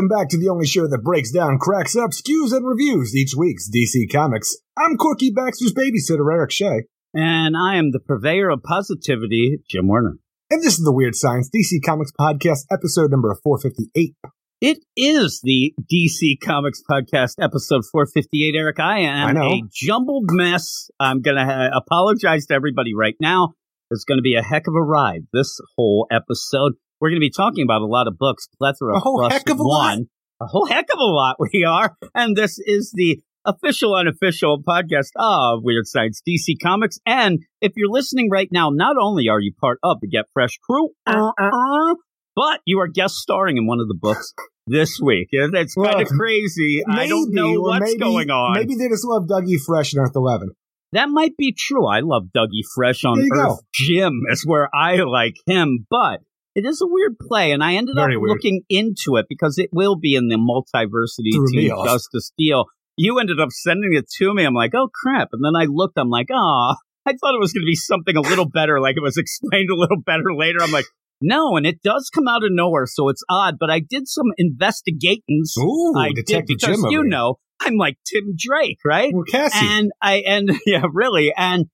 welcome back to the only show that breaks down, cracks up, skews, and reviews each week's DC Comics. I'm Corky Baxter's babysitter, Eric Shea. And I am the purveyor of positivity, Jim Werner. And this is the Weird Science DC Comics Podcast, episode number 458. It is the DC Comics Podcast, episode 458, Eric. I am I a jumbled mess. I'm going to ha- apologize to everybody right now. It's going to be a heck of a ride, this whole episode. We're going to be talking about a lot of books, plethora A whole plus heck of a lot? A whole heck of a lot we are. And this is the official unofficial podcast of Weird Science DC Comics. And if you're listening right now, not only are you part of the Get Fresh crew, uh-uh, but you are guest starring in one of the books this week. And It's kind Well, of crazy. I don't Maybe, know what's maybe- going on. Maybe they just love Dougie Fresh in Earth 11. That might be true. I love Dougie Fresh on Earth go. Jim is where I like him, but it is a weird play, and I ended Very up weird. looking into it because it will be in the multiversity Threw Team. Justice Deal. You ended up sending it to me. I'm like, oh crap! And then I looked. I'm like, ah, I thought it was going to be something a little better, like it was explained a little better later. I'm like, no, and it does come out of nowhere, so it's odd. But I did some investigations. Ooh, I did Detective because Jim you know I'm like Tim Drake, right? Well, Cassie. And I and yeah, really, and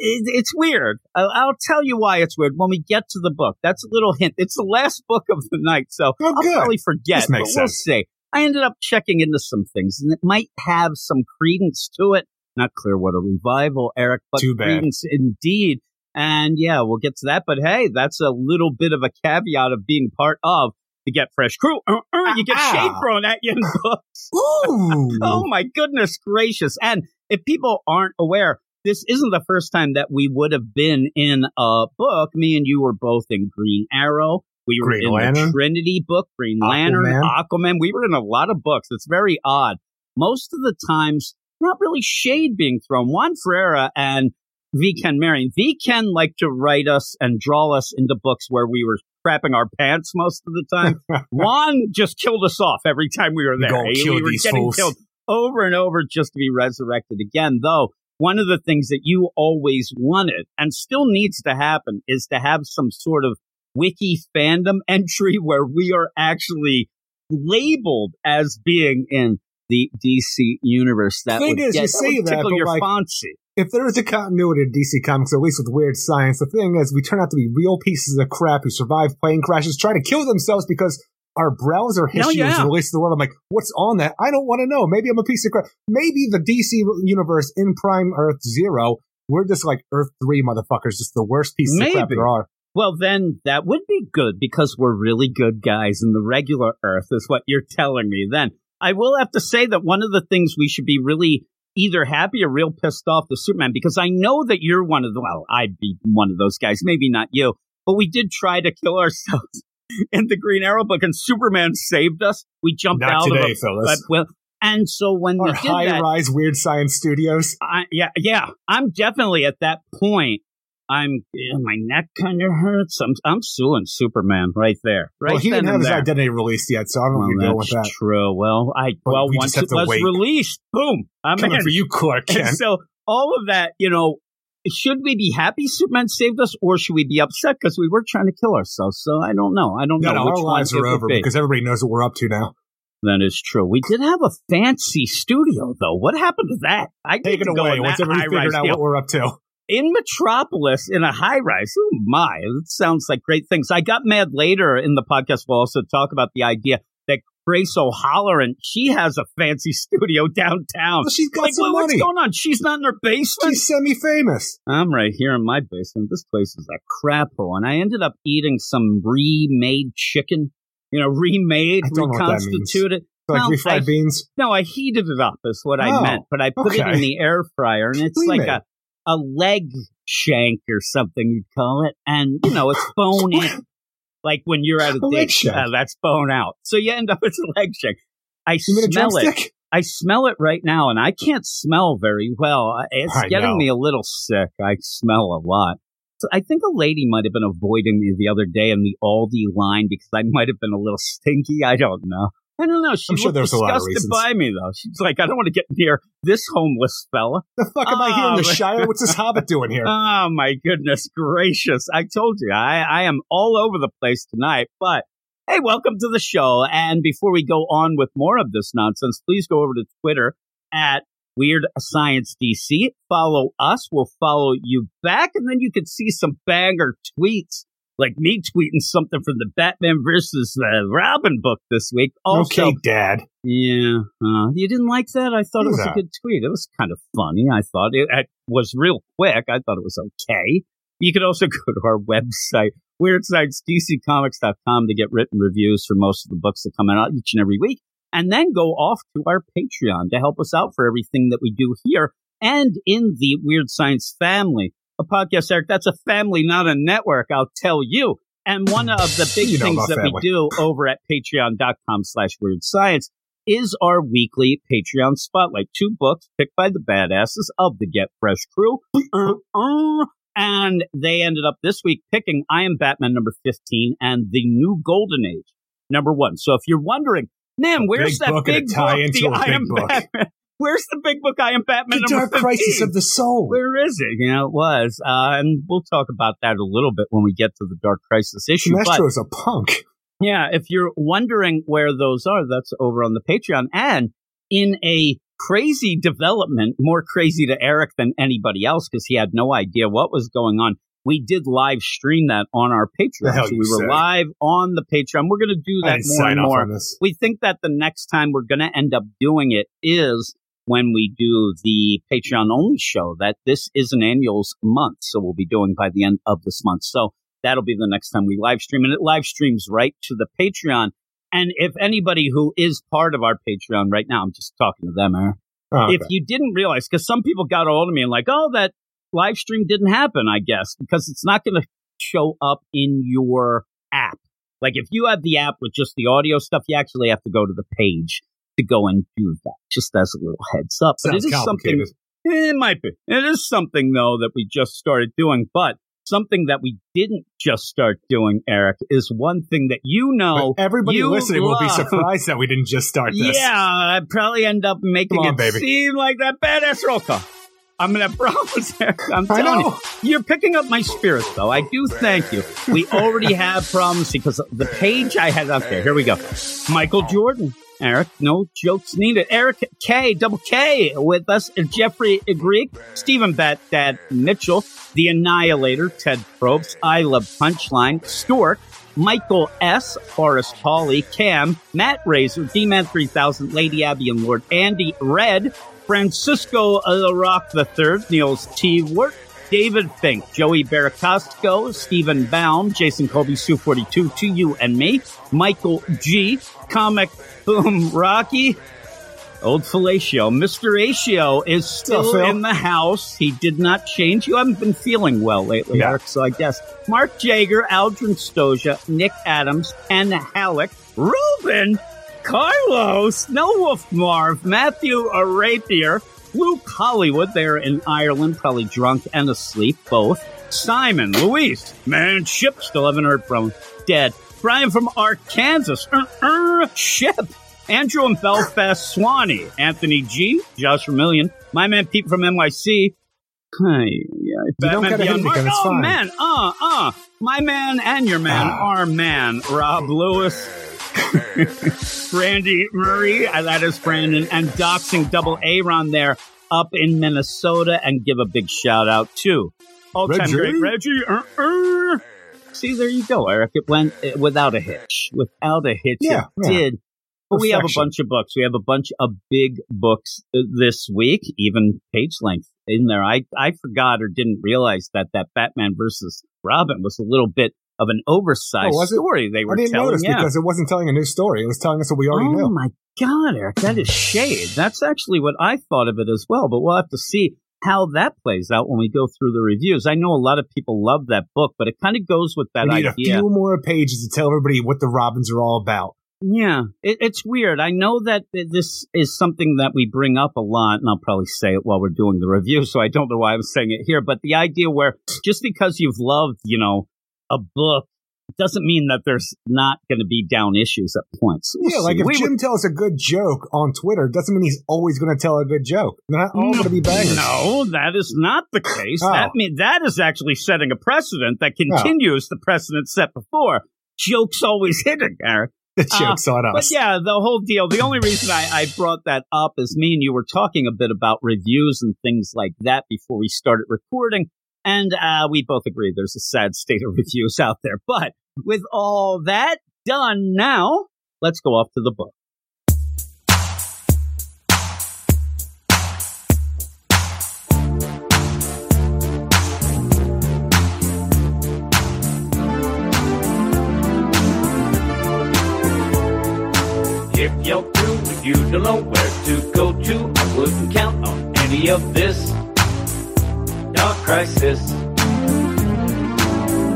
it, it's weird. I'll, I'll tell you why it's weird when we get to the book. That's a little hint. It's the last book of the night, so Oh, I'll probably forget. This makes but we'll sense. see. I ended up checking into some things, and it might have some credence to it. Not clear what a revival, Eric, but Too bad. credence indeed. And yeah, we'll get to that. But hey, that's a little bit of a caveat of being part of the Get Fresh crew. Uh-uh, you get Ah. shade thrown at you in books. Oh my goodness gracious. And if people aren't aware, this isn't the first time that we would have been in a book. Me and you were both in Green Arrow. We were Green in Lantern. the Trinity book, Green Lantern, Aquaman. Aquaman. We were in a lot of books. It's very odd. Most of the times, not really shade being thrown. Juan Ferreyra and V. Ken Marion. V. Ken liked to write us and draw us into books where we were crapping our pants most of the time. Juan just killed us off every time we were there. We were getting fools. killed over and over just to be resurrected again. Though one of the things that you always wanted and still needs to happen is to have some sort of wiki fandom entry where we are actually labeled as being in the DC universe. That Thing would is, get, you that say would that, but your like- fancy. if there is a continuity in DC Comics, at least with weird science, the thing is, we turn out to be real pieces of crap who survive plane crashes, trying to kill themselves because our browser history was yeah. released to the world. I'm like, what's on that? I don't want to know. Maybe I'm a piece of crap. Maybe the DC universe in Prime Earth Zero, we're just like Earth Three motherfuckers, just the worst pieces of crap Maybe. there are. Well, then that would be good because we're really good guys in the regular Earth, is what you're telling me. Then I will have to say that one of the things we should be really either happy or real pissed off to Superman because I know that you're one of the, well, I'd be one of those guys, maybe not you, but we did try to kill ourselves in the Green Arrow book and Superman saved us. We jumped Not out today, of a, but, well, and so when we Our did that, high-rise weird science studios. I, yeah, yeah, I'm definitely at that point. I'm yeah, my neck kind of hurts. I'm I'm suing Superman right there. Right well, he didn't have and his there. identity released yet, so I don't know Well, with that. true. Well, I But well we once it was wait. released, boom, I'm Coming in. for you, Clark And Kent. so all of that, you know, should we be happy Superman saved us, or should we be upset because we were trying to kill ourselves? So I don't know. I don't No, know no, which our lives are over be. because everybody knows what we're up to now. that is true. We did have a fancy studio, though. What happened to that? I Take it go away once that everybody figured out deal. what we're up to. in Metropolis in a high rise. Oh my, it sounds like great things. I got mad later in the podcast. We'll also talk about the idea that Grace O'Halloran, she has a fancy studio downtown. Well, she's got like, some well, what's going on? She's not in her basement. She's semi-famous. I'm right here in my basement. This place is a crap hole. And I ended up eating some remade chicken. You know, remade, I don't know what that means. reconstituted. Like Well, refried I- beans. No, I heated it up is what I Oh, meant, but I put it in the air fryer and it's like a, a leg shank or something you'd call it. And, you know, it's bone in. Like when you're at a A leg date, uh, that's bone out. So you end up with a leg shank. I You smell it. I smell it right now and I can't smell very well. It's I getting know. me a little sick. I smell a lot. So I think a lady might have been avoiding me the other day in the Aldi line because I might have been a little stinky. I don't know. I don't know. She I'm sure there's a lot of reasons. by me though. She's like, I don't want to get near this homeless fella. The fuck am I here in the Oh, Shire? What's this hobbit doing here? Oh my goodness gracious! I told you, I I am all over the place tonight. But Hey, welcome to the show. And before we go on with more of this nonsense, please go over to Twitter at Weird Science DC. Follow us. We'll follow you back. And then you can see some banger tweets like me tweeting something from the Batman versus uh, Robin book this week. Also, okay, Dad. Yeah, uh, you didn't like that? I thought it was a good tweet. It was kind of funny. I thought it, it was real quick. I thought it was okay. You could also go to our website, weirdsciencedccomics.com to get written reviews for most of the books that come out each and every week. And then go off to our Patreon to help us out for everything that we do here and in the Weird Science family. A podcast, Eric, that's a family, not a network, I'll tell you. And one of the big You know things that we do over at patreon.com slash weird science is our weekly Patreon spotlight. Two books picked by the badasses of the Get Fresh crew. And they ended up this week picking I Am Batman number 15 and The New Golden Age number one. So if you're wondering, man, where's big that book and a big book? The I Am book. Batman. Where's the big book I Am Batman The Dark Crisis of the Soul. Where is it? You know, it was. Uh, and we'll talk about that a little bit when we get to the Dark Crisis issue. But Sinestro is a punk. yeah, if you're wondering where those are, that's over on the Patreon. And in a crazy development, more crazy to Eric than anybody else because he had no idea what was going on. We did live stream that on our Patreon. So we were say. live on the Patreon. We're going to do that more and more. We think that the next time we're going to end up doing it is when we do the Patreon only show. That this is an annuals month, so we'll be doing by the end of this month. So that'll be the next time we live stream, and it live streams right to the Patreon. And if anybody who is part of our Patreon right now, I'm just talking to them, Aaron. Oh, okay. If you didn't realize, because some people got a hold of me and like, oh, that live stream didn't happen, I guess, because it's not going to show up in your app. Like if you have the app with just the audio stuff, you actually have to go to the page to go and do that. Just as a little heads up. But Sounds it is something it might be. It is something though that we just started doing, but something that we didn't just start doing, Eric, is one thing that you know. But everybody you listening will be surprised that we didn't just start this. Yeah, I'd probably end up making on, it baby. seem like that badass roll call. I'm gonna promise, Eric. I'm telling you, you're picking up my spirit, though. I do thank you. We already have problems because the page I had up there. Here we go. Michael Jordan. Eric, no jokes needed. Eric K, double K with us. Jeffrey Greek, Stephen Bat Dad Mitchell, The Annihilator, Ted Probst, I Love Punchline, Stork, Michael S., Forrest Hawley, Cam, Matt Razor, D-Man 3000, Lady Abby and Lord Andy, Red, Francisco The Rock III, Niels T. Wort, David Fink, Joey Baracosco, Stephen Baum, Jason Colby, Sue42, to you and me, Michael G, Comic Boom Rocky, Old Fellatio. Mr. Atio is still Phil? in the house. He did not change. You haven't been feeling well lately, Yeah. Eric, so I guess. Mark Jager, Aldrin Stoja, Nick Adams, Ken Halleck, Ruben, Carlos, No Wolf Marv, Matthew Rapier, Luke Hollywood, they're in Ireland, probably drunk and asleep, both. Simon, Luis, man, Ship, still haven't heard from him, dead. Brian from Arkansas, uh, uh, Ship. Andrew in Belfast, Swanee, Anthony G, Josh Vermillion, my man Pete from NYC. Hi, yeah, gotta Beyond Mark. Oh fine. man, uh, uh, my man and your man, Ah. our man, Rob Lewis. Brandy Murray, that is Brandon, and doxing double A Ron there up in Minnesota, and give a big shout out to all time great Reggie. Uh, uh. See, there you go, Eric. It went uh, without a hitch. Without a hitch, Yeah, it yeah. did. But we have a bunch of books. We have a bunch of big books this week, even page length in there. I, I forgot or didn't realize that that Batman versus Robin was a little bit of an oversized Oh, story they were I didn't telling. notice yeah. because it wasn't telling a new story. It was telling us what we already oh knew. Oh my god, Eric, that is shade. That's actually what I thought of it as well. But we'll have to see how that plays out when we go through the reviews. I know a lot of people love that book, but it kind of goes with that we need idea. a few more pages to tell everybody what the Robins are all about. Yeah, it, it's weird. I know that this is something that we bring up a lot, and I'll probably say it while we're doing the review, so I don't know why I'm saying it here. But the idea where just because you've loved, you know, a book doesn't mean that there's not going to be down issues at points. We'll yeah, see. like if We Jim tells a good joke on Twitter, doesn't mean he's always going to tell a good joke. They're not all going to be bangers. No, that is not the case. Oh. That mean that is actually setting a precedent that continues the precedent set before. joke's always hitting, Eric. The joke's uh, on us. But yeah, the whole deal. The only reason I, I brought that up is me and you were talking a bit about reviews and things like that before we started recording. And uh, we both agree there's a sad state of reviews out there. But with all that done now, let's go off to the book. If you're through you don't know where to go to, I wouldn't count on any of this. Crisis.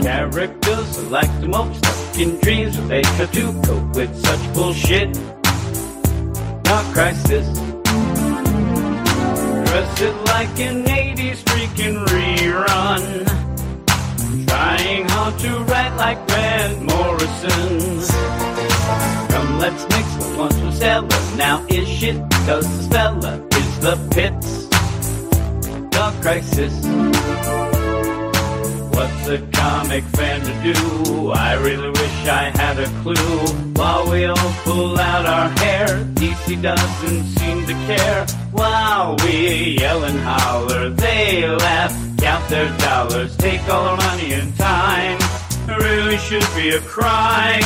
Characters are like the most stuck in dreams, but they try to cope with such bullshit. Not crisis. Dress it like an 80s freaking rerun. Trying hard to write like Grant Morrison. Come, let's mix once was Stella. Now is shit because the Stella is the pits. Dark crisis. What's a comic fan to do? I really wish I had a clue. While we all pull out our hair, DC doesn't seem to care. While we yell and holler, they laugh, count their dollars, take all our money and time. It really should be a crime.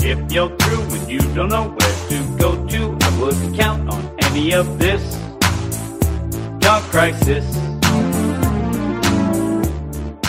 If you're through and you don't know where to go to, I wouldn't count on any of this. Dark crisis.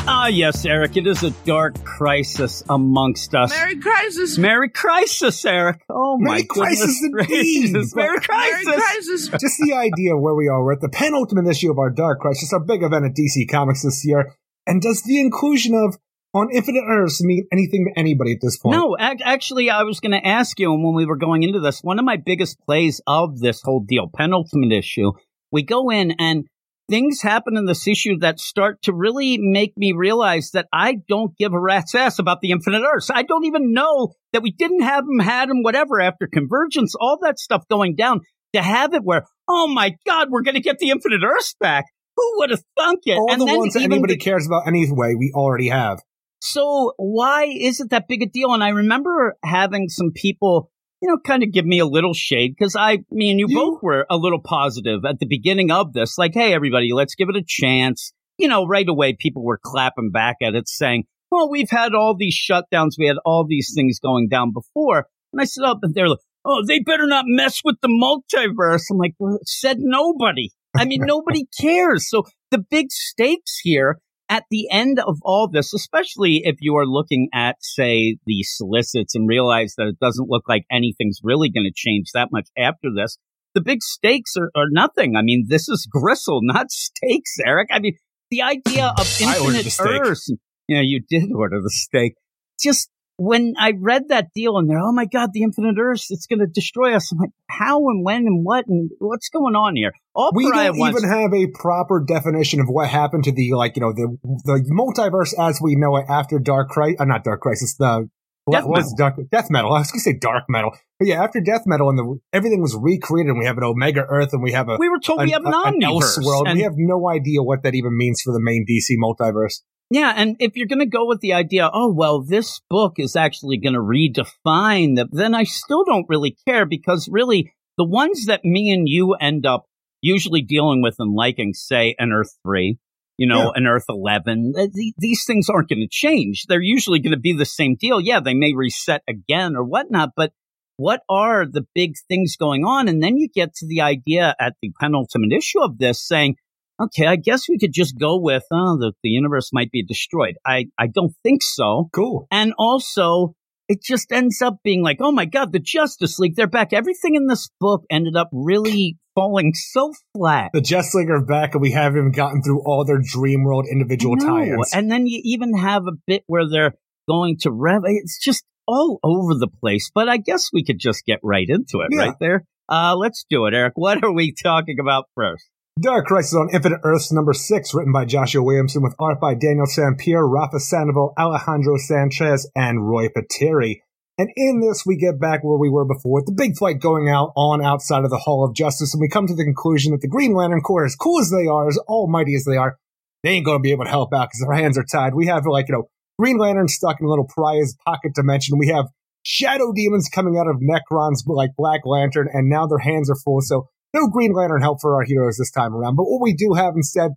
Ah, yes, Eric, it is a dark crisis amongst us. Merry crisis. Merry crisis, Eric. Oh my Merry crisis indeed. Merry crisis. Merry crisis. Just the idea of where we are. We're at the penultimate issue of our Dark Crisis, our big event at DC Comics this year. And does the inclusion of on Infinite Earths mean anything to anybody at this point? No, actually, I was going to ask you, and when we were going into this, one of my biggest plays of this whole deal, penultimate issue, we go in and things happen in this issue that start to really make me realize that I don't give a rat's ass about the Infinite Earths. I don't even know that we didn't have them, had them, whatever, after Convergence, all that stuff going down, to have it where, oh my God, we're going to get the Infinite Earths back. Who would have thunk it? All and the ones that anybody the, cares about anyway, we already have. So why is it that big a deal? And I remember having some people, you know, kind of give me a little shade because I, me and you, you both were a little positive at the beginning of this. Like, hey, everybody, let's give it a chance. You know, right away, people were clapping back at it saying, well, we've had all these shutdowns. We had all these things going down before. And I stood up and they're like, oh, they better not mess with the multiverse. I'm like, well, said nobody. I mean, nobody cares. So the big stakes here at the end of all this, especially if you are looking at, say, the solicits and realize that it doesn't look like anything's really going to change that much after this, the big stakes are, are, nothing. I mean, this is gristle, not stakes, Eric. I mean, the idea of infinite Earths. You know, you did order the steak. Just when I read that deal and they're, oh my God, the infinite earth, it's going to destroy us. I'm like, how and when and what and what's going on here? All we don't wants- even have a proper definition of what happened to the, like, you know, the, the multiverse as we know it after Dark Crisis, uh, not Dark Crisis, the, Death what, metal. Dark, death metal. I was going to say dark metal, but yeah, after death metal and the everything was recreated, and we have an Omega Earth, and we have a we were told an, we have an, an world. And- we have no idea what that even means for the main DC multiverse. Yeah, and if you're going to go with the idea, oh, well, this book is actually going to redefine that, then I still don't really care because really the ones that me and you end up usually dealing with and liking, say, an Earth 3, you know, Yeah. an Earth 11, eh, th- these things aren't going to change. They're usually going to be the same deal. Yeah, they may reset again or whatnot, but what are the big things going on? And then you get to the idea at the penultimate issue of this saying, okay, I guess we could just go with, oh, the, the universe might be destroyed. I, I don't think so. Cool. And also, it just ends up being like, oh my God, the Justice League, they're back. Everything in this book ended up really falling so flat. The Justice League are back, and we haven't even gotten through all their Dream World individual tie-ins. And then you even have a bit where they're going to rev. It's just all over the place. But I guess we could just get right into it Yeah. right there. Uh, let's do it, Eric. What are we talking about first? Dark Crisis on Infinite Earths number six, written by Joshua Williamson with art by Daniel Sampere, Rafa Sandoval, Alejandro Sanchez, and Roy Pateri. And in this, we get back where we were before, with the big fight going out on outside of the Hall of Justice, and we come to the conclusion that the Green Lantern Corps, as cool as they are, as almighty as they are, they ain't going to be able to help out because their hands are tied. We have, like, you know, Green Lantern stuck in a little Pariah's pocket dimension. We have shadow demons coming out of Nekron's, like Black Lantern, and now their hands are full. So no Green Lantern help for our heroes this time around. But what we do have instead,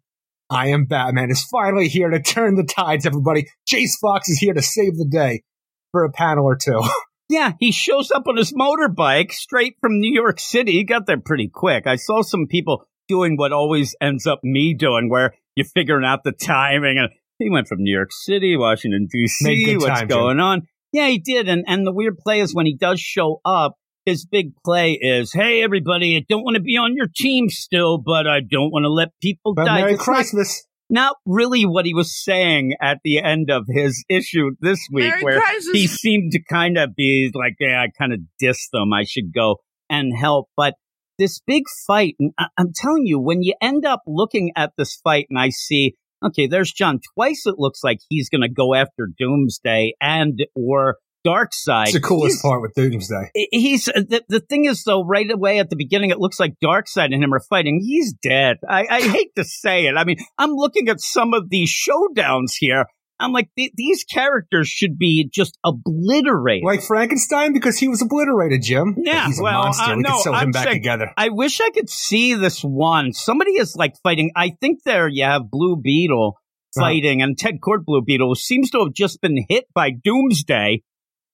I am Batman is finally here to turn the tides, everybody. Jace Fox is here to save the day for a panel or two. Yeah, he shows up on his motorbike straight from New York City. He got there pretty quick. I saw some people doing what always ends up me doing, where you're figuring out the timing. And he went from New York City, Washington D.C. What's time, going Jim. on? Yeah, he did. And and the weird play is when he does show up, his big play is, "Hey, everybody, I don't want to be on your team still, but I don't want to let people but die." Merry Christmas not really what he was saying at the end of his issue this week, Merry where Crisis. he seemed to kind of be like, yeah, I kind of dissed them. I should go and help. But this big fight, and I- I'm telling you, when you end up looking at this fight and I see, okay, there's John. Twice it looks like he's going to go after Doomsday and or Darkseid. It's the coolest He's- part with Doomsday. He's the, the thing is though right away at the beginning it looks like Darkseid and him are fighting. He's dead. I, I hate to say it. I mean, I'm looking at some of these showdowns here. I'm like th- these characters should be just obliterated. Like Frankenstein because he was obliterated, Jim. But Yeah, he's a well, monster. uh, we no, can sew him I'm back saying- together. I wish I could see this one. Somebody is like fighting. I think there you have Blue Beetle Uh-huh. fighting, and Ted Kord Blue Beetle seems to have just been hit by Doomsday.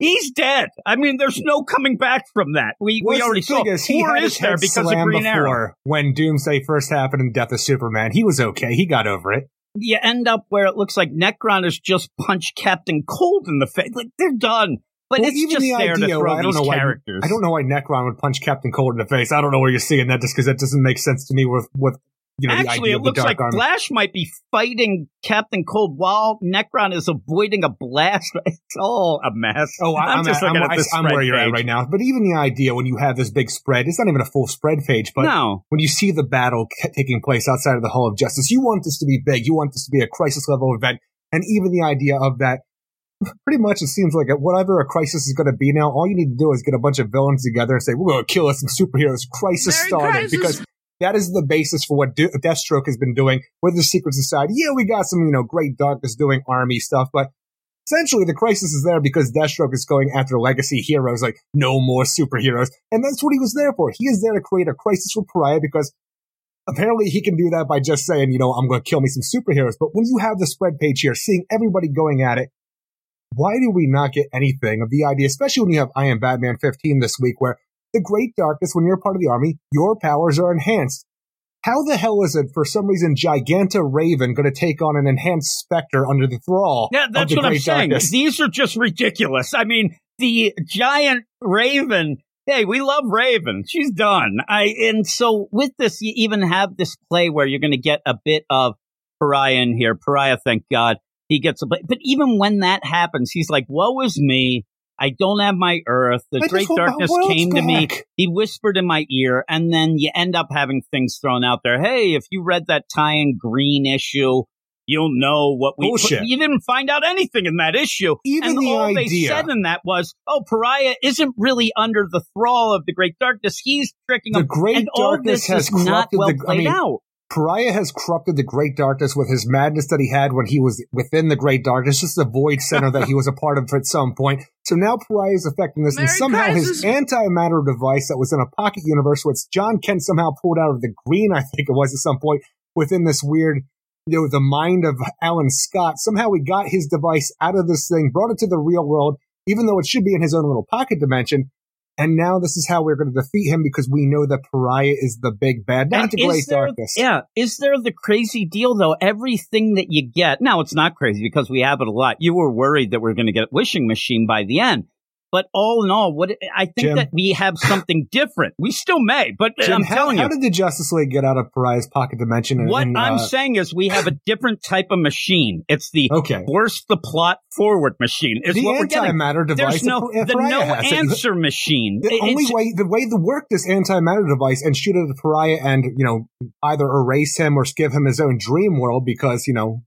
He's dead. I mean, there's no coming back from that. We Well, we already saw. is, he Or is there because of Green before Arrow? when Doomsday first happened in Death of Superman. He was okay. He got over it. You end up where it looks like Nekron has just punched Captain Cold in the face. Like they're done. But Well, it's even just the there idea, to throw I don't these know why- characters. I don't know why Nekron would punch Captain Cold in the face. I don't know where you're seeing that just because that doesn't make sense to me with, with you know, Actually, it looks like Army. Flash might be fighting Captain Cold while Nekron is avoiding a blast. It's all a mess. Oh, I, I'm, just I'm, looking I'm, at this I'm where spread you're at right now. But even the idea when you have this big spread, it's not even a full spread page, but no, when you see the battle c- taking place outside of the Hall of Justice, you want this to be big. You want this to be a crisis level event. And even the idea of that, pretty much it seems like whatever a crisis is going to be now, all you need to do is get a bunch of villains together and say, we're going to kill us some superheroes. Crisis Merry started. Crisis. Because that is the basis for what Do- Deathstroke has been doing with the Secret Society. Yeah, we got some, you know, great darkness doing army stuff, but essentially the crisis is there because Deathstroke is going after legacy heroes like no more superheroes. And that's what he was there for. He is there to create a crisis for Pariah because apparently he can do that by just saying, you know, I'm going to kill me some superheroes. But when you have the spread page here, seeing everybody going at it, why do we not get anything of the idea, especially when you have I Am Batman 15 this week, where the Great Darkness, when you're part of the army, your powers are enhanced. How the hell is it, for some reason, Giganta Raven going to take on an enhanced Spectre under the thrall yeah, that's what I'm saying. Darkness? These are just ridiculous. I mean, the giant Raven. Hey, we love Raven. She's done. I and so with this, you even have this play where you're going to get a bit of Pariah in here. Pariah, thank God, he gets a play. But even when that happens, he's like, "Woe is me! I don't have my Earth. The I great darkness came to me. He whispered in my ear, and then you end up having things thrown out there. Hey, if you read that tie-in green issue, you'll know what we. Bullshit. You didn't find out anything in that issue. Even and the all idea- they said in that was, "Oh, Pariah isn't really under the thrall of the Great Darkness. He's tricking The him." Great and all Darkness this has corrupted well the- I played mean, out. Pariah has corrupted the Great Darkness with his madness that he had when he was within the Great Darkness, just the void center that he was a part of at some point. So now Pariah is affecting this, and somehow Crisis. his antimatter device that was in a pocket universe, which Jon Kent somehow pulled out of the green, I think it was at some point, within this weird, you know, the mind of Alan Scott. Somehow we got his device out of this thing, brought it to the real world, even though it should be in his own little pocket dimension. And now this is how we're going to defeat him because we know that Pariah is the big bad, not And the is there- Darkness. Yeah. Is there the crazy deal though? Everything that you get now, it's not crazy because we have it a lot. You were worried that we are going to get wishing machine by the end. But all in all, what I think Jim. that we have something different. We still may, but Jim, I'm how, telling you, how did the Justice League get out of Pariah's pocket dimension? And, what and, I'm uh, saying is we have a different type of machine. It's the okay, force the plot forward machine. Is the what we're getting. antimatter device. There's no the Pariah no has. It- answer machine. The It- only way, the way to work this antimatter device and shoot at Pariah and you know either erase him or give him his own dream world because you know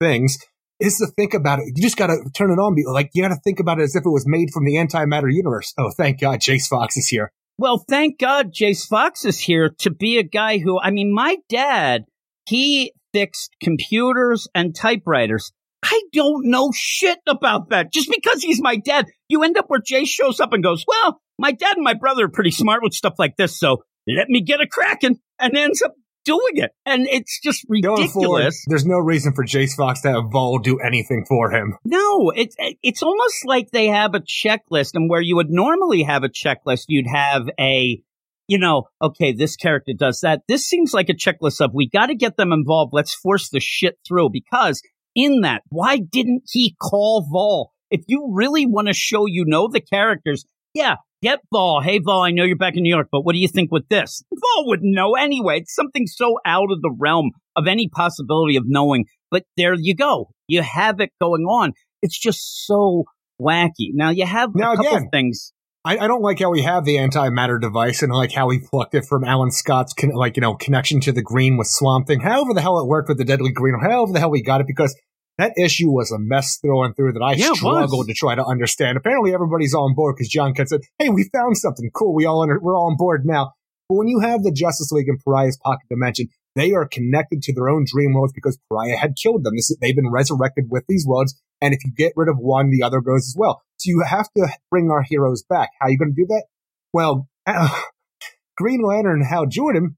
things is to think about it. You just got to turn it on. Like you got to think about it as if it was made from the antimatter universe. Oh, thank God, Jace Fox is here. Well, thank God Jace Fox is here to be a guy who, I mean, my dad, he fixed computers and typewriters. I don't know shit about that. Just because he's my dad, you end up where Jay shows up and goes, well, my dad and my brother are pretty smart with stuff like this, so let me get a cracking and ends up doing it. And it's just ridiculous. Forward, there's no reason for Jace Fox to have Vol do anything for him. No, it's it's almost like they have a checklist, and where you would normally have a checklist, you'd have a you know, okay, this character does that. This seems like a checklist of we got to get them involved. Let's force the shit through because in that, why didn't he call Vol? If you really want to show you know the characters, yeah, get Vol. Hey, Vol, I know you're back in New York, but what do you think with this? Vol wouldn't know anyway. It's something so out of the realm of any possibility of knowing. But there you go. You have it going on. It's just so wacky. Now you have now, a couple again, things. I, I, don't like how we have the antimatter device and like how he plucked it from Alan Scott's con- like you know connection to the green with Swamp Thing. However the hell it worked with the Deadly Green, or however the hell we got it, because that issue was a mess thrown through that I yeah, struggled to try to understand. Apparently everybody's on board because Jon Kent said, "Hey, we found something cool. We all under- we're all on board now." But when you have the Justice League and Pariah's Pocket Dimension, they are connected to their own dream worlds because Pariah had killed them. This, they've been resurrected with these worlds, and if you get rid of one, the other goes as well. So you have to bring our heroes back. How are you going to do that? Well, uh, Green Lantern and Hal Jordan,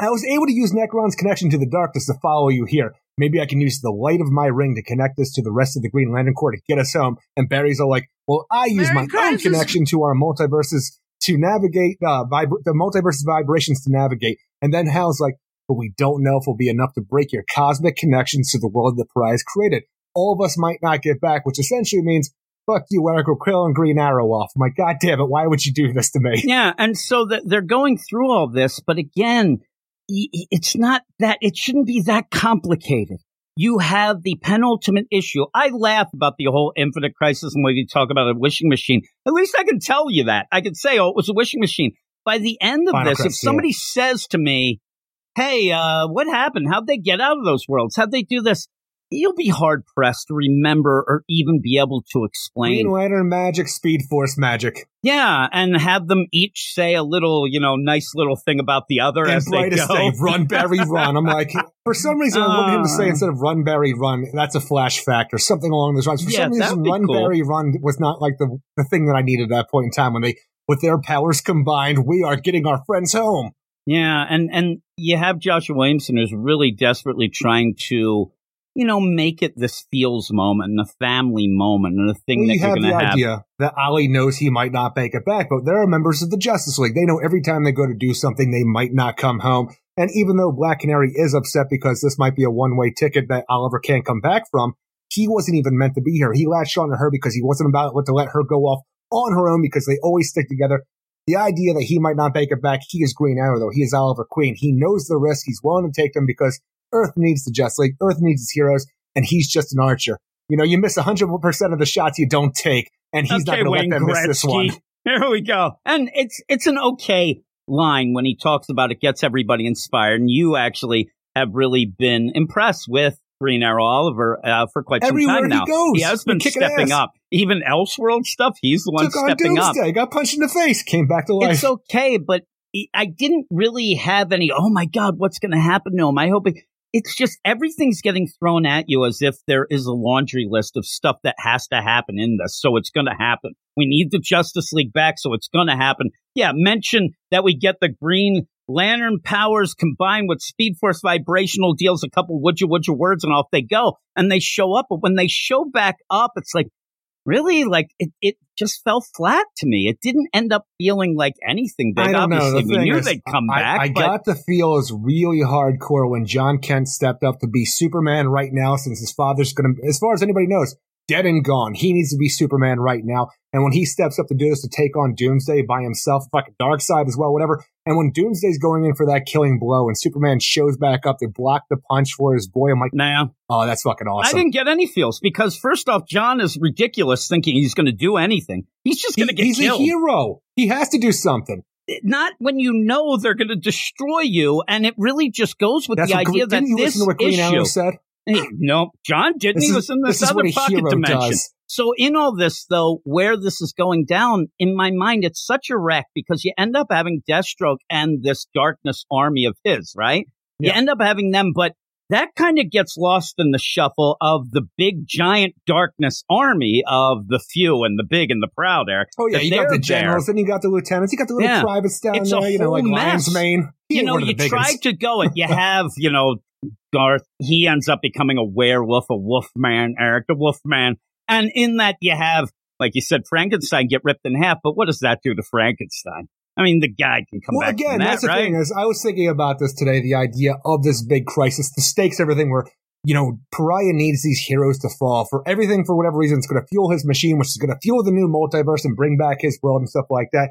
I was able to use Nekron's connection to the darkness to follow you here. Maybe I can use the light of my ring to connect us to the rest of the Green Lantern Corps to get us home. And Barry's all like, well, I use Merry my Christmas. own connection to our multiverses to navigate, uh, vib- the multiverses vibrations to navigate. And then Hal's like, but we don't know if it'll be enough to break your cosmic connections to the world the prize created. All of us might not get back, which essentially means fuck you, Eric Krill and Green Arrow off. I'm like, God damn it, why would you do this to me? Yeah, and so that they're going through all this, but again, it's not that, it shouldn't be that complicated. You have the penultimate issue. I laugh about the whole infinite crisis and when you talk about a wishing machine. At least I can tell you that. I can say, oh, it was a wishing machine. By the end of Final this, if somebody yeah. says to me, hey, uh, what happened? How'd they get out of those worlds? How'd they do this? You'll be hard pressed to remember or even be able to explain. Green Lantern magic, Speed Force magic. Yeah, and have them each say a little, you know, nice little thing about the other and as they go. Day, run, Barry, run. I'm like, for some reason, uh, I want him to say uh. instead of run, Barry, run, that's a flash fact or something along those lines. For yeah, some reason, run, cool. Barry, run was not like the, the thing that I needed at that point in time when they, with their powers combined, we are getting our friends home. Yeah, and and you have Joshua Williamson who's really desperately trying to, you know, make it this feels moment and a family moment and a thing that you're going to have. idea that Ollie knows he might not make it back, but there are members of the Justice League. They know every time they go to do something, they might not come home. And even though Black Canary is upset because this might be a one way ticket that Oliver can't come back from, he wasn't even meant to be here. He latched on to her because he wasn't about to let her go off on her own because they always stick together. The idea that he might not make it back, he is Green Arrow, though. He is Oliver Queen. He knows the risk. He's willing to take them because Earth needs the Just League. Earth needs his heroes, and he's just an archer. You know, you miss 100% of the shots you don't take, and he's okay, not going to let them Gretzky. miss this one. Here we go. And it's, it's an okay line when he talks about it gets everybody inspired. And you actually have really been impressed with Green Arrow Oliver uh, for quite some Everywhere time now. He, goes, he has been stepping up. Even Elseworld stuff, he's the one Took stepping on Doomsday, up. Got punched in the face, came back to life. It's okay, but I didn't really have any. Oh my God, what's going to happen to him? I hope it, it's just everything's getting thrown at you as if there is a laundry list of stuff that has to happen in this. So it's going to happen. We need the Justice League back, so it's going to happen. Yeah, mention that we get the Green Lantern powers combined with Speed Force vibrational deals a couple would you would you words and off they go. And they show up, but when they show back up, it's like, really? Like it, it just fell flat to me. It didn't end up feeling like anything big. Obviously, we knew is, they'd come I, back. I but... got the feel really hardcore when Jon Kent stepped up to be Superman right now, since his father's going to, as far as anybody knows, dead and gone. He needs to be Superman right now. And when he steps up to do this to take on Doomsday by himself, like Darkseid as well, whatever. And when Doomsday's going in for that killing blow and Superman shows back up to block the punch for his boy, I'm like, nah. Oh, that's fucking awesome. I didn't get any feels because first off, Jon is ridiculous thinking he's going to do anything. He's just going to get he's killed. He's a hero. He has to do something not when you know they're going to destroy you, and it really just goes with That's the idea that you this listen to what Green issue, Arrow said? no, Jon didn't. This he was in this, this other pocket dimension. Does. So in all this, though, where this is going down, in my mind, it's such a wreck because you end up having Deathstroke and this darkness army of his, right? Yeah. You end up having them, but that kind of gets lost in the shuffle of the big giant darkness army of the few and the big and the proud, Eric. Oh yeah, you got the generals, there. then you got the lieutenants, you got the little Yeah. privates down It's there, you know, like Lion's mess. Mane. You know, you tried to go it. You have, you know, Darth. He ends up becoming a werewolf, a wolf man, Eric, the wolf man. And in that, you have, like you said, Frankenstein get ripped in half. But what does that do to Frankenstein? I mean, the guy can come well, back again, that, that's the right? thing is, I was thinking about this today. The idea of this big crisis, the stakes, everything. Where you know, Pariah needs these heroes to fall for everything for whatever reason. It's going to fuel his machine, which is going to fuel the new multiverse and bring back his world and stuff like that.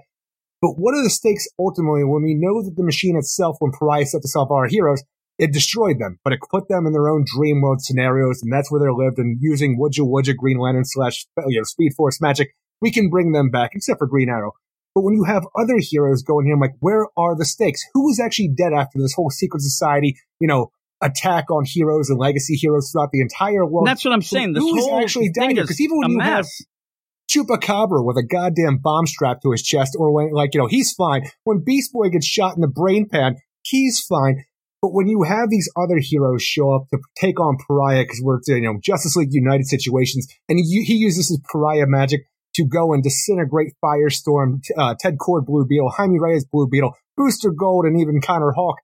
But what are the stakes ultimately when we know that the machine itself, when Pariah set itself our heroes, it destroyed them, but it put them in their own dream world scenarios, and that's where they lived. And using Wooja Wooja Green Lantern slash uh, you know Speed Force magic, we can bring them back, except for Green Arrow. But when you have other heroes going here, I'm like, where are the stakes? Who is actually dead after this whole secret society, you know, attack on heroes and legacy heroes throughout the entire world? And that's what I'm saying. This Who is whole actually dead Because even when you have. Chupacabra with a goddamn bomb strapped to his chest, or when, like, you know, he's fine. When Beast Boy gets shot in the brain pan, he's fine. But when you have these other heroes show up to take on Pariah, because we're, you know, Justice League United situations, and he, he uses his Pariah magic to go and disintegrate Firestorm, uh, Ted Kord Blue Beetle, Jaime Reyes Blue Beetle, Booster Gold, and even Connor Hawke,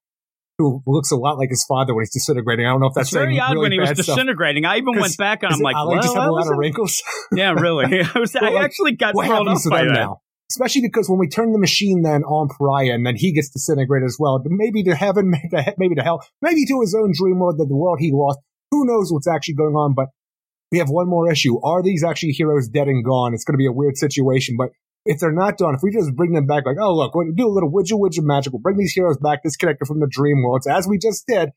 who looks a lot like his father when he's disintegrating. I don't know if that's It's very odd really when he was bad stuff. disintegrating. I even went back and Is I'm like, well, just have I a lot of wrinkles. yeah, really. I was. I like, actually got what thrown off by that. now? Especially because when we turn the machine then on Pariah and then he gets disintegrated as well, maybe to heaven, maybe to, he- maybe to hell, maybe to his own dream world that the world he lost. Who knows what's actually going on? But we have one more issue. Are these actually heroes dead and gone? It's going to be a weird situation, but if they're not done, if we just bring them back, like, oh, look, we'll do a little widget widget magic, we'll bring these heroes back disconnected from the dream worlds, as we just did.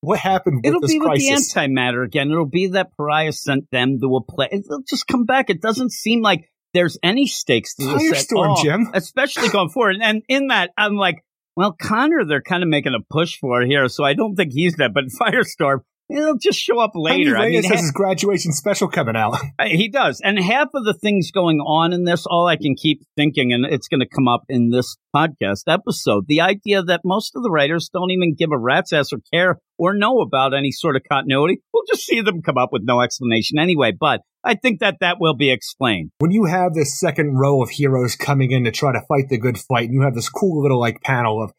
What happened with It'll this be with the antimatter again. It'll be that Pariah sent them to a place. It'll just come back. It doesn't seem like there's any stakes to this at Firestorm, all, Jim. especially going forward. And in that, I'm like, well, Connor, they're kind of making a push for it here, so I don't think he's that. But Firestorm, it'll just show up later. I mean, has his graduation special coming out. Uh, He does. And half of the things going on in this, all I can keep thinking, and it's going to come up in this podcast episode, the idea that most of the writers don't even give a rat's ass or care or know about any sort of continuity. We'll just see them come up with no explanation anyway. But I think that that will be explained. when you have this second row of heroes coming in to try to fight the good fight, and you have this cool little like panel of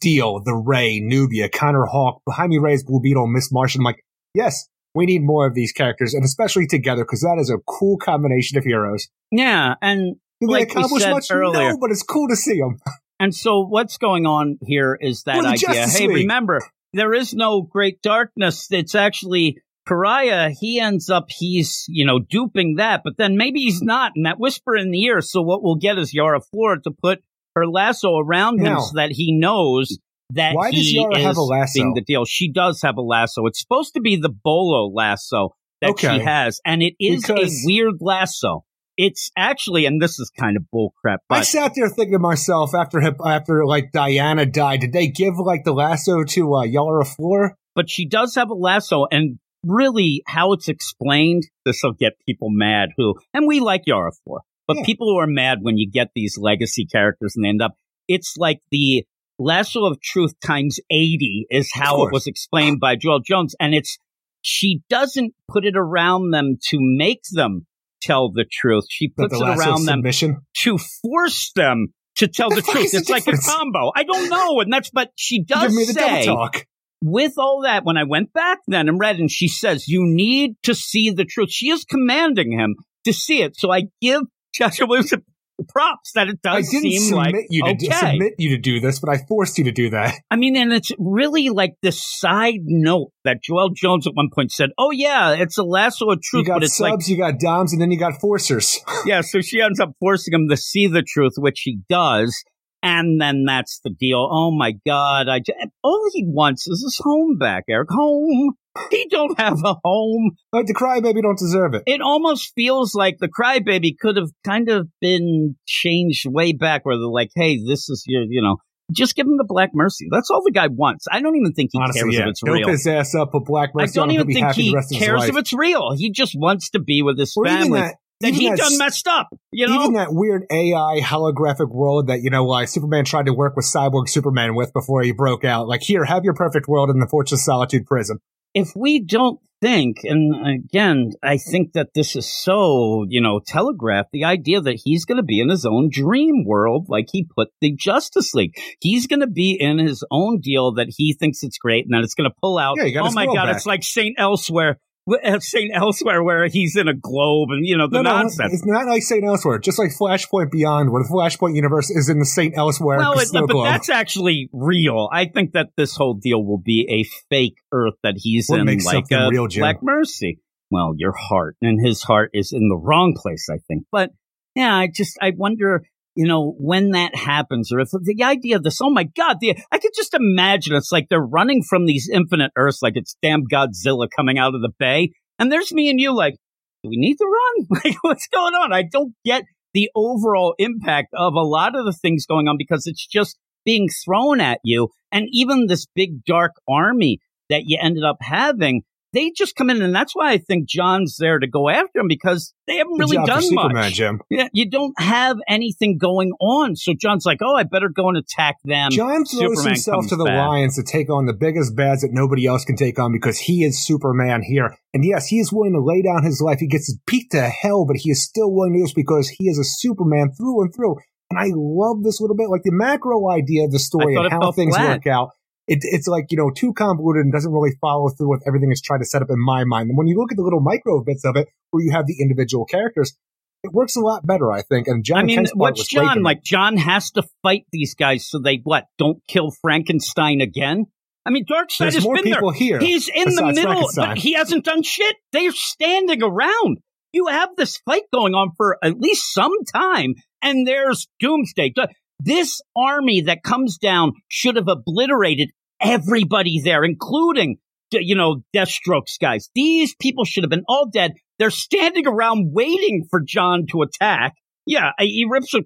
Steel, the Ray, Nubia, Connor Hawke, Jaime Reyes, Blue Beetle, Miss Martian, I'm like, yes, we need more of these characters, and especially together, because that is a cool combination of heroes. Yeah. And Do they Like we accomplish said much? earlier. No, but it's cool to see them. And so what's going on here is that idea. Justice Hey, League. remember, there is no great darkness. It's actually Pariah. He ends up, he's, you know, duping that, but then maybe he's not. And that whisper in the ear. So what we'll get is Yara Flor to put her lasso around him Now- so that he knows that Why does Yara is have a lasso? being the deal. She does have a lasso. It's supposed to be the bolo lasso that Okay. she has. And it is Because- a weird lasso. It's actually, and this is kind of bullcrap, I sat there thinking to myself after after like Diana died, did they give like the lasso to uh, Yara Flor? but she does have a lasso and really how it's explained this will get people mad who and we like yara flor but Yeah. people who are mad when you get these legacy characters and they end up it's like the lasso of truth times 80 is how it was explained by joëlle jones and it's she doesn't put it around them to make them tell the truth she puts the it around them submission. to force them to tell the, the truth is the it's like a combo i don't know and that's but she does Give me the say talk. with all that, when I went back then and read, and she says, you need to see the truth. She is commanding him to see it. So I give Joshua Williamson props that it does I didn't seem submit like, you to okay. do, submit you to do this, but I forced you to do that. I mean, and it's really like this side note that Joëlle Jones at one point said, oh yeah, it's a lasso of truth." You got but it's subs, like, you got doms, and then you got forcers. yeah, so she ends up forcing him to see the truth, which he does. And then that's the deal. Oh my God. I j- all he wants is his home back, Eric. Home. He don't have a home. Like the crybaby don't deserve it. It almost feels like the crybaby could have kind of been changed way back where they're like, hey, this is your, you know, just give him the black mercy. That's all the guy wants. I don't even think he Honestly, cares yeah. if it's He'll real. piss ass up, put black mercy on don't even think he the rest of his cares if it's real. He just wants to be with his or even family. that, that he done messed up. You know, even that weird AI holographic world that you know, like Superman tried to work with Cyborg Superman with before he broke out. Like, here, have your perfect world in the Fortress Solitude prison. If we don't think, and again, I think that this is so, you know, telegraphed the idea that he's going to be in his own dream world, like he put the Justice League. He's going to be in his own deal that he thinks it's great, and then it's going to pull out. Yeah, oh my god, back. it's like Saint Elsewhere Saint Elsewhere where he's in a globe and you know the no, nonsense. No, it's not like Saint Elsewhere, just like Flashpoint Beyond, where the Flashpoint universe is in the Saint Elsewhere. Well, it, but globe. that's actually real. I think that this whole deal will be a fake Earth that he's what in, like a uh, real, Jim? Black Mercy. Well, your heart and his heart is in the wrong place, I think. But yeah, I just I wonder you know, when that happens, or if the idea of this, oh my God, the, I could just imagine it's like they're running from these infinite Earths like it's damn Godzilla coming out of the bay. And there's me and you like, do we need to run? Like, what's going on? I don't get the overall impact of a lot of the things going on because it's just being thrown at you. And even this big dark army that you ended up having, they just come in, and that's why I think Jon's there to go after him because they haven't Good really done much. Superman, Jim. Yeah, you don't have anything going on, so Jon's like, "Oh, I better go and attack them." Jon throws Superman himself to the back. lions to take on the biggest bads that nobody else can take on because he is Superman here. And yes, he is willing to lay down his life. He gets his peak to hell, but he is still willing to do this because he is a Superman through and through. And I love this little bit, like the macro idea of the story and how things flat. work out it, it's like, you know, too convoluted and doesn't really follow through with everything it's trying to set up in my mind. And when you look at the little micro bits of it where you have the individual characters, it works a lot better, I think. And Jon I mean, what's was great to Jon me. like? Jon has to fight these guys so they what? Don't kill Frankenstein again. I mean, Darkseid There's has more been people there. here He's in the middle, but he hasn't done shit. They're standing around. You have this fight going on for at least some time, and there's Doomsday. This army that comes down should have obliterated everybody there, including, you know, Deathstroke's guys. These people should have been all dead. They're standing around waiting for Jon to attack. Yeah, he rips a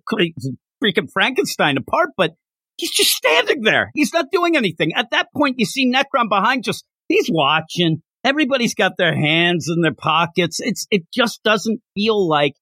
freaking Frankenstein apart, but he's just standing there. He's not doing anything. At that point, you see Nekron behind just, he's watching. Everybody's got their hands in their pockets. It's, it just doesn't feel like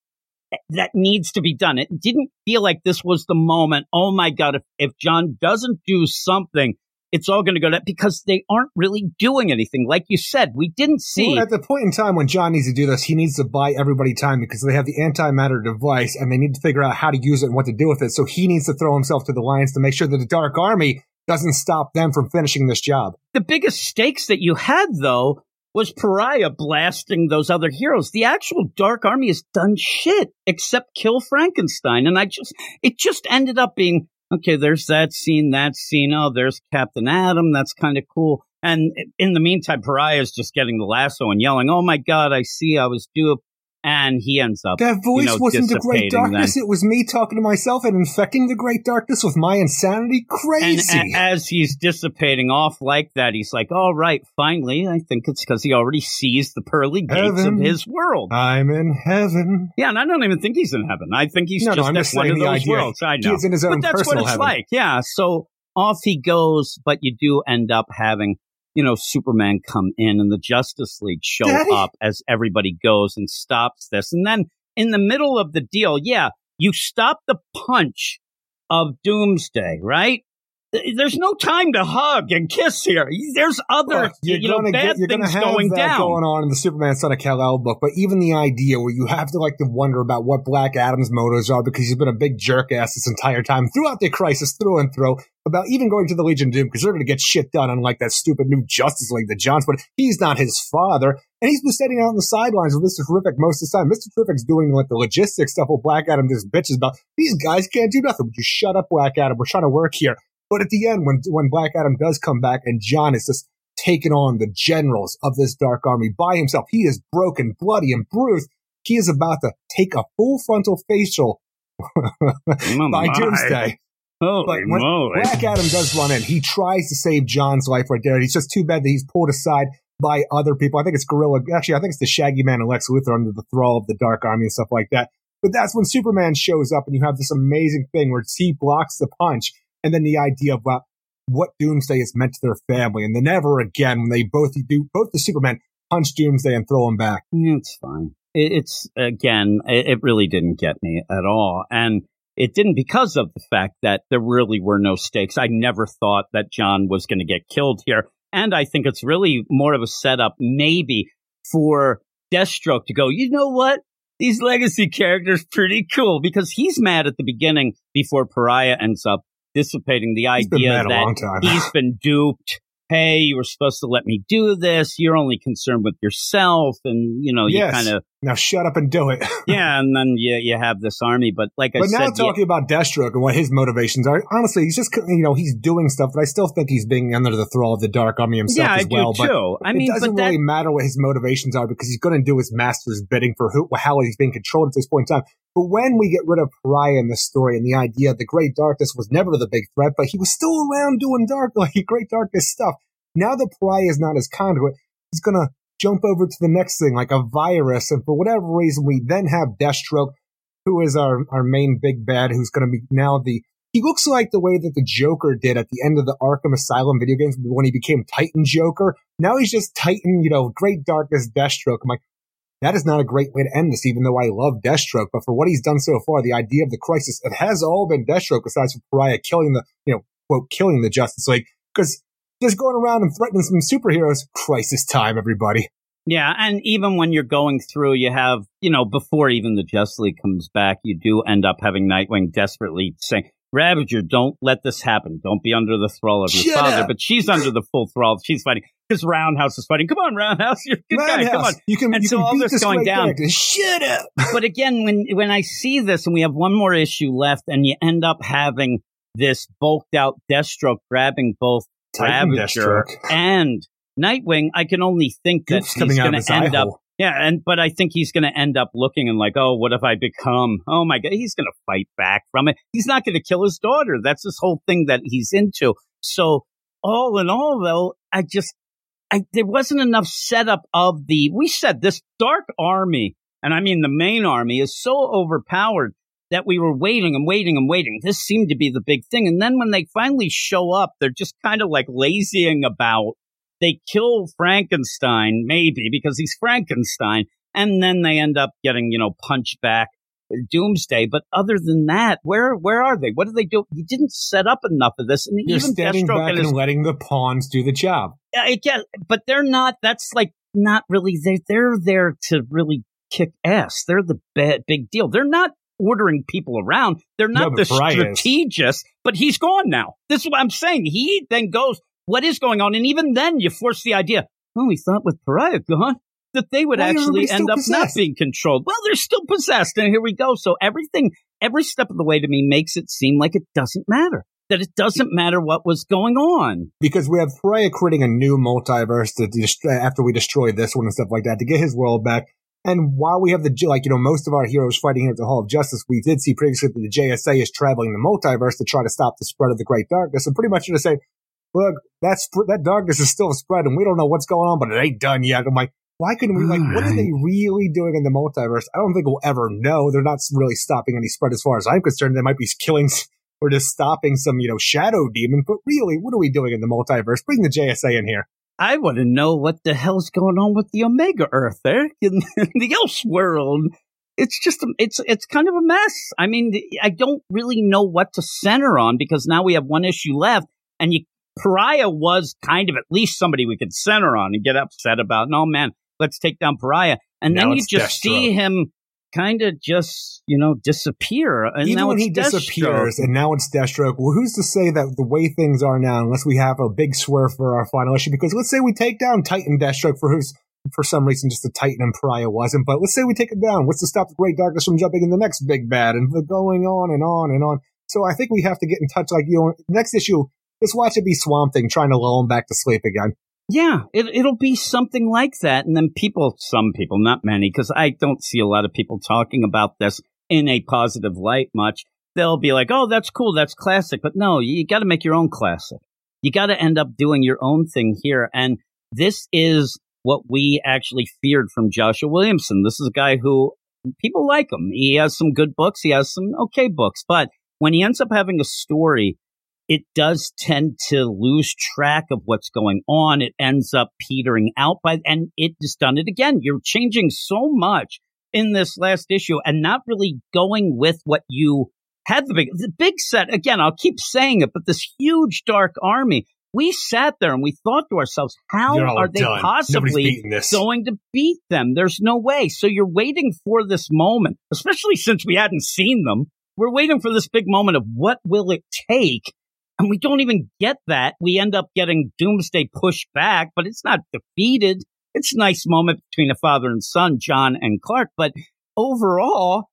that needs to be done. It didn't feel like this was the moment. Oh my God, if, if Jon doesn't do something, it's all going to go to because they aren't really doing anything. Like you said, we didn't see. Well, at the point in time when Jon needs to do this, he needs to buy everybody time because they have the antimatter device and they need to figure out how to use it and what to do with it. So he needs to throw himself to the lions to make sure that the Dark Army doesn't stop them from finishing this job. The biggest stakes that you had, though, was Pariah blasting those other heroes. The actual Dark Army has done shit except kill Frankenstein. And I just, it just ended up being okay, there's that scene, that scene. Oh, there's Captain Atom. That's kind of cool. And in the meantime, Pariah is just getting the lasso and yelling, "Oh my God, I see, I was duped." And he ends up. That voice you know, wasn't the great darkness. Then. It was me talking to myself and infecting the great darkness with my insanity. Crazy. And a- as he's dissipating off like that, he's like, "All right, finally, I think it's because he already sees the pearly gates Heaven. of his world." I'm in heaven. yeah, and I don't even think he's in heaven. I think he's No, no, just I'm at just one of the those idea. worlds. I know, is in his own but that's what it's heaven. like. Yeah, so off he goes, but you do end up having you know, Superman come in and the Justice League show Daddy. up as everybody goes and stops this. And then in the middle of the deal, yeah, you stop the punch of Doomsday, right? Th- There's no time to hug and kiss here. There's other, Look, you're you know, gonna bad get, you're gonna things have going that down. going on in the Superman Son of Kal-El book, but even the idea where you have to like to wonder about what Black Adam's motives are because he's been a big jerk ass this entire time throughout the crisis, through and through, about even going to the Legion of Doom because they're gonna get shit done, unlike that stupid new Justice League that Jon's but he's not his father. And he's been standing out on the sidelines with Mr. Terrific most of the time. Mr. Terrific's doing like the logistics stuff while Black Adam just bitches about these guys can't do nothing. Would you shut up, Black Adam? We're trying to work here. But at the end, when when Black Adam does come back and Jon is just taken on the generals of this dark army by himself, he is broken, bloody, and bruised. He is about to take a full frontal facial Oh, by. Doomsday. Holy But when moly. Black Adam does run in, he tries to save Jon's life right there. It's just too bad that he's pulled aside by other people. I think it's Gorilla. Actually, I think it's the Shaggy Man and Lex Luthor under the thrall of the Dark Army and stuff like that. But that's when Superman shows up and you have this amazing thing where he blocks the punch and then the idea about what Doomsday has meant to their family. And then never again when they both do, both the Superman punch Doomsday and throw him back. It's fine. it's again, it really didn't get me at all. And it didn't because of the fact that there really were no stakes. I never thought that Jon was going to get killed here. And I think it's really more of a setup, maybe for Deathstroke to go, you know what? These legacy characters pretty cool because he's mad at the beginning before Pariah ends up dissipating the idea that he's been duped hey, you were supposed to let me do this. You're only concerned with yourself. And, you know, yes. you kind of. Now shut up and do it. yeah. And then you, you have this army. But like but I said. But now talking about Deathstroke and what his motivations are, honestly, he's just, you know, he's doing stuff, but I still think he's being under the thrall of the Dark Army himself yeah, as I well. Do too. But I mean, it doesn't that, really matter what his motivations are because he's going to do his master's bidding for who, how he's being controlled at this point in time. But when we get rid of Pariah in the story and the idea the Great Darkness was never the big threat, but he was still around doing dark, like Great Darkness stuff. Now the Pariah is not as conduit. He's going to jump over to the next thing like a virus. And for whatever reason, we then have Deathstroke, who is our, our main big bad, who's going to be now the, he looks like the way that the Joker did at the end of the Arkham Asylum video games when he became Titan Joker. Now he's just Titan, you know, Great Darkness Deathstroke. I'm like, that is not a great way to end this, even though I love Deathstroke. But for what he's done so far, the idea of the crisis, it has all been Deathstroke besides for Pariah killing the, you know, quote, killing the Justice League. Because just going around and threatening some superheroes. Crisis time, everybody. Yeah, and even when you're going through, you have, you know, before even the Justice League comes back, you do end up having Nightwing desperately saying, Ravager, don't let this happen. Don't be under the thrall of your Shut father. Up. But she's under the full thrall. She's fighting because Roundhouse is fighting. Come on, Roundhouse, you're a good Roundhouse, guy. Come on. You can, and you so can all this this going down. Character. Shut up. but again, when when I see this and we have one more issue left, and you end up having this bulked out Deathstroke grabbing both Ravager and Nightwing, I can only think that Goop's he's going to end up. Yeah, and but I think he's going to end up looking and like, oh, what have I become? Oh my god, he's going to fight back from it. He's not going to kill his daughter. That's this whole thing that he's into. So all in all, though, I just, I there wasn't enough setup of the. We said this dark army, and I mean the main army is so overpowered that we were waiting and waiting and waiting. This seemed to be the big thing. And then when they finally show up, they're just kind of like lazying about. They kill Frankenstein, maybe because he's Frankenstein. And then they end up getting, you know, punched back Doomsday. But other than that, where where are they? What do they do? You didn't set up enough of this. And You're even standing Deathstroke back and, and his, letting the pawns do the job. I get, but they're not. That's like not really. They they're there to really kick ass. They're the big deal. They're not ordering people around. They're not No, the is. but he's gone now. This is what I'm saying. He then goes, what is going on? And even then you force the idea, oh, we thought with Pariah gone that they would Why actually end up not being controlled. Well, they're still possessed. And here we go. So everything, every step of the way to me makes it seem like it doesn't matter. That it doesn't matter what was going on. Because we have Pariah creating a new multiverse to dest- after we destroy this one and stuff like that to get his world back. And while we have the, like, you know, most of our heroes fighting here at the Hall of Justice, we did see previously that the JSA is traveling the multiverse to try to stop the spread of the Great Darkness. And pretty much to say, look, that, that's, that darkness is still spread and we don't know what's going on, but it ain't done yet. I'm like, why couldn't we, like, what are they really doing in the multiverse? I don't think we'll ever know. They're not really stopping any spread as far as I'm concerned. They might be killing or just stopping some, you know, shadow demon, but really, what are we doing in the multiverse? Bring the JSA in here. I want to know what the hell's going on with the Omega Earth there eh? in the Else world. It's just, it's, it's kind of a mess. I mean, I don't really know what to center on because now we have one issue left and you, Pariah was kind of at least somebody we could center on and get upset about. No, oh, man, let's take down Pariah. And Now then you just see him kind of just, you know, disappear. And Even now when it's he disappears Deathstroke. and now it's Deathstroke, well, who's to say that the way things are now, unless we have a big swerve for our final issue? Because let's say we take down Titan Deathstroke for who's for some reason just a Titan and Pariah wasn't, but let's say we take it down. What's to stop the Great Darkness from jumping in the next big bad and going on and on and on? So I think we have to get in touch. Like you know, next issue, just watch it be Swamp Thing trying to lull him back to sleep again. Yeah, it, it'll be something like that. And then people, some people, not many, because I don't see a lot of people talking about this in a positive light much. They'll be like, oh, that's cool. That's classic. But no, you got to make your own classic. You got to end up doing your own thing here. And this is what we actually feared from Joshua Williamson. This is a guy who people like him. He has some good books. He has some okay books. But when he ends up having a story it does tend to lose track of what's going on. It ends up petering out by, and it just done it again. You're changing so much in this last issue and not really going with what you had the big, the big set. Again, I'll keep saying it, but this huge dark army, we sat there and we thought to ourselves, how You're they done. Possibly going to beat them? There's no way. So you're waiting for this moment, especially since we hadn't seen them. We're waiting for this big moment of what will it take? And we don't even get that. We end up getting Doomsday pushed back, but it's not defeated. It's a nice moment between a father and son, Jon and Clark. But overall,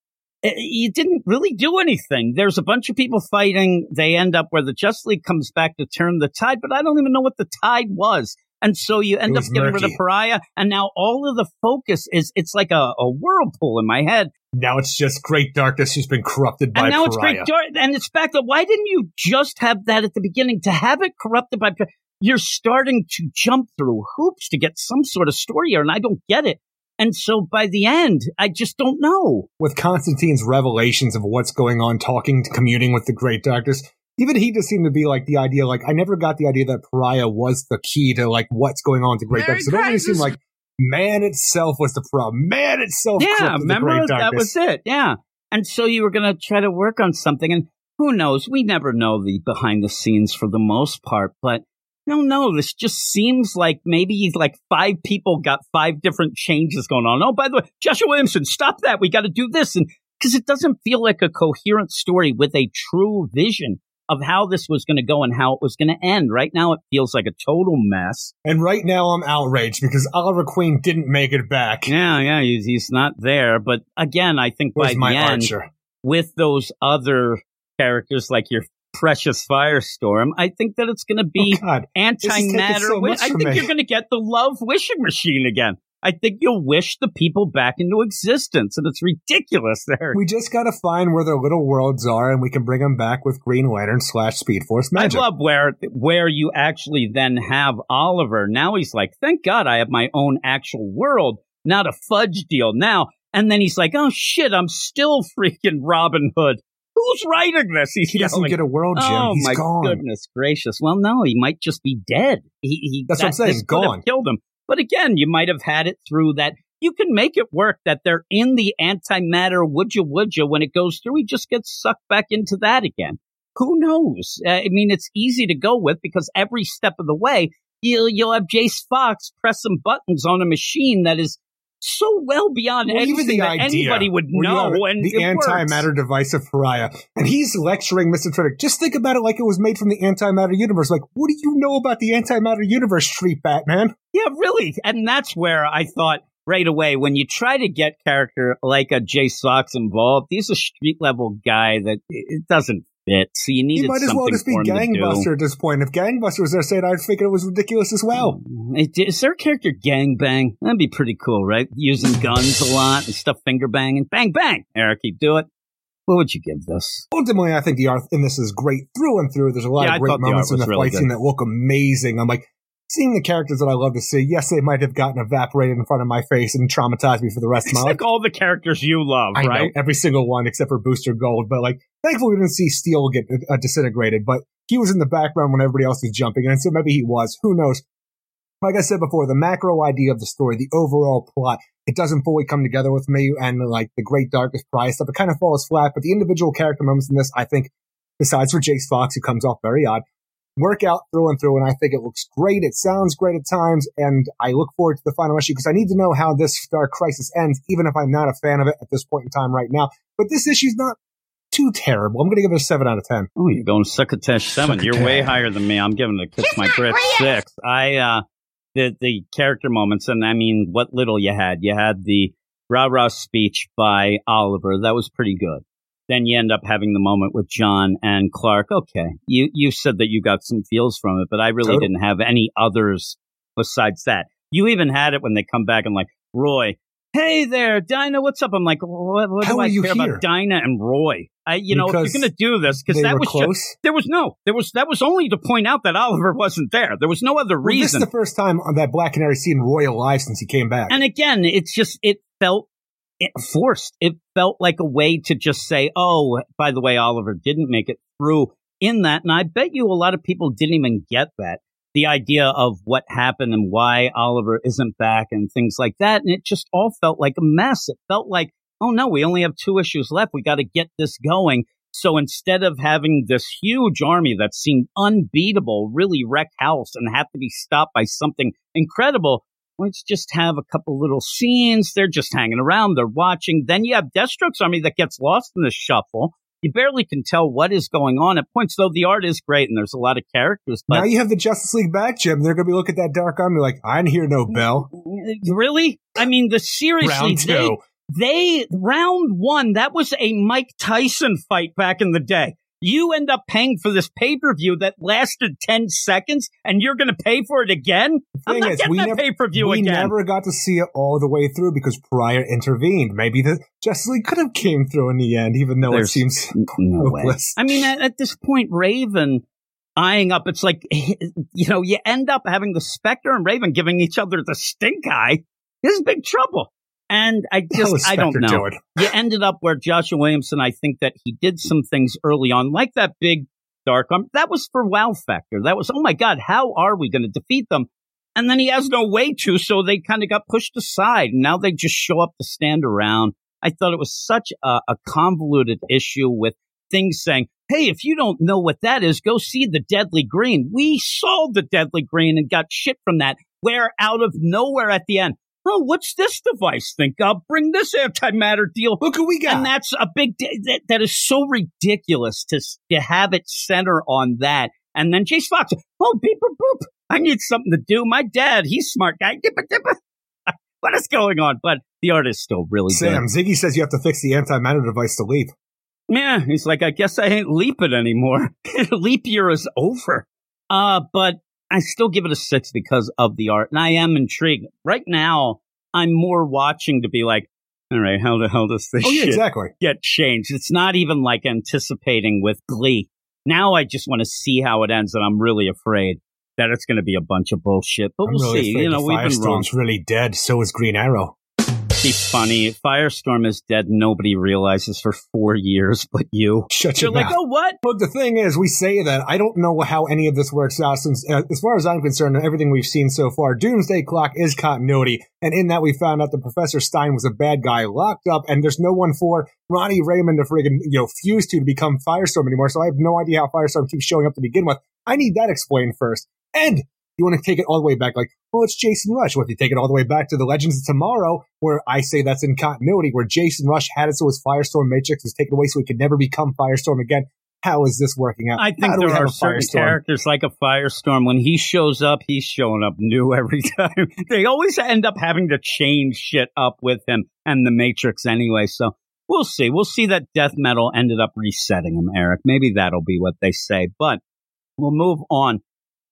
eh, you didn't really do anything. There's a bunch of people fighting. They end up where the Just League comes back to turn the tide, but I don't even know what the tide was. And so you end up getting rid of murky. Pariah. And now all of the focus is, it's like a, a whirlpool in my head. Now it's just Great Darkness who's been corrupted by And now it's Pariah. great. Dar- and it's back to why didn't you just have that at the beginning? To have it corrupted by, you're starting to jump through hoops to get some sort of story here. And I don't get it. And so by the end, I just don't know. With Constantine's revelations of what's going on, talking, to communing with the Great Darkness, even he just seemed to be like the idea, like, I never got the idea that Pariah was the key to, like, what's going on to Great Merry Darkness. It always seemed like man itself was the problem. Man itself Yeah, remember that was it. Yeah. And so you were going to try to work on something and who knows? We never know the behind the scenes for the most part, but no, no, this just seems like maybe he's like five people got five different changes going on. Oh, by the way, Joshua Williamson, stop that. We got to do this. And because it doesn't feel like a coherent story with a true vision of how this was going to go and how it was going to end. Right now, it feels like a total mess. And right now I'm outraged because Oliver Queen didn't make it back. Yeah, yeah, he's, he's not there. But again, I think Where's by my the end, Archer? with those other characters like your precious Firestorm, I think that it's going to be oh, is so wi- I think me. you're going to get the love wishing machine again. I think you'll wish the people back into existence, and it's ridiculous. There, We just gotta find where their little worlds are and we can bring them back with Green Lantern slash Speed Force magic. I love where where you actually then have Oliver. Now he's like, thank God I have my own actual world, not a fudge deal now. And then he's like, oh shit, I'm still freaking Robin Hood. Who's writing this? He's he doesn't yelling. get a world, Jim. Oh He's my gone. goodness gracious! Well, no, he might just be dead. He, he That's what I'm saying, have gone. Killed him. But again, you might have had it through that. You can make it work that they're in the antimatter. Would you? Would you? When it goes through, he just gets sucked back into that again. Who knows? Uh, I mean, it's easy to go with because every step of the way, you'll you'll have Jace Fox press some buttons on a machine that is so well beyond Well, anything the that idea anybody would know. And the it works. device of Pariah, and he's lecturing Mr. Terrific. Just think about it like it was made from the antimatter universe. Like, what do you know about the antimatter universe, Street Batman? Yeah, really. And that's where I thought right away when you try to get character like a Jace Fox involved, he's a street level guy that it doesn't fit. So you needed might as well just be. Gangbuster at this point. If Gangbuster was there saying, I'd figure it was ridiculous as well. Mm, is is there a character gangbang? That'd be pretty cool, right? Using guns a lot and stuff, finger banging. Bang, bang. Eric, you do it. What would you give this? Ultimately, I think the art in this is great through and through. There's a lot Yeah, of great thought the moments in the really fight scene that look amazing. I'm like, seeing the characters that I love to see, yes, they might have gotten evaporated in front of my face and traumatized me for the rest of It's my life. like all the characters you love, I right? know every single one except for Booster Gold, but like thankfully we didn't see Steel get uh, disintegrated, but he was in the background when everybody else was jumping, and so maybe he was. Who knows? Like I said before, the macro idea of the story, the overall plot, it doesn't fully come together with me, and like the Great Darkest Prize stuff, it kind of falls flat. But the individual character moments in this, I think, besides for Jace Fox, who comes off very odd, work out through and through, and I think it looks great. It sounds great at times, and I look forward to the final issue because I need to know how this Dark Crisis ends, even if I'm not a fan of it at this point in time right now. But this issue's not too terrible. I'm going to give it a seven out of ten. Oh, you're going Succotash seven. You're way higher than me. I'm giving it Kiss My Grits six. I uh the the character moments, and I mean, what little you had. You had the rah rah speech by Oliver. That was pretty good. Then you end up having the moment with Jon and Clark. Okay, you you said that you got some feels from it, but I really Totally. didn't have any others besides that. You even had it when they come back and like Roy. Hey there, Dinah. What's up? I'm like, what, what How do are I you care here? about Dinah and Roy? I, you know, if you're going to do this because that was just there was no, there was that was only to point out that Oliver wasn't there. There was no other Well, this is the first time on that Black Canary seen Roy alive since he came back. and again, it's just it felt it forced. It felt like a way to just say, "Oh, by the way, Oliver didn't make it through in that." And I bet you a lot of people didn't even get that. The idea of what happened and why Oliver isn't back and things like that. And it just all felt like a mess. It felt like, oh no, we only have two issues left. We got to get this going. So instead of having this huge army that seemed unbeatable, really wreck house and have to be stopped by something incredible, let's just have a couple little scenes. They're just hanging around. They're watching. Then you have Deathstroke's army that gets lost in the shuffle. You barely can tell what is going on at points, though the art is great and there's a lot of characters. But now you have the Justice League back, Jim. They're going to be looking at that Dark Army like, I didn't hear no bell. Really? I mean, the seriously, Round two. they, they round one. That was a Mike Tyson fight back in the day. You end up paying for this pay per view that lasted ten seconds, and you're going to pay for it again. I'm thing not is, getting we that never- pay per view we never got to see it all the way through because Pryor intervened. Maybe the Justice League could have came through in the end, even though There's it seems no way. hopeless. I mean, at, at this point, Raven eyeing up, it's like, you know, you end up having the Spectre and Raven giving each other the stink eye. This is big trouble. And I just, I don't know. doing? You ended up where Joshua Williamson, I think that he did some things early on, like that big dark arm. That was for wow factor. That was, oh my God, how are we going to defeat them? And then he has no way to, so they kind of got pushed aside. And now they just show up to stand around. I thought it was such a, a convoluted issue with things saying, hey, if you don't know what that is, go see the Deadly Green. We saw the Deadly Green and got shit from that. Where out of nowhere at the end, oh, what's this device think? I'll bring this antimatter deal. Look who we got. And that's a big, that, that is so ridiculous to, to have it center on that. And then Jace Fox, oh, beep, boop, boop. I need something to do. My dad, he's smart guy. Dippa, dippa. what is going on? But the art is still really Sam, good. Ziggy says you have to fix the antimatter device to leap. Yeah, he's like, I guess I ain't leaping anymore. Leap year is over. Uh, but I still give it a six because of the art, and I am intrigued. Right now, I'm more watching to be like, all right, how the hell does this Oh yeah, shit exactly. get changed? It's not even like anticipating with Glee. Now I just want to see how it ends, and I'm really afraid that it's going to be a bunch of bullshit. But I'm we'll really see. You know, we've been wrong. Firestorm's really dead. So is Green Arrow. Be funny. Firestorm is dead. Nobody realizes for four years, but you. Shut You're your like, mouth. oh, what? But the thing is, we say that I don't know how any of this works out. Since, uh, as far as I'm concerned, everything we've seen so far, Doomsday Clock is continuity, and in that we found out that Professor Stein was a bad guy, locked up, and there's no one for Ronnie Raymond to friggin' you know fuse to to become Firestorm anymore. So I have no idea how Firestorm keeps showing up to begin with. I need that explained first. And you want to take it all the way back, like, well, it's Jason Rusch. Well, if you take it all the way back to the Legends of Tomorrow, where I say that's in continuity, where Jason Rusch had it so his Firestorm Matrix was taken away so he could never become Firestorm again. How is this working out? I think there are certain Firestorm? characters like a firestorm. When he shows up, he's showing up new every time. they always end up having to change shit up with him and the Matrix anyway. So we'll see. We'll see that death metal ended up resetting him, Eric. Maybe that'll be what they say. But we'll move on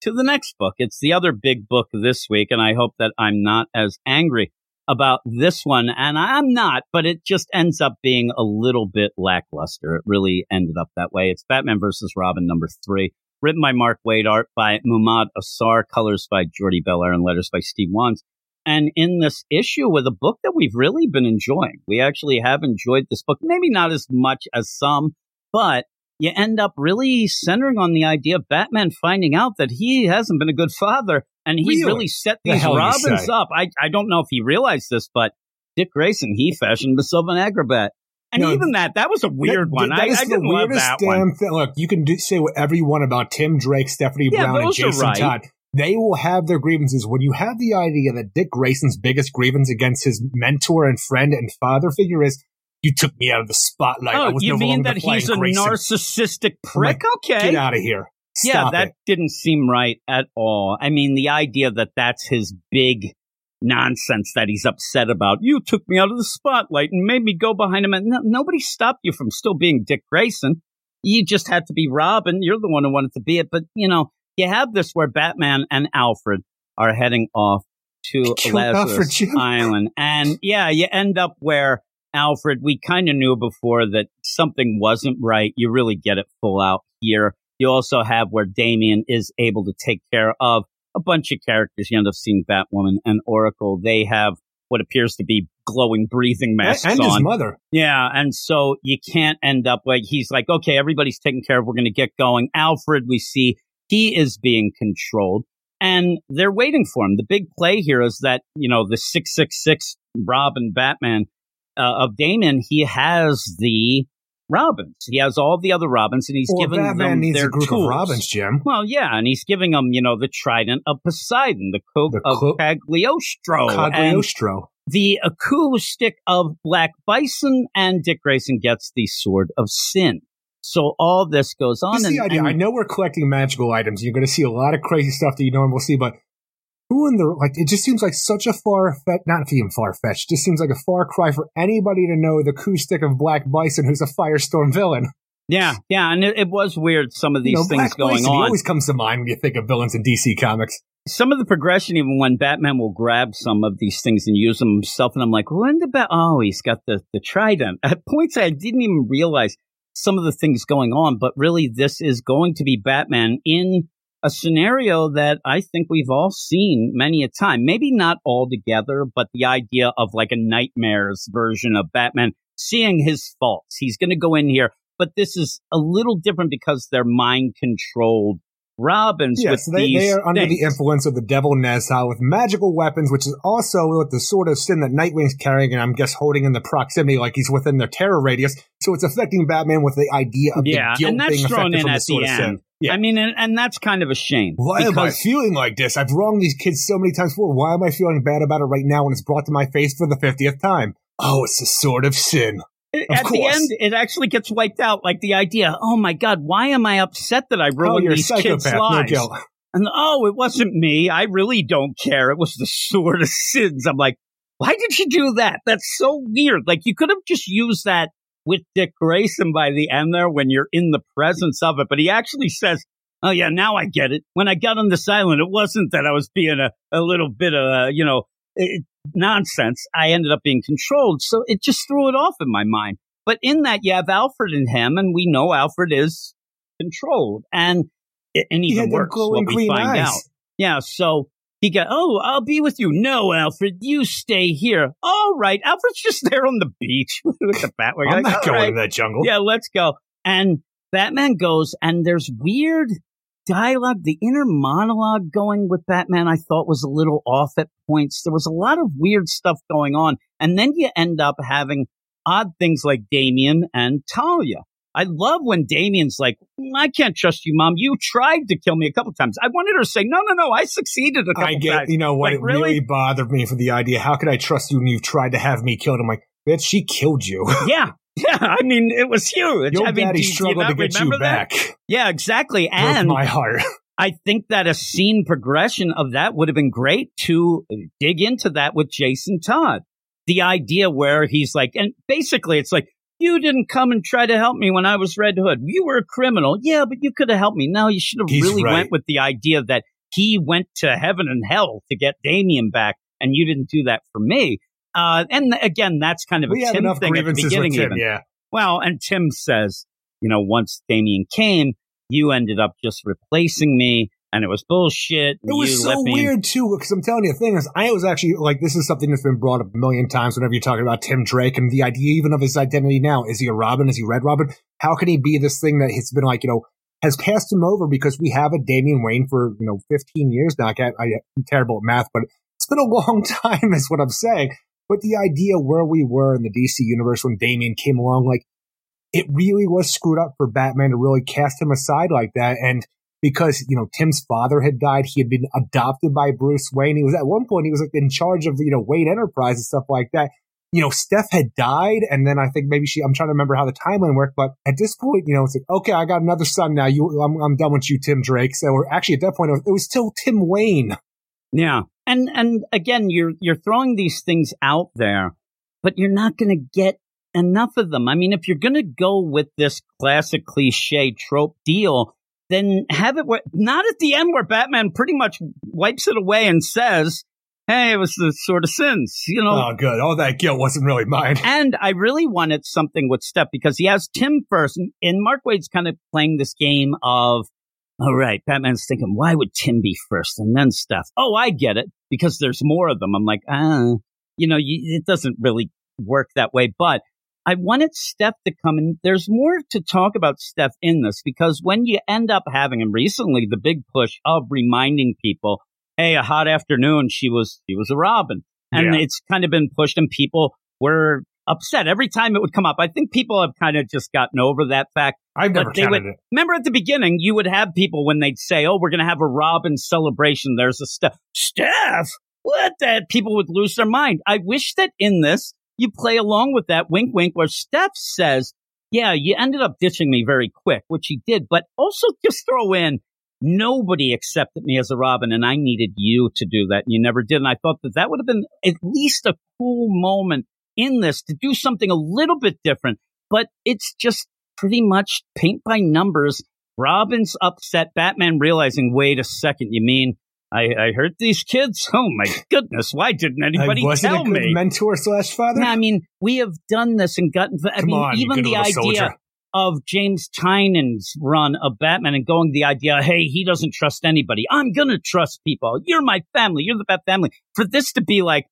to the next book. It's the other big book this week, and I hope that I'm not as angry about this one. And I'm not, but it just ends up being a little bit lackluster. It really ended up that way. It's Batman versus Robin number three, written by Mark Waid, art by Mahmud Asrar, colors by Jordie Bellaire, and letters by Steve Wands. And in this issue with a book that we've really been enjoying, we actually have enjoyed this book, maybe not as much as some, but you end up really centering on the idea of Batman finding out that he hasn't been a good father and he Really? really set these you Robins up. I, I don't know if he realized this, but Dick Grayson, he fashioned himself an acrobat. And No, even that, that was a weird That- one. that I, is I the weirdest that damn one. thing. Look, you can do, say whatever you want about Tim Drake, Stephanie Yeah, Brown, and Jason right. Todd. They will have their grievances. When you have the idea that Dick Grayson's biggest grievance against his mentor and friend and father figure is, you took me out of the spotlight. I Oh, you no mean that he's a Grayson. narcissistic prick? like, okay. Get out of here. yeah, that it. didn't seem right at all. I mean, the idea that that's his big nonsense that he's upset about. You took me out of the spotlight and made me go behind him. And no, nobody stopped you from still being Dick Grayson. You just had to be Robin. You're the one who wanted to be it. But, you know, you have this where Batman and Alfred are heading off to Lazarus Island. And yeah, you end up where Alfred, we kind of knew before that something wasn't right. You really get it full out here. You also have where Damian is able to take care of a bunch of characters. You end up seeing Batwoman and Oracle. They have what appears to be glowing breathing masks and his on. mother. Yeah, and so you can't end up like he's like, okay, everybody's taken care of. We're going to get going. Alfred, we see he is being controlled. and they're waiting for him. The big play here is that, you know, the 666 Robin Batman uh, of Damon, he has the Robins. He has all the other Robins, and he's Well, giving Batman them needs their a group tools. of Robins, Jim. Well, yeah, and he's giving them, you know, the trident of Poseidon, the coat The of clo- Cagliostro, Cagliostro. the acoustic of Black Bison, and Dick Grayson gets the sword of sin. So all this goes on. This and, the idea. and- I know we're collecting magical items. You're going to see a lot of crazy stuff that you normally see, but who in the like? It just seems like such a far fetched, not even far fetched. Just seems like a far cry for anybody to know the acoustic of Black Bison, who's a Firestorm villain. yeah, yeah, and it, it was weird. Some of these you know, things Black going Bison, He on. always comes to mind when you think of villains in DC Comics. some of the progression, even when Batman will grab some of these things and use them himself, and I'm like, when the bat? Oh, he's got the the trident. At points, I didn't even realize some of the things going on, but really, this is going to be Batman in a scenario that I think we've all seen many a time. Maybe not all together, but the idea of like a nightmares version of Batman seeing his faults. He's going to go in here, but this is a little different because they're mind controlled. Robins with Yes, they, these they are under the influence of the Devil Nezha with magical weapons, which is also with the sword of sin that Nightwing's carrying, and I'm guess holding in the proximity, like he's within their terror radius. So it's affecting Batman with the idea of Yeah, the guilt and that's being thrown in from at the sort the of end. sin. Yeah. I mean, and, and that's kind of a shame. Why am I feeling like this? I've wronged these kids so many times before. Why am I feeling bad about it right now when it's brought to my face for the 50th time? Oh, it's a sword of sin. At the end, it actually gets wiped out. Like the idea, oh my God, why am I upset that I Oh, ruined you're these kids' psychopath. No lives? And oh, it wasn't me. I really don't care. It was the sword of sins. I'm like, why did you do that? That's so weird. Like you could have just used that with Dick Grayson by the end there when you're in the presence of it. But he actually says, Oh yeah, now I get it. When I got on this island, it wasn't that I was being a, a little bit of, uh, you know, eh, nonsense. I ended up being controlled. So it just threw it off in my mind. But in that, you have Alfred and him, and we know Alfred is controlled. And, and even worse, what we find eyes. out. Yeah, so he got, oh, I'll be with you. No, Alfred, you stay here. All right. Alfred's just there on the beach with the bat. I'm like, not going right." to that jungle. Yeah, let's go. And Batman goes, and there's weird dialogue. The inner monologue going with Batman, I thought was a little off at points. There was a lot of weird stuff going on. And then you end up having odd things like Damian and Talia. I love when Damian's like, "Mm, I can't trust you, mom. You tried to kill me a couple times. I wanted her to say, no, no, no, I succeeded a couple times." I get, times. you know what, Like, it really? really? bothered me for the idea. How could I trust you when you've tried to have me killed? I'm like, bitch, she killed you. Yeah. Yeah. I mean, it was huge. Your I mean, daddy do you- do struggled to get you remember that? back. Yeah, exactly. And Broke my heart. I think that a scene progression of that would have been great to uh, dig into that with Jason Todd. The idea where he's like, and basically it's like, you didn't come and try to help me when I was Red Hood. You were a criminal. Yeah, but you could have helped me. No, you should have He's really right. went with the idea that he went to heaven and hell to get Damian back, and you didn't do that for me. Uh, and again, that's kind of We a Tim thing at the beginning. Tim, even. yeah. Well, and Tim says, you know, once Damian came, you ended up just replacing me, and it was bullshit. It was so me weird too, because I'm telling you, the thing is, I was actually like, this is something that's been brought up a million times whenever you're talking about Tim Drake and the idea even of his identity now. Is he a Robin? Is he Red Robin? How can he be this thing that has been like, you know, has passed him over because we have a Damian Wayne for, you know, 15 years now. I can't, I, I'm terrible at math, but it's been a long time is what I'm saying. But the idea where we were in the DC universe when Damian came along, like, it really was screwed up for Batman to really cast him aside like that. And because, you know, Tim's father had died, he had been adopted by Bruce Wayne. He was at one point, he was like in charge of, you know, Wayne Enterprise and stuff like that. You know, Steph had died, and then I think maybe she, I'm trying to remember how the timeline worked, but at this point, you know, it's like, okay, I got another son now. You, I'm, I'm done with you, Tim Drake. So actually at that point, it was, it was still Tim Wayne. Yeah, and and again, you're you're throwing these things out there, but you're not going to get enough of them. I mean, if you're going to go with this classic cliche trope deal, then have it where not at the end where Batman pretty much wipes it away and says, "Hey, it was the sword of sins," you know. Oh, good. All that guilt wasn't really mine. And I really wanted something with Steph because he has Tim first, and, and Mark Waid's kind of playing this game of, all right, Batman's thinking, why would Tim be first and then Steph? Oh, I get it because there's more of them. I'm like, ah, you know, you, it doesn't really work that way. But I wanted Steph to come in. There's more to talk about Steph in this because when you end up having him recently, the big push of reminding people hey, a hot afternoon, she was she was a Robin, and Yeah. it's kind of been pushed, and people were upset every time it would come up. I think people have kind of just gotten over that fact. I've never counted would- it. Remember at the beginning, you would have people when they'd say, "Oh, we're going to have a Robin celebration." There's a Steph. Steph, what? That people would lose their mind. I wish that in this you play along with that wink, wink, where Steph says, "Yeah, you ended up ditching me very quick," which he did, but also just throw in. Nobody accepted me as a Robin, and I needed you to do that. And you never did. And I thought that that would have been at least a cool moment in this to do something a little bit different. But it's just pretty much paint by numbers. Robin's upset. Batman realizing, wait a second, you mean I, I hurt these kids? Oh my goodness, why didn't anybody tell a good me? mentor slash father. No, I mean, we have done this and gotten. I Come mean, on, even the idea soldier. of James Tynion's run of Batman and going the idea, hey, he doesn't trust anybody. I'm gonna trust people. You're my family. You're the Bat family. For this to be like,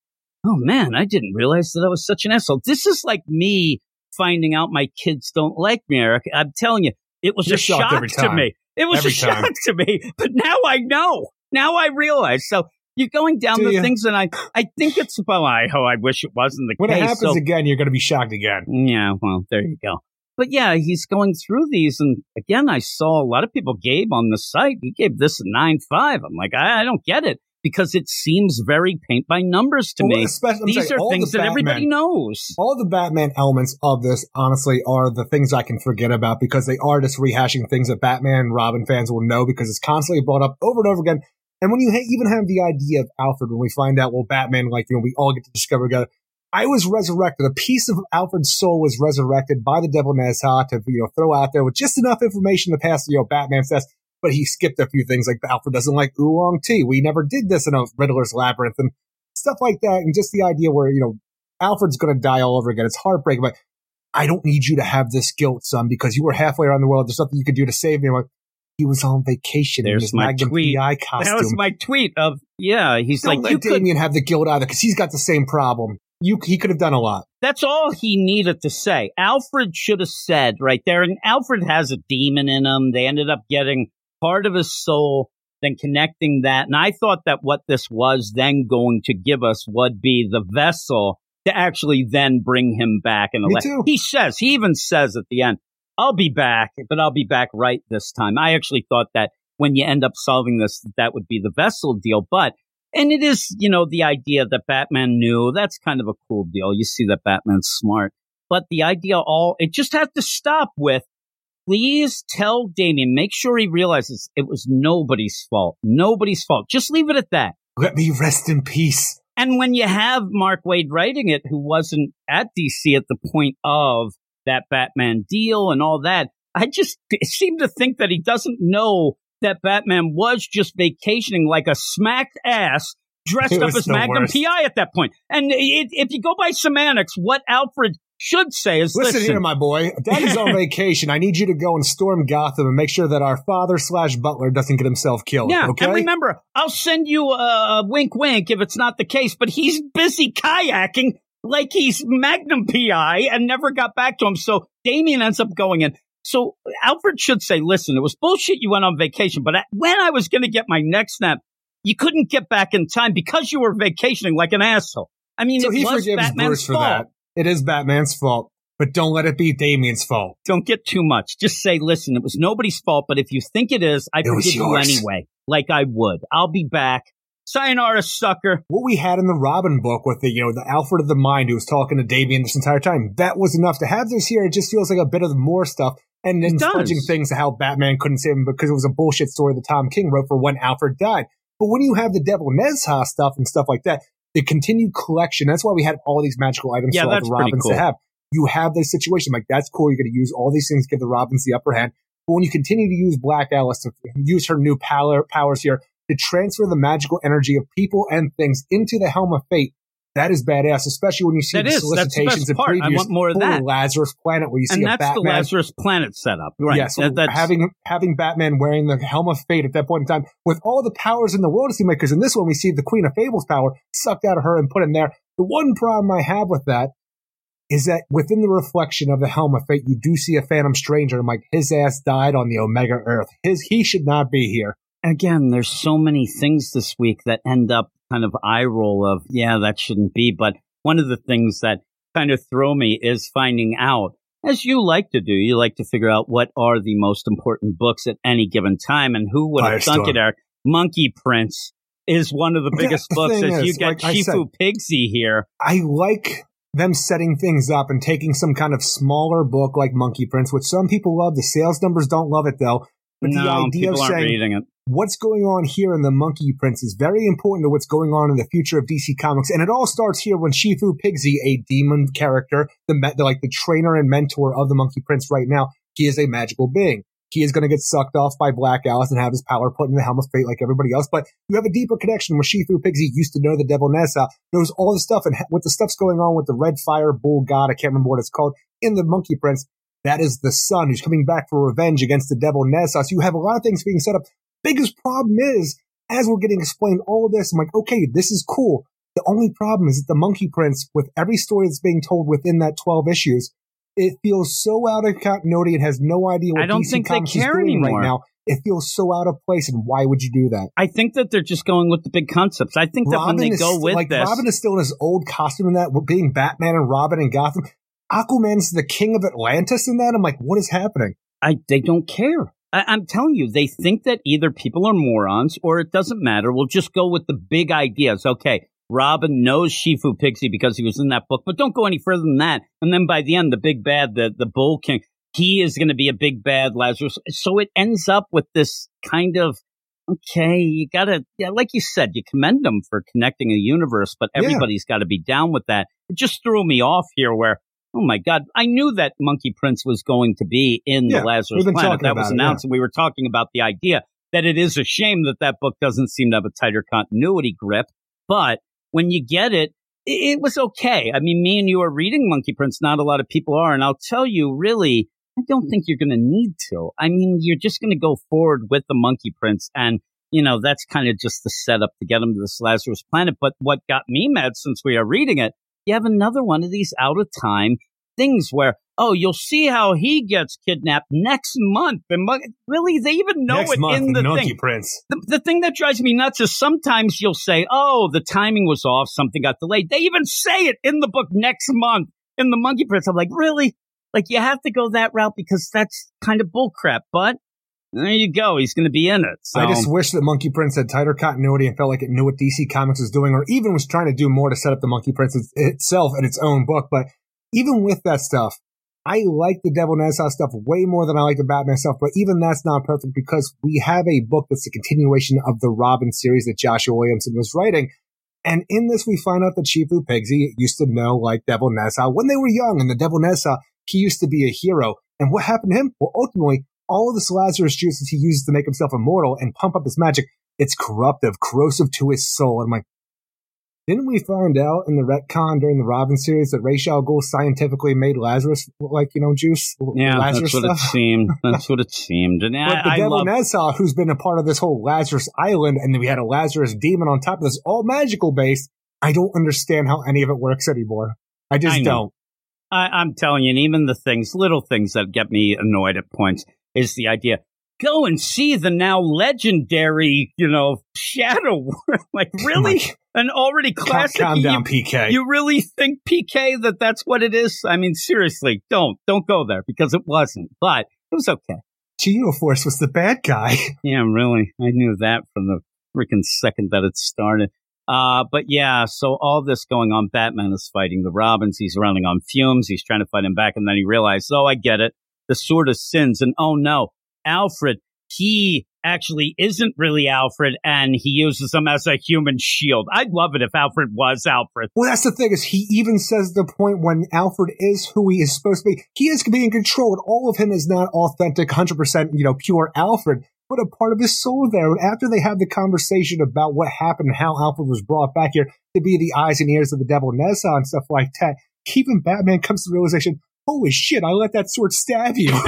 oh man, I didn't realize that I was such an asshole. This is like me finding out my kids don't like me, Eric. I'm telling you, it was You're a shock every to me. It was Every a shock time. to me. But now I know. Now I realize. So you're going down Do the you? things, and I, I think it's well. I, oh, I wish it wasn't the when case. When it happens So- again, you're going to be shocked again. Mm, yeah, well, there you go. But yeah, he's going through these, and again, I saw a lot of people gave on the site. He gave this a nine five. I'm like, I, I don't get it because it seems very paint by numbers to Well, me. These are all the things that Batman- everybody knows. all the Batman elements of this, honestly, are the things I can forget about because they are just rehashing things that Batman and Robin fans will know because it's constantly brought up over and over again. And when you ha- even have the idea of Alfred, when we find out, well, Batman, like, you know, we all get to discover together. I was resurrected. A piece of Alfred's soul was resurrected by the Devil Nezha to, you know, throw out there with just enough information to pass, you know, Batman's test. But he skipped a few things like Alfred doesn't like oolong tea. We never did this in a Riddler's Labyrinth and stuff like that. And just the idea where, you know, Alfred's going to die all over again. It's heartbreaking, but I don't need you to have this guilt, son, because you were halfway around the world. There's nothing you could do to save me. I'm like, he was on vacation in There's my Magnum tweet. PI That was my tweet of yeah. He's don't like, let you could. Damian have the guilt either because he's got the same problem. You, he could have done a lot. That's all he needed to say. Alfred should have said right there, and Alfred has a demon in him. They ended up getting part of his soul, then connecting that. And I thought that what this was then going to give us would be the vessel to actually then bring him back. And too. he says, he even says at the end, I'll be back, but I'll be back right this time. I actually thought that when you end up solving this, that would be the vessel deal. But and it is, you know, the idea that Batman knew. That's kind of a cool deal. You see that Batman's smart. But the idea all, it just has to stop with, please tell Damian, make sure he realizes it was nobody's fault. Nobody's fault. Just leave it at that. Let me rest in peace. And when you have Mark Waid writing it, who wasn't at DC at the point of that Batman deal and all that, I just seem to think that he doesn't know that Batman was just vacationing like a smacked ass dressed up as Magnum worst. PI at that point. And it, if you go by semantics, what Alfred should say is Listen, listen, here, my boy. Daddy's on vacation. I need you to go and storm Gotham and make sure that our father slash butler doesn't get himself killed. Yeah, okay? and remember, I'll send you a, wink, wink if it's not the case. But he's busy kayaking like he's Magnum PI and never got back to him. So Damian ends up going in. So Alfred should say, "Listen, it was bullshit. You went on vacation, but when I was going to get my next snap, you couldn't get back in time because you were vacationing like an asshole." I mean, so he forgives Bruce for fault. that. It is Batman's fault, but don't let it be Damian's fault. Don't get too much. Just say, "Listen, it was nobody's fault, but if you think it is, I it forgive you anyway. Like I would. I'll be back. Sayonara, sucker. What we had in the Robin book with the, you know, the Alfred of the Mind who was talking to Damian this entire time, that was enough to have this here. It just feels like a bit of more stuff. And then fudging things to how Batman couldn't save him because it was a bullshit story that Tom King wrote for when Alfred died. But when you have the Devil Nezha stuff and stuff like that, the continued collection, that's why we had all these magical items Yeah, for all the Robins cool. to have. You have this situation, like that's cool. You're going to use all these things, give the Robins the upper hand. But when you continue to use Black Alice to use her new power, powers here to transfer the magical energy of people and things into the Helm of Fate, that is badass, especially when you see That the is. Solicitations and part. I want more of that. Lazarus Planet, where you see and a that's the Lazarus Planet setup, right? Yes, That- having having Batman wearing the Helm of Fate at that point in time, with all the powers in the world, it seemed like because in this one we see the Queen of Fables power sucked out of her and put in there. The one problem I have with that is that within the reflection of the Helm of Fate, you do see a Phantom Stranger. I'm like, his ass died on the Omega Earth. His he should not be here. Again, there's so many things this week that end up kind of eye roll of, yeah, that shouldn't be. But one of the things that kind of throw me is finding out, as you like to do, you like to figure out what are the most important books at any given time. And who would have thunk it, Eric? Monkey Prince is one of the biggest the books. As is, you got like Shifu Pigsy here. I like them setting things up and taking some kind of smaller book like Monkey Prince, which some people love. The sales numbers don't love it though. But no, the idea of saying what's going on here in the Monkey Prince is very important to what's going on in the future of DC Comics, and it all starts here when Shifu Pigsy, a demon character, the, the like the trainer and mentor of the Monkey Prince right now, he is a magical being he is going to get sucked off by Black Alice and have his power put in the helm of fate like everybody else. But you have a deeper connection where Shifu Pigsy used to know the devil Nezha, knows all the stuff and what the stuff's going on with the red fire bull god. I can't remember what it's called in the Monkey Prince. That is the son who's coming back for revenge against the devil Nezha. You have a lot of things being set up. Biggest problem is, as we're getting explained all this, I'm like, okay, this is cool. The only problem is that the Monkey Prince, with every story that's being told within that 12 issues, it feels so out of continuity It has no idea what I don't DC think Comics they care anymore. right now. It feels so out of place, and why would you do that? I think that they're just going with the big concepts. I think that Robin when they go with like this, Robin is still in his old costume in that, being Batman and Robin and Gotham. Aquaman's the king of Atlantis in that. I'm like, what is happening? I they don't care. I, am telling you, they think that either people are morons or it doesn't matter. We'll just go with the big ideas. Okay, Robin knows Shifu Pigsy because he was in that book, but don't go any further than that. And then by the end, the big bad, the, the Bull King, he is going to be a big bad Lazarus. So it ends up with this kind of, okay, you gotta, yeah, like you said, you commend them for connecting a universe, but everybody's yeah. got to be down with that. It just threw me off here where, oh my God, I knew that Monkey Prince was going to be in yeah, the Lazarus Planet. That was announced, it, yeah. and we were talking about the idea that it is a shame that that book doesn't seem to have a tighter continuity grip. But when you get it, it, was okay. I mean, me and you are reading Monkey Prince. Not a lot of people are. And I'll tell you, really, I don't think you're going to need to. I mean, you're just going to go forward with the Monkey Prince. And, you know, that's kind of just the setup to get him to this Lazarus planet. But what got me mad since we are reading it, you have another one of these out of time things where oh, you'll see how he gets kidnapped next month. And really, they even know next it month, in the thing. Prince. The, the thing that drives me nuts is sometimes you'll say, oh, the timing was off, something got delayed. They even say it in the book next month in the Monkey Prince. I'm like, really? Like, you have to go that route because that's kind of bullcrap. But there you go. He's going to be in it. So. I just wish that Monkey Prince had tighter continuity and felt like it knew what DC Comics was doing, or even was trying to do more to set up the Monkey Prince itself in its own book. But even with that stuff, I like the Devil Nezha stuff way more than I like the Batman stuff, but even that's not perfect because we have a book that's a continuation of the Robin series that Joshua Williamson was writing. And in this, we find out that Shifu Pigsy used to know like Devil Nezha when they were young, and the Devil Nezha, he used to be a hero. And what happened to him? Well, ultimately, all of this Lazarus juice that he uses to make himself immortal and pump up his magic, it's corruptive, corrosive to his soul. And I'm like, didn't we find out in the retcon during the Robin series that Ra's al Ghul scientifically made Lazarus like you know juice? Yeah, Lazarus that's what stuff? it seemed. That's what it seemed. And but I, the devil love- Nezha, who's been a part of this whole Lazarus Island, and then we had a Lazarus demon on top of this, all magical based. I don't understand how any of it works anymore. I just I don't. I, I'm telling you, and even the things, little things that get me annoyed at points, is the idea go and see the now legendary, you know, Shadow. like, really? An already classic. Calm, calm down, you, PK. You really think PK that that's what it is? I mean, seriously, don't don't go there because it wasn't. But it was okay. Geoforce was the bad guy. yeah, really. I knew that from the freaking second that it started. Uh, but yeah, so all this going on, Batman is fighting the Robins. He's running on fumes. He's trying to fight him back. And then he realizes, oh, I get it. The sword of sins. And oh no, Alfred, he actually isn't really Alfred and he uses him as a human shield. I'd love it if Alfred was Alfred. Well, that's the thing is he even says the point when Alfred is who he is supposed to be. He is being controlled. All of him is not authentic, 100%, you know, pure Alfred, but a part of his soul there. And after they have the conversation about what happened and how Alfred was brought back here to be the eyes and ears of the devil Nezha and stuff like that, even Batman comes to the realization, holy shit, I let that sword stab you.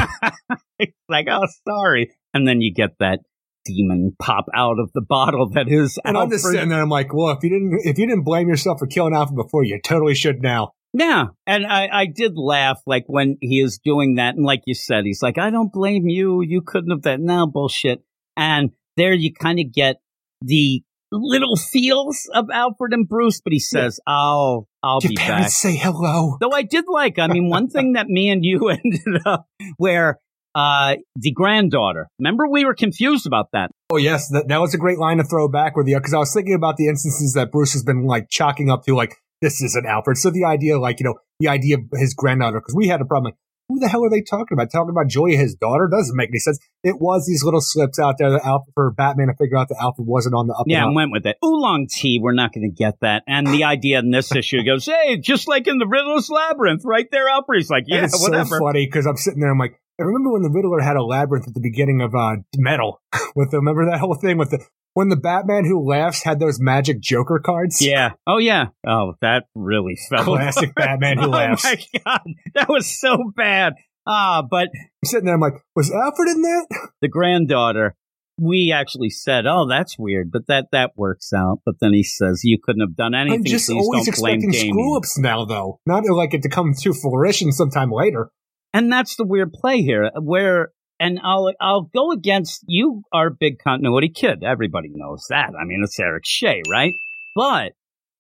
like, oh, sorry. And then you get that demon pop out of the bottle that is and I'm just sitting there, I'm like, well, if you didn't if you didn't blame yourself for killing Alfred before, you totally should now. Yeah. And I, I did laugh like when he is doing that, and like you said, he's like, I don't blame you. You couldn't have that. Now bullshit. And there you kind of get the little feels of Alfred and Bruce, but he says, "I'll, I'll Your be back." say hello. Though I did like, I mean, one thing that me and you ended up where uh the granddaughter. Remember, we were confused about that. Oh yes, that, that was a great line to throw back with you because I was thinking about the instances that Bruce has been like chalking up to like this isn't Alfred. So the idea, like you know, the idea of his granddaughter because we had a problem. Like, who the hell are they talking about? Talking about Julia, his daughter, doesn't make any sense. It was these little slips out there that Alfred for Batman to figure out that Alfred wasn't on the up. Yeah, and and up. went with it. Oolong tea, we're not going to get that. And the idea in this issue goes, hey, just like in the Riddler's Labyrinth, right there, Alfred's like, yeah, it's whatever. so funny because I'm sitting there. I'm like, I remember when the Riddler had a labyrinth at the beginning of uh, Metal. with the, remember that whole thing with the when the Batman who laughs had those magic Joker cards. Yeah. Oh, yeah. Oh, that really felt Classic Batman who oh laughs. my god, that was so bad. Ah, but I'm sitting there. I'm like, was Alfred in that? the granddaughter, we actually said, "Oh, that's weird," but that that works out. But then he says, "You couldn't have done anything." I'm just Please always expecting Damian." screw ups now, though. Not like it to come to fruition sometime later. And that's the weird play here, where and I'll I'll go against you. Are a big continuity kid. Everybody knows that. I mean, it's Eric Shea, right? But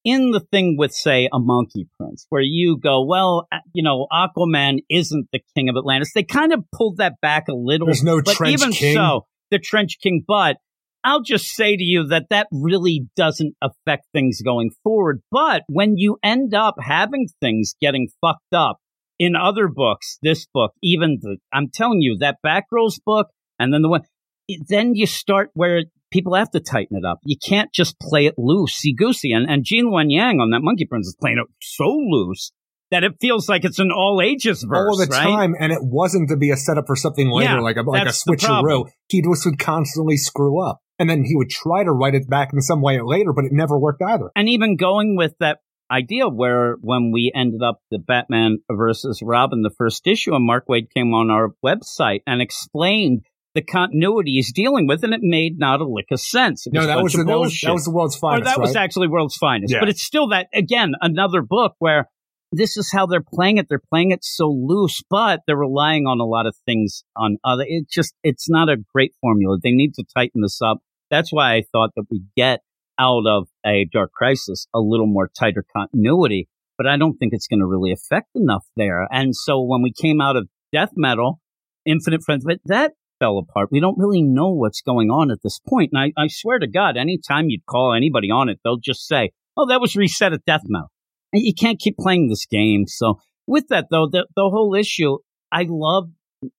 in the thing with say a Monkey Prince, where you go, well, uh, you know, Aquaman isn't the king of Atlantis. They kind of pulled that back a little. There's no but Trench even King. so, the Trench King. But I'll just say to you that that really doesn't affect things going forward. But when you end up having things getting fucked up in other books, this book, even the, I'm telling you, that Batgirls book, and then the one, then you start where people have to tighten it up. You can't just play it loosey goosey. And, and Gene Luen Yang on that Monkey Prince is playing it so loose that it feels like it's an all ages verse, all the right? time, and it wasn't to be a setup for something later, Yeah, like a like a that's the problem. switcheroo. He just would constantly screw up, and then he would try to write it back in some way later, but it never worked either. and even going with that idea where when we ended up the Batman versus Robin, the first issue, and Mark Waid came on our website and explained the continuity he's dealing with, and it made not a lick of sense. It No, a that was, the, that was that was the world's or finest. that was actually World's Finest. Yeah. But it's still that again another book where this is how they're playing it. They're playing it so loose, but they're relying on a lot of things on other. It just it's not a great formula. They need to tighten this up. That's why I thought that we get out of a Dark Crisis a little more tighter continuity. But I don't think it's going to really affect enough there. And so when we came out of Death Metal, Infinite Frontier, but that fell apart. We don't really know what's going on at this point. And I, I swear to God, anytime you'd call anybody on it, they'll just say, oh, that was reset at Death Metal. And you can't keep playing this game. So with that, though, the, the whole issue, I love,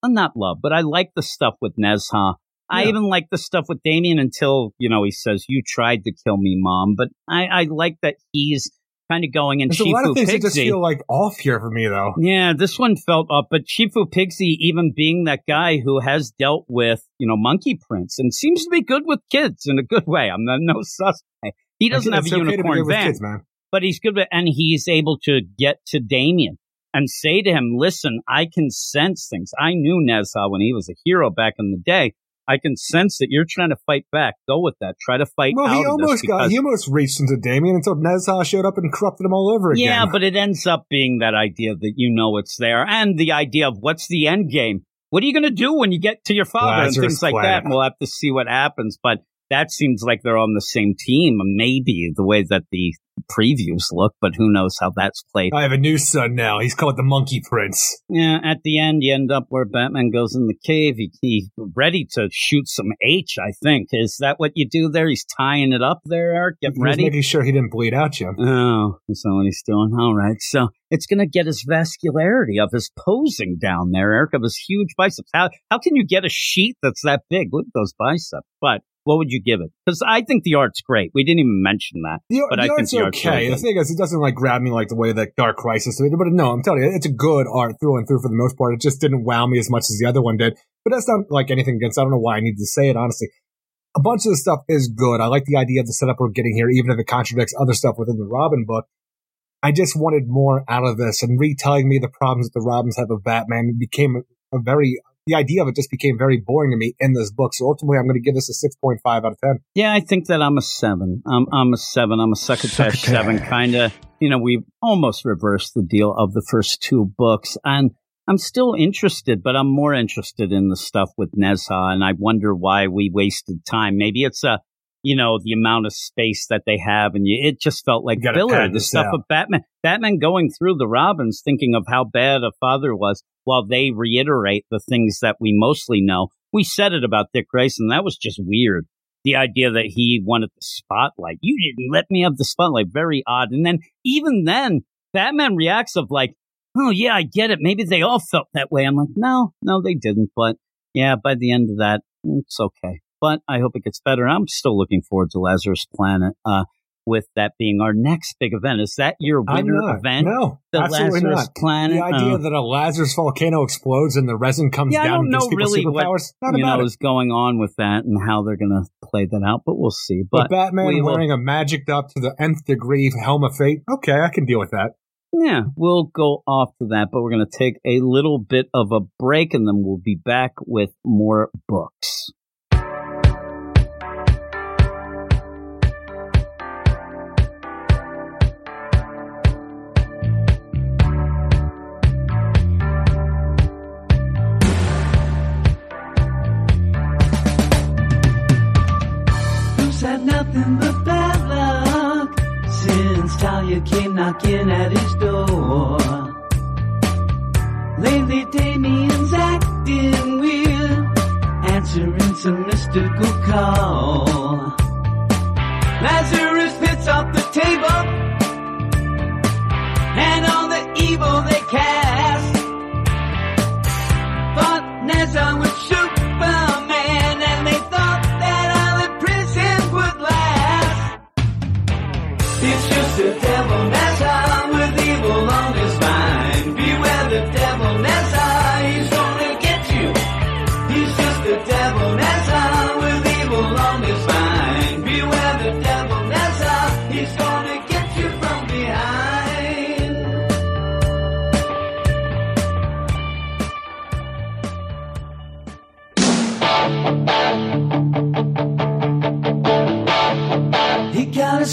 not love, but I like the stuff with Nezha. I even like the stuff with Damian until, you know, he says, you tried to kill me, mom. But I, I like that he's kind of going in There's a lot of things that just feel like off here for me, though. Yeah, this one felt up, but Shifu Pigsy, even being that guy who has dealt with, you know, Monkey Prince and seems to be good with kids in a good way. I'm not, no suspect. He doesn't have a okay unicorn van, kids, but he's good with, and he's able to get to Damian and say to him, listen, I can sense things. I knew Nezha when he was a hero back in the day. I can sense that you're trying to fight back. Go with that. Try to fight Well, he almost got he almost reached into Damian until Nezha showed up and corrupted him all over again. Yeah, but it ends up being that idea that you know it's there, and the idea of what's the end game. What are you going to do when you get to your father Lazarus and things like Planet. that? And we'll have to see what happens. But that seems like they're on the same team, maybe the way that the previews look. But who knows how that's played? I have a new son now. He's called the Monkey Prince. Yeah, at the end, you end up where Batman goes in the cave. He, he's ready to shoot some H. I think is that what you do there? He's tying it up there, Eric. Getting ready. making sure he didn't bleed out, Jim. Oh, is that what he's doing? All right. So it's going to get his vascularity of his posing down there, Eric, of his huge biceps. How, how can you get a sheet that's that big? Look at those biceps. But what would you give it? Because I think the art's great. We didn't even mention that. The, But the I think art's the art's okay. really the thing is, it doesn't like grab me like the way that Dark Crisis did. But no, I'm telling you, it's a good art through and through for the most part. It just didn't wow me as much as the other one did. But that's not like anything against. I don't know why I need to say it honestly. A bunch of the stuff is good. I like the idea of the setup we're getting here, even if it contradicts other stuff within the Robin book. I just wanted more out of this, and retelling me the problems that the Robins have of Batman became a very. The idea of it just became very boring to me in this book. So ultimately, I'm going to give this a 6.5 out of 10. Yeah, I think that I'm a seven. I'm, I'm a seven. I'm a succotash Succotash. seven. Kind of, you know, we've almost reversed the deal of the first two books. And I'm still interested, but I'm more interested in the stuff with Nezha, and I wonder why we wasted time. Maybe it's a, you know, the amount of space that they have, and you, it just felt like filler. The stuff out. of Batman, Batman going through the Robins, thinking of how bad a father was, while they reiterate the things that we mostly know. We said it about Dick Grayson. That was just weird. The idea that he wanted the spotlight. You didn't let me have the spotlight. Very odd. And then even then, Batman reacts of like, oh yeah, I get it. Maybe they all felt that way. I'm like, no, no, they didn't. But yeah, by the end of that, it's okay. But I hope it gets better. I'm still looking forward to Lazarus Planet. Uh, with that being our next big event. Is that your winter event? No, the absolutely Lazarus not. Planet. The idea uh, that a Lazarus volcano explodes and the resin comes yeah, down I don't and know really. What, you know it. is going on with that and how they're going to play that out, but we'll see. But, But Batman we will- wearing a magicked up to the nth degree helm of fate. Okay, I can deal with that. Yeah, we'll go off to that, but we're going to take a little bit of a break and then we'll be back with more books. Talia came knocking at his door? Lately, Damian's acting weird, answering some mystical call. Lazarus hits off the table, and all the evil they cast. Thought Nezha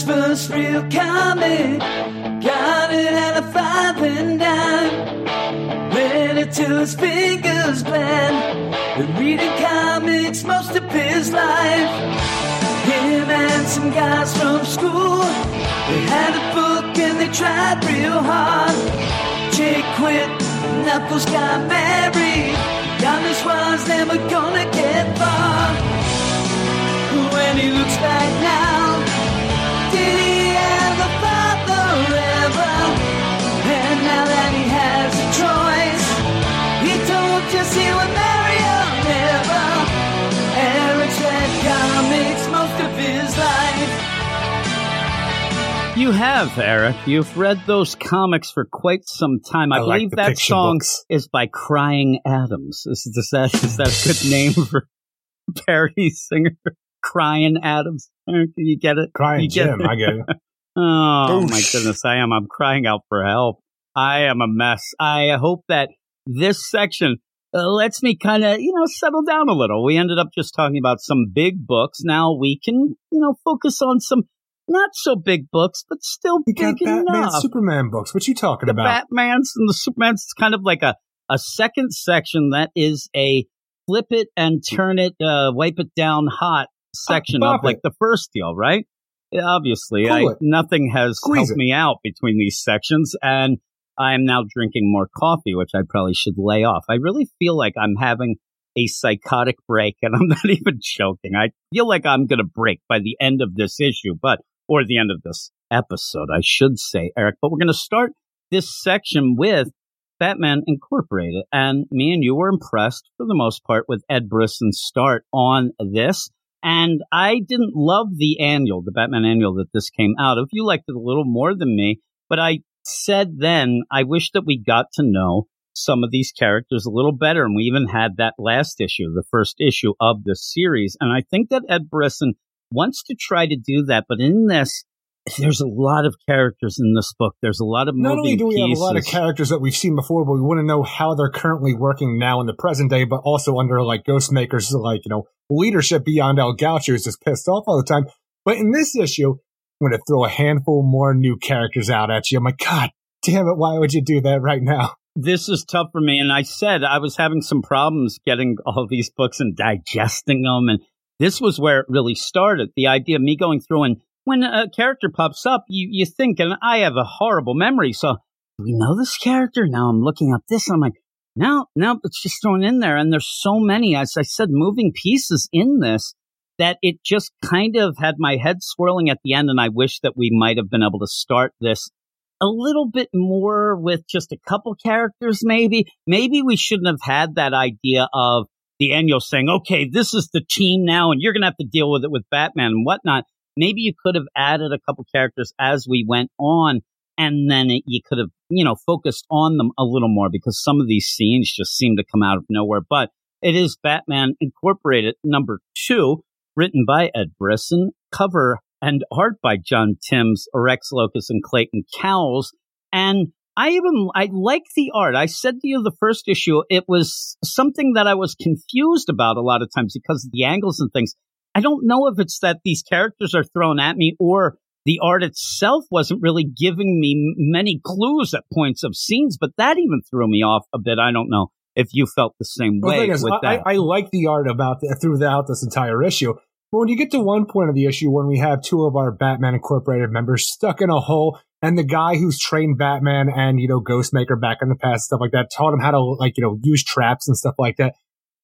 first real comic, got it at a five and dime. Read it till his fingers bled. Been reading comics most of his life. Him and some guys from school, they had a book and they tried real hard. Jake quit, Knuckles got married. Thomas was never gonna get far. When he looks back now, told would marry her never. Eric's read comics most of his life. You have, Eric. You've read those comics for quite some time. I, I like believe the that song books. is by Crying Adams. Is, is that is that a good name for parody singer? Crying Adams. Do you get it? Crying You get Jim, it? I get it. Oh my goodness, I am. I'm crying out for help. I am a mess. I hope that this section uh, lets me kind of, you know, settle down a little. We ended up just talking about some big books. Now we can, you know, focus on some not so big books, but still You got big Batman, enough. Superman books. What you talking the about? Batmans and the Supermans. It's kind of like a, a second section that is a flip it and turn it, uh, wipe it down hot section of like it. the first deal, right? Obviously, I, nothing has Squeeze helped it. me out between these sections, and I am now drinking more coffee, which I probably should lay off. I really feel like I'm having a psychotic break, and I'm not even joking. I feel like I'm going to break by the end of this issue, but or the end of this episode, I should say, Eric. But we're going to start this section with Batman Incorporated. And me and you were impressed for the most part with Ed Brisson's start on this. And I didn't love the annual, the Batman annual that this came out of. You liked it a little more than me, but I said then I wish that we got to know some of these characters a little better. And we even had that last issue, the first issue of the series. And I think that Ed Brisson wants to try to do that. But in this, there's a lot of characters in this book. There's a lot of Not only do we have a lot of characters that we've seen before, but we want to know how they're currently working now in the present day, but also under like Ghostmaker's like, you know, leadership beyond El Gaucho who's just pissed off all the time. But in this issue, I'm going to throw a handful more new characters out at you. I'm like, God damn it, why would you do that right now? this is tough for me. And I said I was having some problems getting all these books and digesting them. And this was where it really started. The idea of me going through and when a character pops up, you, you think, and I have a horrible memory. So we know this character. Now I'm looking up this. And I'm like, no, no, it's just thrown in there. And there's so many, as I said, moving pieces in this that it just kind of had my head swirling at the end. And I wish that we might have been able to start this a little bit more with just a couple characters, maybe. Maybe we shouldn't have had that idea of the annual saying, okay, this is the team now, and you're going to have to deal with it with Batman and whatnot. Maybe you could have added a couple characters as we went on, and then it, you could have, you know, focused on them a little more because some of these scenes just seem to come out of nowhere. But it is Batman Incorporated number two, written by Ed Brisson, cover and art by John Timms, Rex Lokus, and Clayton Cowles. And I even I like the art. I said to you the first issue, it was something that I was confused about a lot of times because of the angles and things. I don't know if it's that these characters are thrown at me or the art itself wasn't really giving me many clues at points of scenes, but that even threw me off a bit. I don't know if you felt the same well, way is, with I, that. I, I like the art about the, throughout this entire issue. But when you get to one point of the issue when we have two of our Batman Incorporated members stuck in a hole and the guy who's trained Batman and, you know, Ghostmaker back in the past, stuff like that, taught him how to, like, you know, use traps and stuff like that.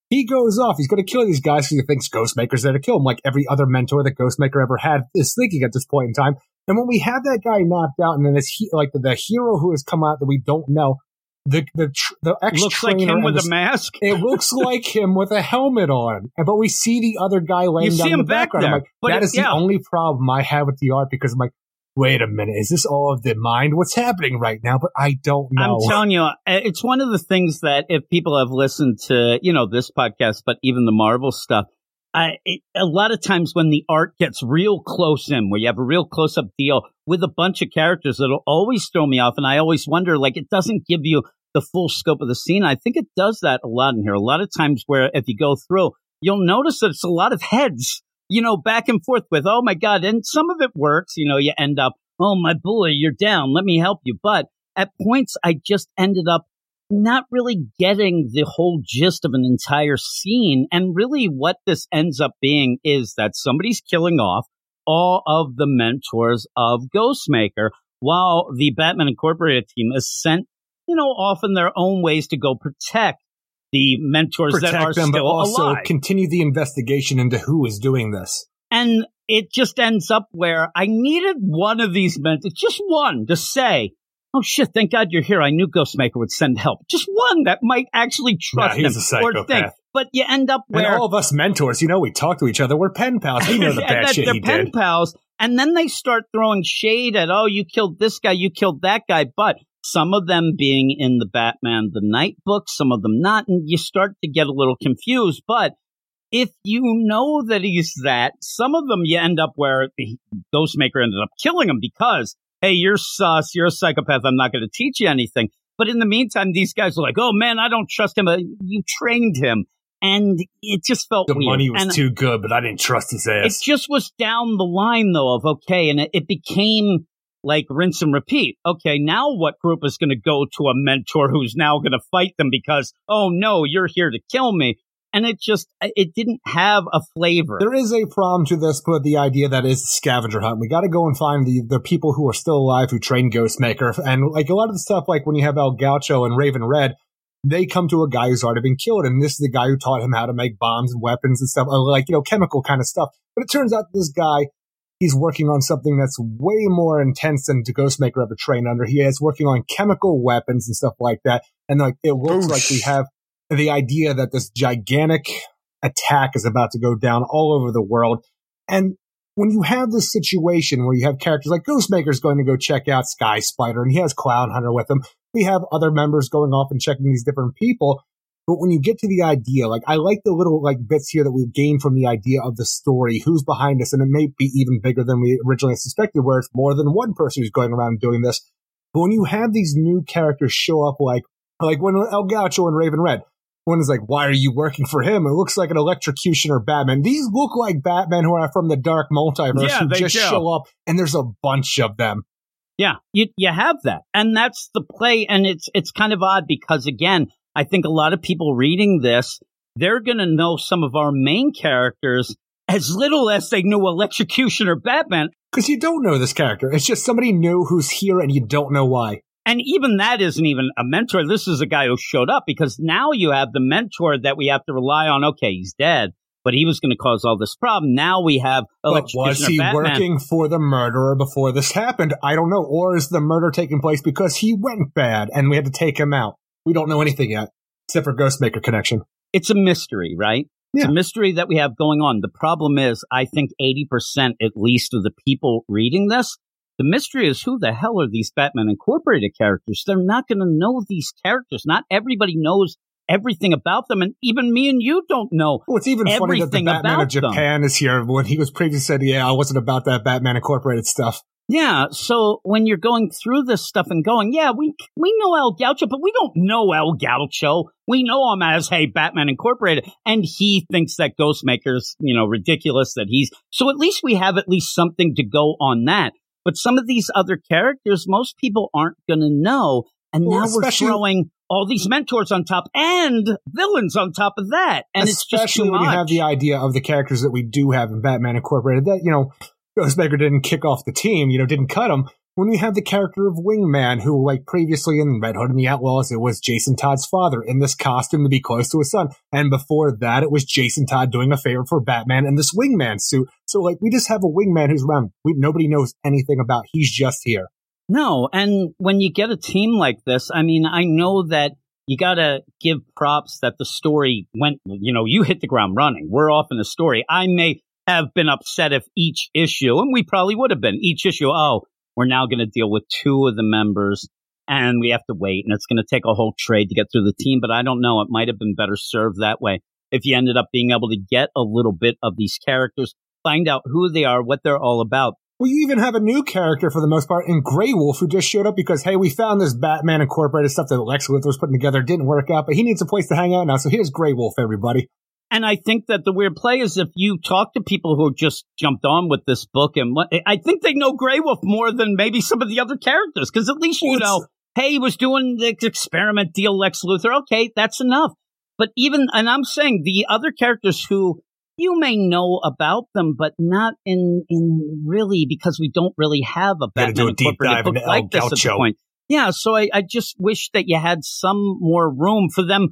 He goes off. He's going to kill these guys because he thinks Ghostmaker's there to kill him, like every other mentor that Ghostmaker ever had is thinking at this point in time. And when we have that guy knocked out and then this, he, like the, the hero who has come out that we don't know, the the tr- the ex Looks like him with the, a mask. It looks like him with a helmet on, but we see the other guy laying You down in the him back background. I'm like, but that it- is yeah. the only problem I have with the art because I'm like, wait a minute, is this all of the mind? What's happening right now? But I don't know. I'm telling you, uh, it's one of the things that if people have listened to, you know, this podcast, but even the Marvel stuff, I, it, a lot of times when the art gets real close in, where you have a real close up deal with a bunch of characters, that'll always throw me off. And I always wonder, like, it doesn't give you the full scope of the scene. I think it does that a lot in here. A lot of times where if you go through, you'll notice that it's a lot of heads, you know, back and forth with, oh my God. And some of it works, you know, you end up, oh my boy, you're down. Let me help you. But at points, I just ended up not really getting the whole gist of an entire scene. And really, what this ends up being is that somebody's killing off all of the mentors of Ghostmaker while the Batman Incorporated team is sent, you know, off in their own ways to go protect the mentors that are Protect them, but also alive. continue the investigation into who is doing this. And it just ends up where I needed one of these mentors, just one, to say, Oh shit, thank God you're here. I knew Ghostmaker would send help. Just one that might actually trust he's him a or think. But you end up And where all of us mentors, you know, we talk to each other. We're pen pals. We know the bad shit they're he pen did. pals, and then they start throwing shade at, oh, you killed this guy, you killed that guy. But some of them being in the Batman the Knight book, some of them not, and you start to get a little confused. But if you know that he's that, some of them you end up where the Ghostmaker ended up killing him because, hey, you're sus, you're a psychopath, I'm not going to teach you anything. But in the meantime, these guys are like, oh man, I don't trust him. Uh, You trained him. And it just felt The weird. money was And- too good, but I didn't trust his ass. it just was down the line though of okay, and it, it became like rinse and repeat. Okay, now what group is going to go to a mentor who's now going to fight them because oh no, you're here to kill me, and it just it didn't have a flavor. There is a problem to this, but the idea that is scavenger hunt. We got to go and find the, the people who are still alive who trained Ghostmaker. And like a lot of the stuff, like when you have El Gaucho and Raven Red, they come to a guy who's already been killed. And this is the guy who taught him how to make bombs and weapons and stuff, like, you know, chemical kind of stuff. But it turns out this guy, he's working on something that's way more intense than the Ghostmaker ever trained under. He is working on chemical weapons and stuff like that. And like, it looks like we have the idea that this gigantic attack is about to go down all over the world. And when you have this situation where you have characters like Ghostmaker's going to go check out Sky Spider and he has Clown Hunter with him, we have other members going off and checking these different people. But when you get to the idea, like I like the little like bits here that we've gained from the idea of the story, who's behind us, and it may be even bigger than we originally suspected, where it's more than one person who's going around doing this. But when you have these new characters show up, like like when El Gaucho and Raven Red, one is like, why are you working for him? It looks like an electrocutioner Batman. These look like Batman who are from the dark multiverse Yeah, who just do. show up, and there's a bunch of them. Yeah, you you have that, and that's the play, and it's it's kind of odd because again, I think a lot of people reading this, they're going to know some of our main characters as little as they knew Electrocutioner Batman. Because you don't know this character. It's just somebody new who's here and you don't know why. And even that isn't even a mentor. This is a guy who showed up because now you have the mentor that we have to rely on. Okay, he's dead, but he was going to cause all this problem. Now we have But was he Batman. working for the murderer before this happened? I don't know. Or is the murder taking place because he went bad and we had to take him out? We don't know anything yet, except for Ghostmaker connection. It's a mystery, right? It's a mystery that we have going on. The problem is, I think 80% at least of the people reading this, the mystery is who the hell are these Batman Incorporated characters? They're not going to know these characters. Not everybody knows everything about them. And even me and you don't know. Well, it's even funny that the Batman of about them. Japan is here when he was previously said, yeah, I wasn't about that Batman Incorporated stuff. Yeah, so when you're going through this stuff and going, yeah, we we know El Gaucho, but we don't know El Gaucho. We know him as hey Batman Incorporated, and he thinks that Ghostmaker's you know ridiculous that he's so at least we have at least something to go on that. But some of these other characters, most people aren't going to know, and Well, now we're throwing all these mentors on top and villains on top of that, and it's just Especially when much. you have the idea of the characters that we do have in Batman Incorporated that, you know, Ghostmaker didn't kick off the team, you know, didn't cut him. When we have the character of Wingman, who, like previously in Red Hood and the Outlaws, it was Jason Todd's father in this costume to be close to his son. And before that, it was Jason Todd doing a favor for Batman in this Wingman suit. So, like, we just have a Wingman who's around. We, nobody knows anything about. He's just here. No, and when you get a team like this, I mean, I know that you got to give props that the story went, you know, you hit the ground running. We're off in the story. I may have been upset if each issue, and we probably would have been, each issue, oh, we're now going to deal with two of the members and we have to wait and it's going to take a whole trade to get through the team. But I don't know. It might have been better served that way if you ended up being able to get a little bit of these characters, find out who they are, what they're all about. Well, you even have a new character for the most part in Grey Wolf who just showed up because, hey, we found this Batman Incorporated stuff that Lex Luthor was putting together. Didn't work out, but he needs a place to hang out now. So here's Grey Wolf, everybody. And I think that the weird play is if you talk to people who just jumped on with this book, and I think they know Grey Wolf more than maybe some of the other characters, because at least you Well, know, hey, he was doing the experiment deal, Lex Luthor. Okay, that's enough. But even, and I'm saying the other characters who you may know about them, but not in in really because we don't really have a Batman do a deep Incorporated dive book like this at the point. Yeah, so I, I just wish that you had some more room for them,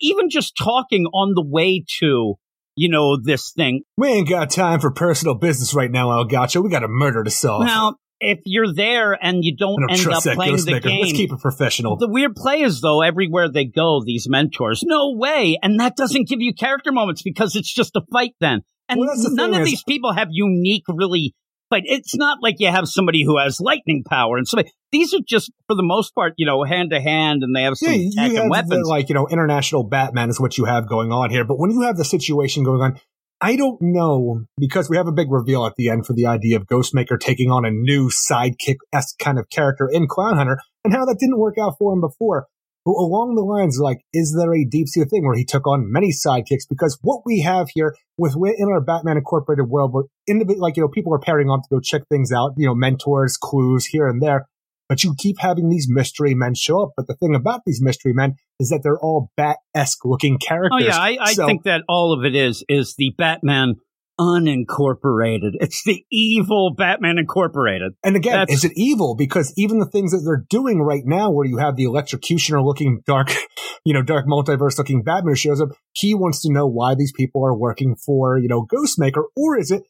even just talking on the way to, you know, this thing. We ain't got time for personal business right now, El Gaucho. We got a murder to solve. Now, if you're there and you don't, don't end up playing the game, Let's keep it professional. the weird play is though everywhere they go, these mentors, no way, and that doesn't give you character moments because it's just a fight then. And Well, none of is- these people have unique, really. But it's not like you have somebody who has lightning power and somebody. These are just, for the most part, you know, hand to hand, and they have some yeah, you have and the, weapons. like, you know, international Batman is what you have going on here. But when you have the situation going on, I don't know because we have a big reveal at the end for the idea of Ghostmaker taking on a new sidekick esque kind of character in Clown Hunter and how that didn't work out for him before. But along the lines, like, is there a deep sea thing where he took on many sidekicks? Because what we have here with in our Batman Incorporated world, where individual, like, you know, people are pairing off to go check things out, you know, mentors, clues here and there. But you keep having these mystery men show up. But the thing about these mystery men is that they're all bat-esque looking characters. Oh yeah, I, I So- think that all of it is is the Batman unincorporated. It's the evil Batman Incorporated. And again, That's- is it evil? Because even the things that they're doing right now, where you have the electrocutioner looking dark, you know, dark multiverse looking Batman who shows up, he wants to know why these people are working for, you know, Ghostmaker, or is it,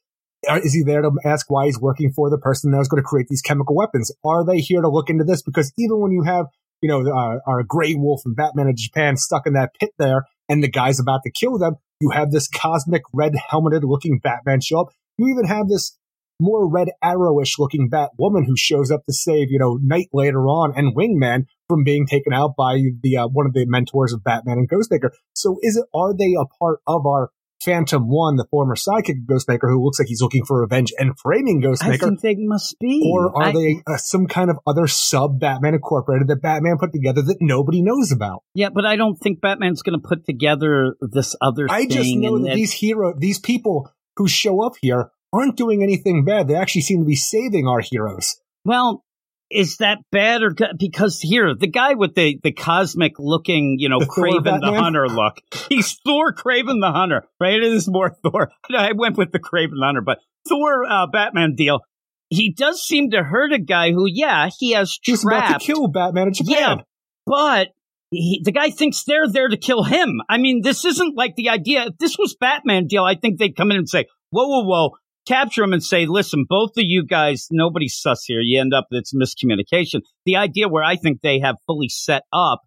is he there to ask why he's working for the person that was going to create these chemical weapons? Are they here to look into this? Because even when you have, you know, uh, our Grey Wolf and Batman of Japan stuck in that pit there, and the guy's about to kill them, you have this cosmic red helmeted looking Batman show up. You even have this more red arrowish looking Batwoman who shows up to save, you know, Knight later on and Wingman from being taken out by the uh, one of the mentors of Batman and Ghostmaker. So is it are they a part of our Phantom One, the former sidekick of Ghostmaker, who looks like he's looking for revenge and framing Ghostmaker. I think they must be. Or are I- they uh, some kind of other sub Batman Incorporated that Batman put together that nobody knows about? Yeah, but I don't think Batman's going to put together this other thing. I just know that these hero, these people who show up here aren't doing anything bad. They actually seem to be saving our heroes. Well, is that bad or? Because here, the guy with the, the cosmic looking, you know, The Thor Kraven the Hunter look, he's Thor Kraven the Hunter, right? It is more Thor. I went with the Kraven the Hunter, but Thor uh, Batman deal. He does seem to hurt a guy who, yeah, he has He was about to kill Batman in Japan. Yeah, but he, the guy thinks they're there to kill him. I mean, this isn't like the idea. If this was Batman deal, I think they'd come in and say, whoa, whoa, whoa, capture him and say, listen, both of you guys, nobody's sus here. You end up, it's miscommunication. The idea where I think they have fully set up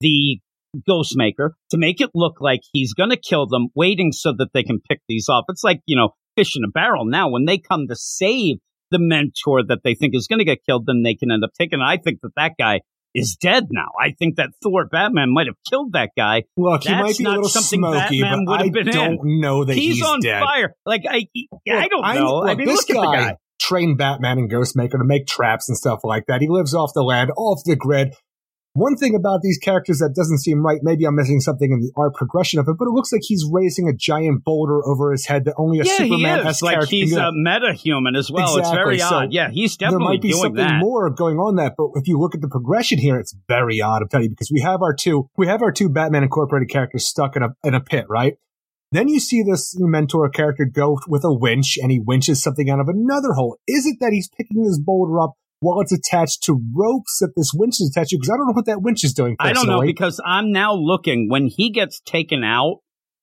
the Ghostmaker to make it look like he's going to kill them, waiting so that they can pick these off. It's like, you know, fish in a barrel. Now, when they come to save the mentor that they think is going to get killed, then they can end up taking. it. I think that that guy is dead now. I think that Thor Batman might have killed that guy. Look, he might be a little something smoky, Batman but I don't in. know that he's, he's, on dead. fire. Like I, I don't know. I, mean, this look guy guy. trained Batman and Ghostmaker to make traps and stuff like that. He lives off the land, off the grid. One thing about these characters that doesn't seem right, maybe I'm missing something in the art progression of it, but it looks like he's raising a giant boulder over his head that only a Yeah, Superman he is. Like character he's a meta human as well. It's very Exactly. So, odd. Yeah, he's there might be something that. more going on that, but if you look at the progression here, it's very odd. I'm telling you because we have our two, we have our two Batman Incorporated characters stuck in a in a pit, right? Then you see this mentor character go with a winch, and he winches something out of another hole. Is it that he's picking this boulder up while it's attached to ropes that this winch is attached to? Because I don't know what that winch is doing. I don't know because I'm now looking when he gets taken out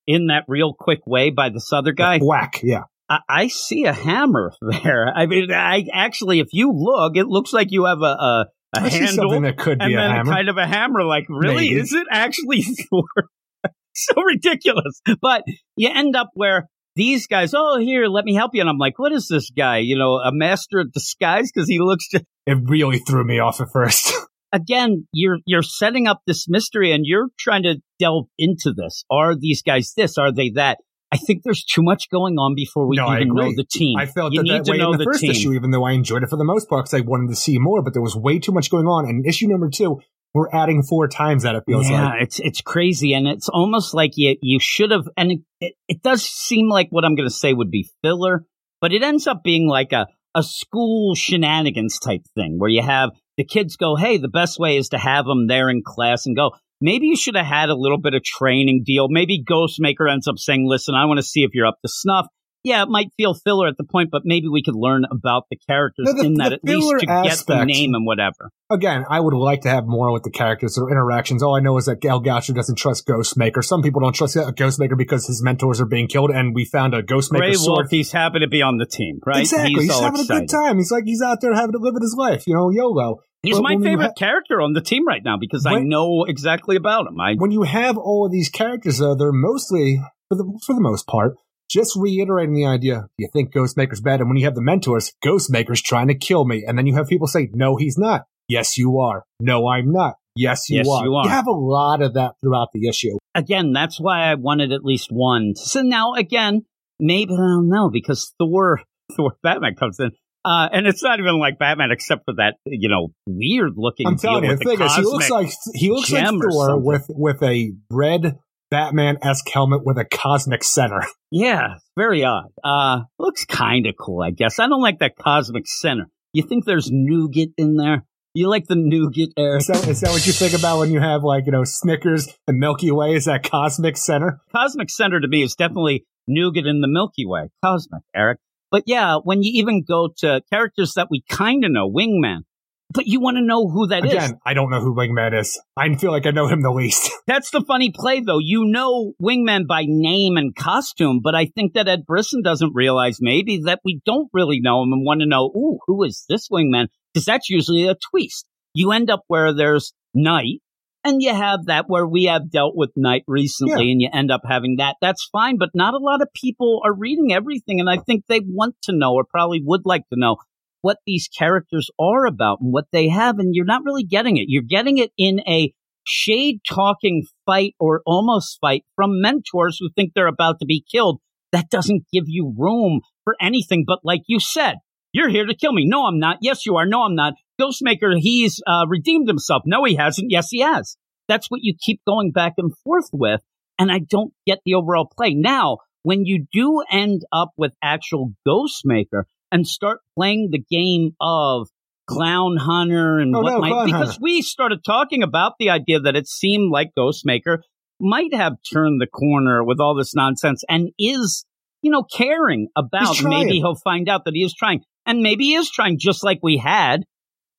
in that real quick way by this other guy. Whack, yeah. I, I see a hammer there. I mean, I actually, if you look, it looks like you have a a, a I see handle something that could and be a then hammer. kind of a hammer. Like, really, Maybe. is it actually so ridiculous. But you end up where these guys, oh, here, let me help you, and I'm like, what is this guy? You know, a master of disguise because he looks just it really threw me off at first. again, you're you're setting up this mystery and you're trying to delve into this. Are these guys this? Are they that? I think there's too much going on before we No, I even know the team. I felt you that, need that to way know in the, first team. issue, even though I enjoyed it for the most part because I wanted to see more, but there was way too much going on. And issue number two, we're adding four times that it feels yeah, like. it's it's crazy, and it's almost like you you should have. And it, it, it does seem like what I'm going to say would be filler, but it ends up being like a a school shenanigans type thing where you have the kids go, "Hey, the best way is to have them there in class and go." Maybe you should have had a little bit of training deal. Maybe Ghostmaker ends up saying, "Listen, I want to see if you're up to snuff." Yeah, it might feel filler at the point, but maybe we could learn about the characters No, the- in that at least to get the name and whatever. Again, I would like to have more with the characters or interactions. All I know is that El Gaucho doesn't trust Ghostmaker. Some people don't trust Ghostmaker because his mentors are being killed, and we found a Ghostmaker Ray sword. Wolf, he's happy to be on the team, right? Exactly. He's, all having excited. a good time. He's like he's out there having to live his life, you know, YOLO. He's But my favorite ha- character on the team right now because I know exactly about him. I when you have all of these characters, though, they're mostly, for the for the most part, just reiterating the idea. You think Ghostmaker's bad? And when you have the mentors, Ghostmaker's trying to kill me, and then you have people say, "No, he's not." Yes, you are. No, I'm not. Yes, you Yes, are. you are. have a lot of that throughout the issue. again, that's why I wanted at least one. So now again, maybe I don't know because Thor, Thor, Batman comes in. Uh, and it's not even like Batman, except for that, you know, weird looking. I'm telling you, the thing is, he looks like he looks like Thor with with a red Batman esque helmet with a cosmic center. yeah, very odd. Uh, looks kind of cool, I guess. I don't like that cosmic center. You think there's nougat in there? You like the nougat, Eric? Is that, is that what you think about when you have like you know Snickers and Milky Way? Is that cosmic center? Cosmic Center to me is definitely nougat in the Milky Way. Cosmic, Eric. But yeah, when you even go to characters that we kind of know, Wingman, but you want to know who that is. Again, I don't know who Wingman is. I feel like I know him the least. That's the funny play, though. You know Wingman by name and costume, but I think that Ed Brisson doesn't realize maybe that we don't really know him and want to know, ooh, who is this Wingman? Because that's usually a twist. You end up where there's Knight, and you have that where we have dealt with Knight recently, Yeah. and you end up having that. That's fine, but not a lot of people are reading everything, and I think they want to know, or probably would like to know, what these characters are about and what they have, and you're not really getting it. You're getting it in a shade talking fight or almost fight from mentors who think they're about to be killed. That doesn't give you room for anything but, like you said, you're here to kill me. No, I'm not. Yes, you are. No, I'm not. Ghostmaker, he's uh, redeemed himself. No, he hasn't. Yes, he has. That's what you keep going back and forth with. And I don't get the overall play. Now, when you do end up with actual Ghostmaker and start playing the game of Clown Hunter and Oh, what no, might because Hunter. we started talking about the idea that it seemed like Ghostmaker might have turned the corner with all this nonsense and is, you know, caring about. Maybe he'll find out that he is trying, and maybe he is trying, just like we had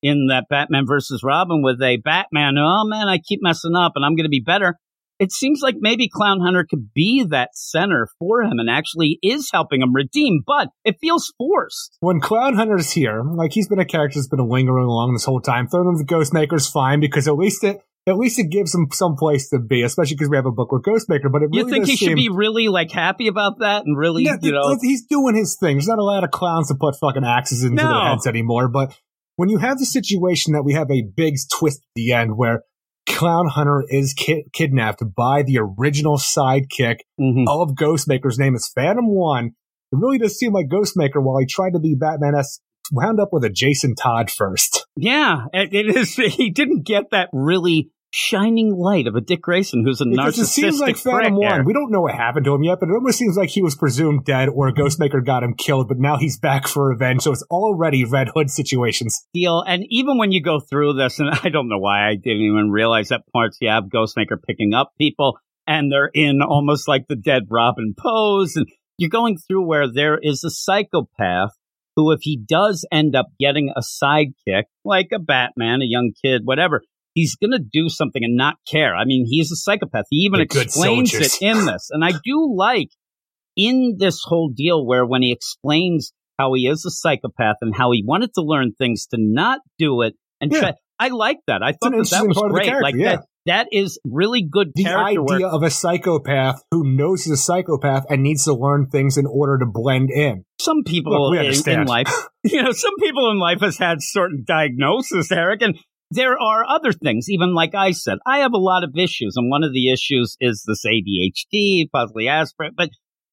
in that Batman versus Robin with a Batman. Oh man, I keep messing up, and I'm going to be better. It seems like maybe Clown Hunter could be that center for him and actually is helping him redeem, but it feels forced. when Clown Hunter's here, like he's been a character that's been lingering along this whole time. Throwing him to Ghostmaker's fine because at least it at least it gives him some place to be, especially because we have a book with Ghostmaker. But it You think he should be really like happy about that and really, Yeah, you know, he's doing his thing. There's not a lot of clowns to put fucking axes into No. their heads anymore. But when you have the situation that we have a big twist at the end where Clown Hunter is ki- kidnapped by the original sidekick mhm. of Ghostmaker's name is Phantom One. It really does seem like Ghostmaker, while he tried to be Batman S, wound up with a Jason Todd first. yeah, it is. He didn't get that really shining light of a Dick Grayson who's a Because narcissistic it seems like Phantom. One. We don't know what happened to him yet, but it almost seems like he was presumed dead or Ghostmaker got him killed, but now he's back for revenge. So it's already Red Hood situations. deal. And even when you go through this, and I don't know why I didn't even realize that parts you have Ghostmaker picking up people and they're in almost like the dead Robin pose. And you're going through where there is a psychopath who, if he does end up getting a sidekick, like a Batman, a young kid, whatever, he's going to do something and not care. I mean, he's a psychopath. He even explains it in this. And I do like in this whole deal where when he explains how he is a psychopath and how he wanted to learn things to not do it and Yeah. try. I like that. I thought that, that was part of the great. like yeah. that. That is really good The idea work. of a psychopath who knows he's a psychopath and needs to learn things in order to blend in. Some people Look, in, in life, you know, some people in life has had certain diagnosis, Eric, and there are other things. Even like I said, I have a lot of issues, and one of the issues is this ADHD, possibly Asperger. But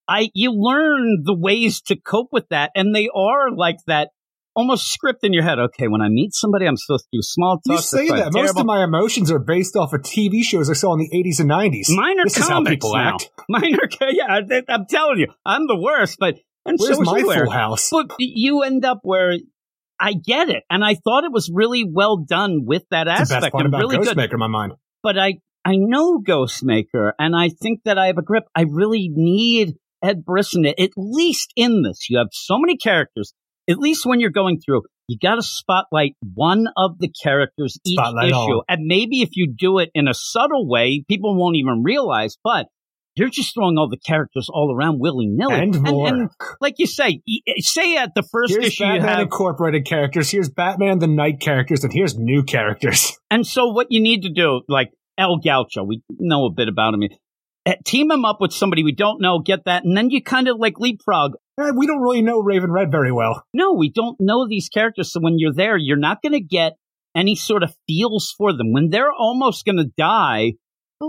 I, you learn the ways to cope with that, and they are like that. Almost script in your head. Okay, when I meet somebody, I'm supposed to do small talk. You say that. Most terrible. of my emotions are based off of TV shows I saw in the 80s and 90s. Mine are this is how comics people now. act. Mine are, yeah, I- I'm telling you, I'm the worst, but, and Where's so my full house? But you end up where I get it. And I thought it was really well done with that That's the best aspect part about really good. Ghostmaker in my mind. But I, I know Ghostmaker and I think that I have a grip. I really need Ed Brisson at least in this. You have so many characters. At least when you're going through, you got to spotlight one of the characters each Spotlight issue. all. And maybe if you do it in a subtle way, people won't even realize, but you're just throwing all the characters all around willy nilly. And more. and like you say, say at the first Here's issue you have Incorporated characters. Here's Batman the Knight characters, and here's new characters. And so what you need to do, like El Gaucho, we know a bit about him. Eh, Team him up with somebody we don't know, get that, and then you kind of like leapfrog. Eh, we don't really know Raven Red very well. No, we don't know these characters, so when you're there, you're not going to get any sort of feels for them. When they're almost going to die,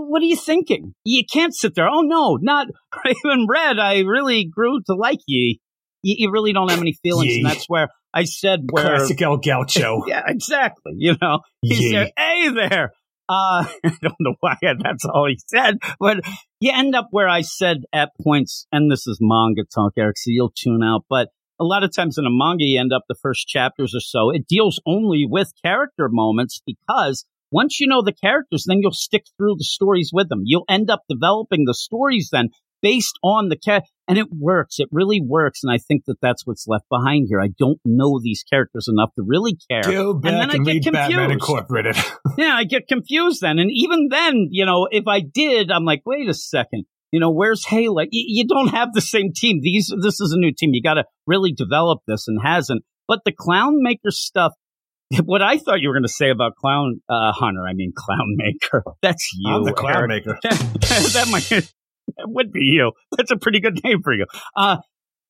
what are you thinking? You can't sit there. Oh no, not Raven Red. I really grew to like ye. You, you really don't have any feelings, and that's where I said where Classic El Gaucho. Yeah, exactly. You know, he's Yee. there. Hey there. Uh, I don't know why that's all he said, but you end up where I said at points, and this is manga talk, Eric, so you'll tune out. But a lot of times in a manga, you end up the first chapters or so, it deals only with character moments because once you know the characters, then you'll stick through the stories with them. You'll end up developing the stories then based on the cat, and it works. It really works, and I think that that's what's left behind here. I don't know these characters enough to really care. Go and then and, I get Batman confused. Incorporated. Yeah, I get confused then, and even then, you know, if I did, I'm like, wait a second. You know, where's Halo? You, you don't have the same team. These, this is a new team. You got to really develop this, and hasn't. But the Clown Maker stuff. What I thought you were going to say about Clown uh, Hunter, I mean Clown Maker. That's you. I'm the clown Eric. maker. that might that would be you. That's a pretty good name for you. Uh,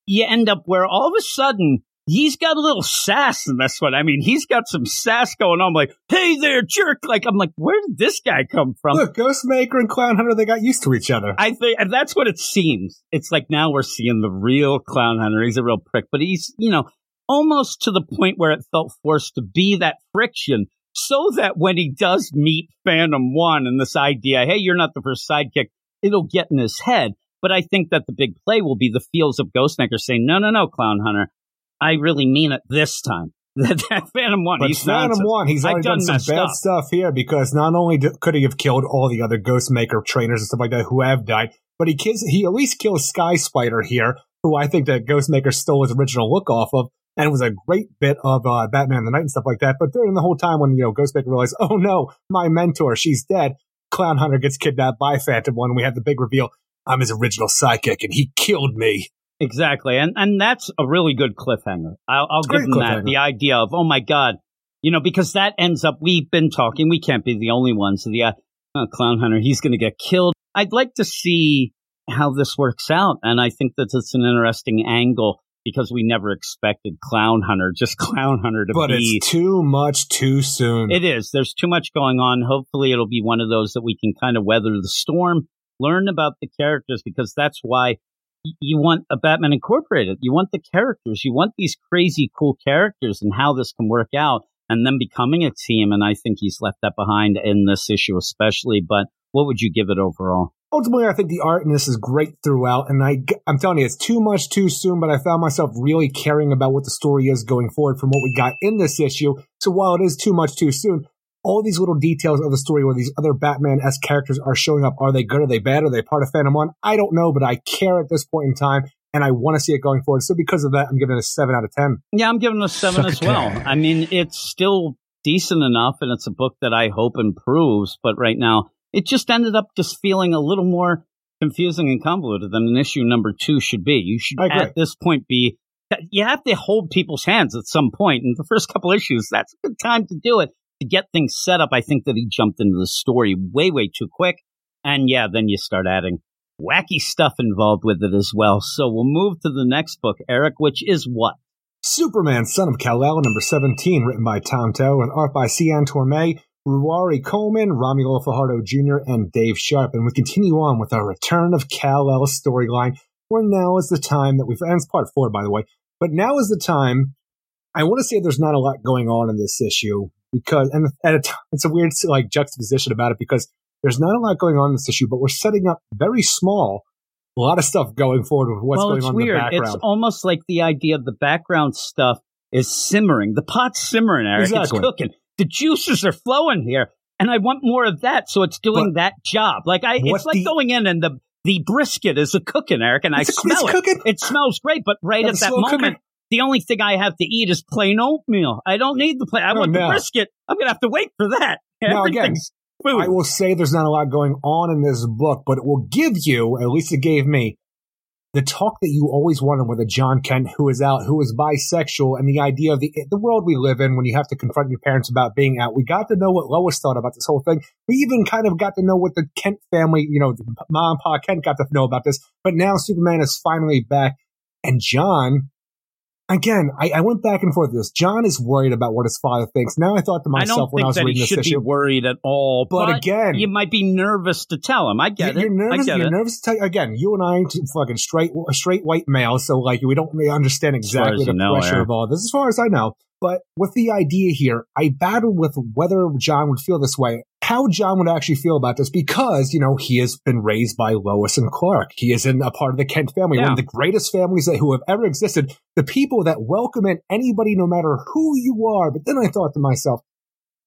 you end up where all of a sudden he's got a little sass in this one. I mean, he's got some sass going on. like, hey there, jerk! Like, I'm like, where did this guy come from? Look, Ghostmaker and Clown Hunter, they got used to each other. I think and that's what it seems. It's like now we're seeing the real clown hunter. He's a real prick, but he's you know almost to the point where it felt forced to be that friction, so that when he does meet Phantom One and this idea, hey, you're not the first sidekick, it'll get in his head. But I think that the big play will be the feels of Ghostmaker saying, no, no, no, Clown Hunter, I really mean it this time. that, that Phantom One. But he's Phantom nonsense. One, he's already done done some bad up. stuff here because not only do, could he have killed all the other Ghostmaker trainers and stuff like that who have died, but he kills, he at least kills Sky Spider here, who I think that Ghostmaker stole his original look off of. And it was a great bit of uh, Batman the Knight and stuff like that. But during the whole time when, you know, Ghostmaker realized, oh no, my mentor, she's dead, Clown Hunter gets kidnapped by Phantom One. We have the big reveal. I'm his original psychic, and he killed me. Exactly, and and that's a really good cliffhanger. I'll, I'll give them that. The idea of oh my god, you know, because that ends up. We've been talking. We can't be the only ones. The uh, uh, clown hunter, he's going to get killed. I'd like to see how this works out, and I think that it's an interesting angle because we never expected clown hunter, just clown hunter to But be. But it's too much too soon. It is. There's too much going on. Hopefully, it'll be one of those that we can kind of weather the storm, learn about the characters, because that's why you want a Batman Incorporated. You want the characters. You want these crazy, cool characters and how this can work out and then becoming a team. And I think he's left that behind in this issue, especially. But what would you give it overall? Ultimately, I think the art in this is great throughout, and I, I'm telling you, it's too much too soon. But I found myself really caring about what the story is going forward from what we got in this issue. So while it is too much too soon, all these little details of the story where these other Batman s characters are showing up, are they good? Are they bad? Are they part of Phantom One? I don't know, but I care at this point in time, and I want to see it going forward. So because of that, I'm giving it a seven out of ten. Yeah, I'm giving it a seven Suck as a well. I mean, it's still decent enough, and it's a book that I hope improves. But right now, it just ended up just feeling a little more confusing and convoluted than an issue number two should be. You should, at this point, be you have to hold people's hands at some point. And the first couple issues, that's a good time to do it to get things set up. I think that he jumped into the story way, way too quick. And yeah, then you start adding wacky stuff involved with it as well. So we'll move to the next book, Eric, which is what? Superman, Son of Kal-El, number 17, written by Tom Taylor and art by Cian Tormey, Ruairi Coleman, Romulo Fajardo Jr., and Dave Sharpe. And we continue on with our Return of Kal-El storyline, where now is the time that we've, and it's part four, by the way, but now is the time, I want to say there's not a lot going on in this issue, because, and at a time, it's a weird, like, juxtaposition about it, because there's not a lot going on in this issue, but we're setting up very small, a lot of stuff going forward with what's well, going on weird. in the background. It's almost like the idea of the background stuff is simmering. The pot's simmering, Eric. Exactly. It's cooking. The juices are flowing here, and I want more of that. So it's doing that job. Like I, it's like the- going in and the the brisket is a cooking, Eric, and I smell it. cooking. It smells great, but right Got at that moment. cooker. The only thing I have to eat is plain oatmeal. I don't need the plain. I Oh, want no. the brisket. I'm gonna have to wait for that. Now, again, food. I will say there's not a lot going on in this book, but it will give you, at least it gave me, the talk that you always wanted with a Jon Kent who is out, who is bisexual, and the idea of the the world we live in when you have to confront your parents about being out. We got to know what Lois thought about this whole thing. We even kind of got to know what the Kent family, you know, mom and pa Kent got to know about this. But now Superman is finally back, and Jon. Again, I, I went back and forth with this. Jon is worried about what his father thinks. Now I thought to myself don't when I was reading he this should be worried at all. but, But, again, you might be nervous to tell him. I get you're it. nervous. I get you're it. nervous to tell again. You and I, t- fucking straight, straight white males. So like, we don't really understand exactly the know, pressure of all this, as far as I know. But with the idea here, I battled with whether Jon would feel this way, how Jon would actually feel about this, because you know he has been raised by Lois and Clark. He is in a part of the Kent family, one of the greatest families that who have ever existed. The people that welcome in anybody, no matter who you are. But then I thought to myself.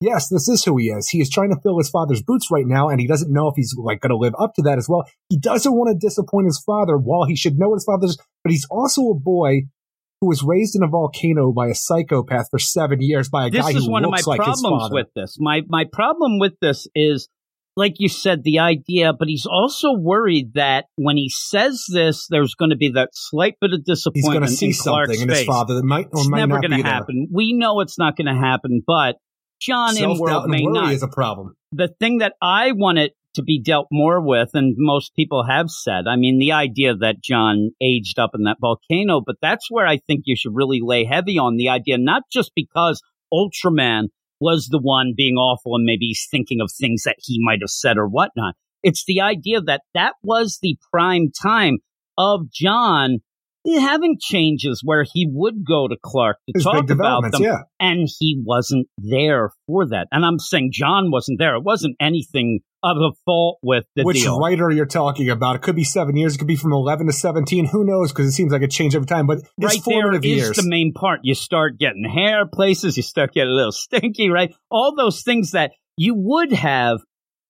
Yes, this is who he is. He is trying to fill his father's boots right now, and he doesn't know if he's like going to live up to that as well. He doesn't want to disappoint his father while he should know his father's, but he's also a boy who was raised in a volcano by a psychopath for seven years by a this guy who looks like This is one of my like problems with this. My my problem with this is, like you said, the idea. But he's also worried that when he says this, there's going to be that slight bit of disappointment. he's going to see in Clark's something in his face. father that might or It's might never not going be to there. happen. We know it's not going to happen, but Jon Self-doubt world and may worry not. is a problem. the thing that I wanted to be dealt more with, and most people have said, I mean, the idea that Jon aged up in that volcano, but that's where I think you should really lay heavy on the idea, not just because Ultraman was the one being awful and maybe he's thinking of things that he might have said or whatnot. It's the idea that that was the prime time of Jon having changes where he would go to Clark to There's talk about them yeah. and he wasn't there for that. And I'm saying Jon wasn't there. It wasn't anything of a fault with the Which deal. writer you're talking about? It could be seven years. It could be from 11 to 17. Who knows? Because it seems like it changed every time. But right there formative is years. the main part. You start getting hair places, you start getting a little stinky, right? All those things that you would have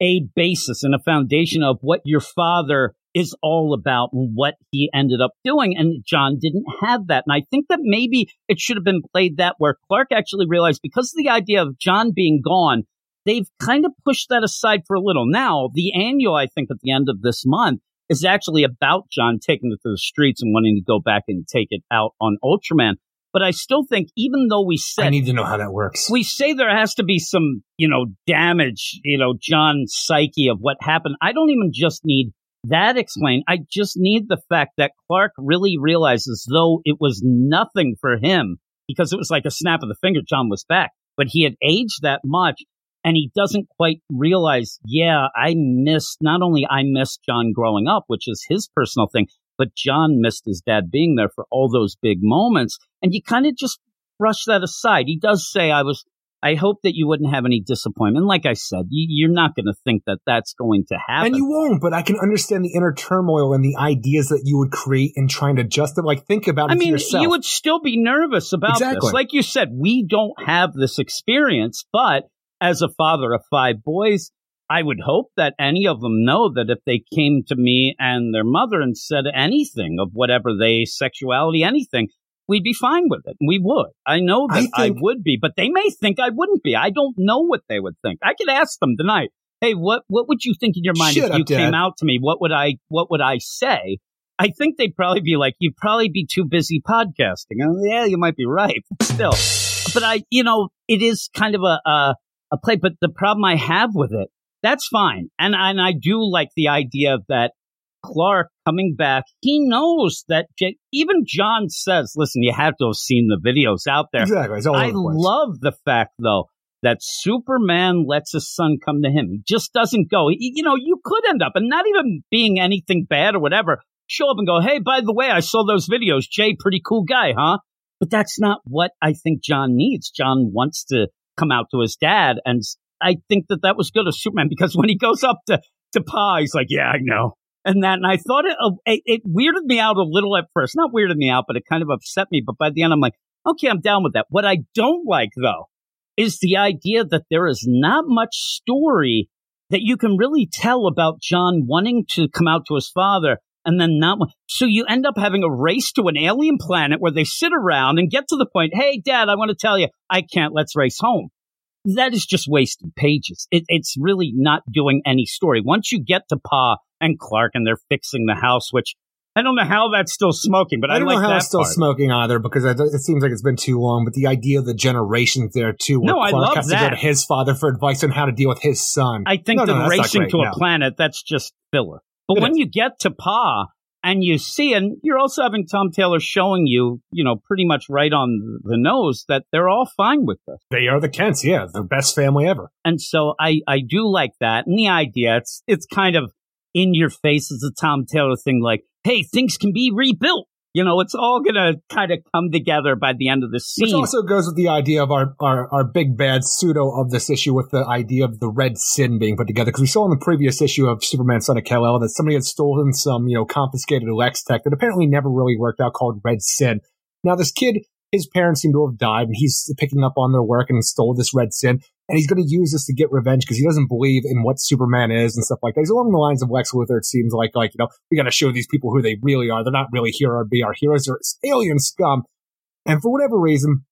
a basis and a foundation of what your father is all about and what he ended up doing. And Jon didn't have that. And I think that maybe it should have been played that where Clark actually realized because of the idea of Jon being gone, they've kind of pushed that aside for a little. Now, the annual, I think, at the end of this month is actually about Jon taking it to the streets and wanting to go back and take it out on Ultraman. But I still think, even though we said I need to know how that works. we say there has to be some, you know, damage, you know, Jon's psyche of what happened. I don't even just need that explained. I just need the fact that Clark really realizes though it was nothing for him because it was like a snap of the finger, Jon was back, but he had aged that much and he doesn't quite realize, yeah, I missed, not only I missed Jon growing up, which is his personal thing, but Jon missed his dad being there for all those big moments. And you kind of just brush that aside. He does say, I was, I hope that you wouldn't have any disappointment. Like I said, you, you're not going to think that that's going to happen. And you won't, but I can understand the inner turmoil and the ideas that you would create in trying to justify. Like, think about it I mean, yourself. you would still be nervous about Exactly. this. Like you said, we don't have this experience, but as a father of five boys, I would hope that any of them know that if they came to me and their mother and said anything of whatever they sexuality, anything, we'd be fine with it. We would. I know that I I, would be, but they may think I wouldn't be. I don't know what they would think. I could ask them tonight. Hey, what what would you think in your mind if up, you came Dad. out to me? What would I what would I say? I think they'd probably be like, you'd probably be too busy podcasting. And yeah, you might be right, still. But I, you know, it is kind of a, a, a play, but the problem I have with it, that's fine. And, and I do like the idea of that Clark coming back, he knows that J- even Jon says, listen, you have to have seen the videos out there. exactly. I the love the fact, though, that Superman lets his son come to him. He just doesn't go. He- you know, you could end up, and not even being anything bad or whatever, show up and go, hey, by the way, I saw those videos. Jay, pretty cool guy, huh? But that's not what I think Jon needs. Jon wants to come out to his dad, and I think that that was good of Superman because when he goes up to, to Pa, he's like, yeah, I know. And that, and I thought it, uh, it, it weirded me out a little at first. Not weirded me out, but it kind of upset me. But by the end, I'm like, okay, I'm down with that. What I don't like though is the idea that there is not much story that you can really tell about Jon wanting to come out to his father and then not. one. So you end up having a race to an alien planet where they sit around and get to the point, hey, dad, I want to tell you, I can't, let's race home. That is just wasted pages. It, it's really not doing any story. Once you get to Pa and Clark and they're fixing the house, which I don't know how that's still smoking, but I, I don't like know how that it's still part. smoking either because it, seems like it's been too long. But the idea of the generations there too, where No, I Clark love has to go that. to his father for advice on how to deal with his son. I think No, no, the not racing to a planet, that's just filler. But when you get to Pa and you see, and you're also having Tom Taylor showing you, you know, pretty much right on the nose that they're all fine with this. they are the Kents, yeah, the best family ever. And so I, I do like that. And the idea, it's, it's kind of in your face as a Tom Taylor thing, like, hey, things can be rebuilt. You know, it's all going to kind of come together by the end of the Which scene. also goes with the idea of our, our, our big bad pseudo of this issue with the idea of the red sin being put together. Because we saw in the previous issue of Superman Son of Kal-El that somebody had stolen some, you know, confiscated Lex tech that apparently never really worked out called Red Sin. Now this kid, his parents seem to have died and he's picking up on their work and stole this Red Sin. And he's going to use this to get revenge because he doesn't believe in what Superman is and stuff like that. He's along the lines of Lex Luthor. It seems like, like, you know, we got to show these people who they really are. They're not really here or be our heroes. They're alien scum. And for whatever reason,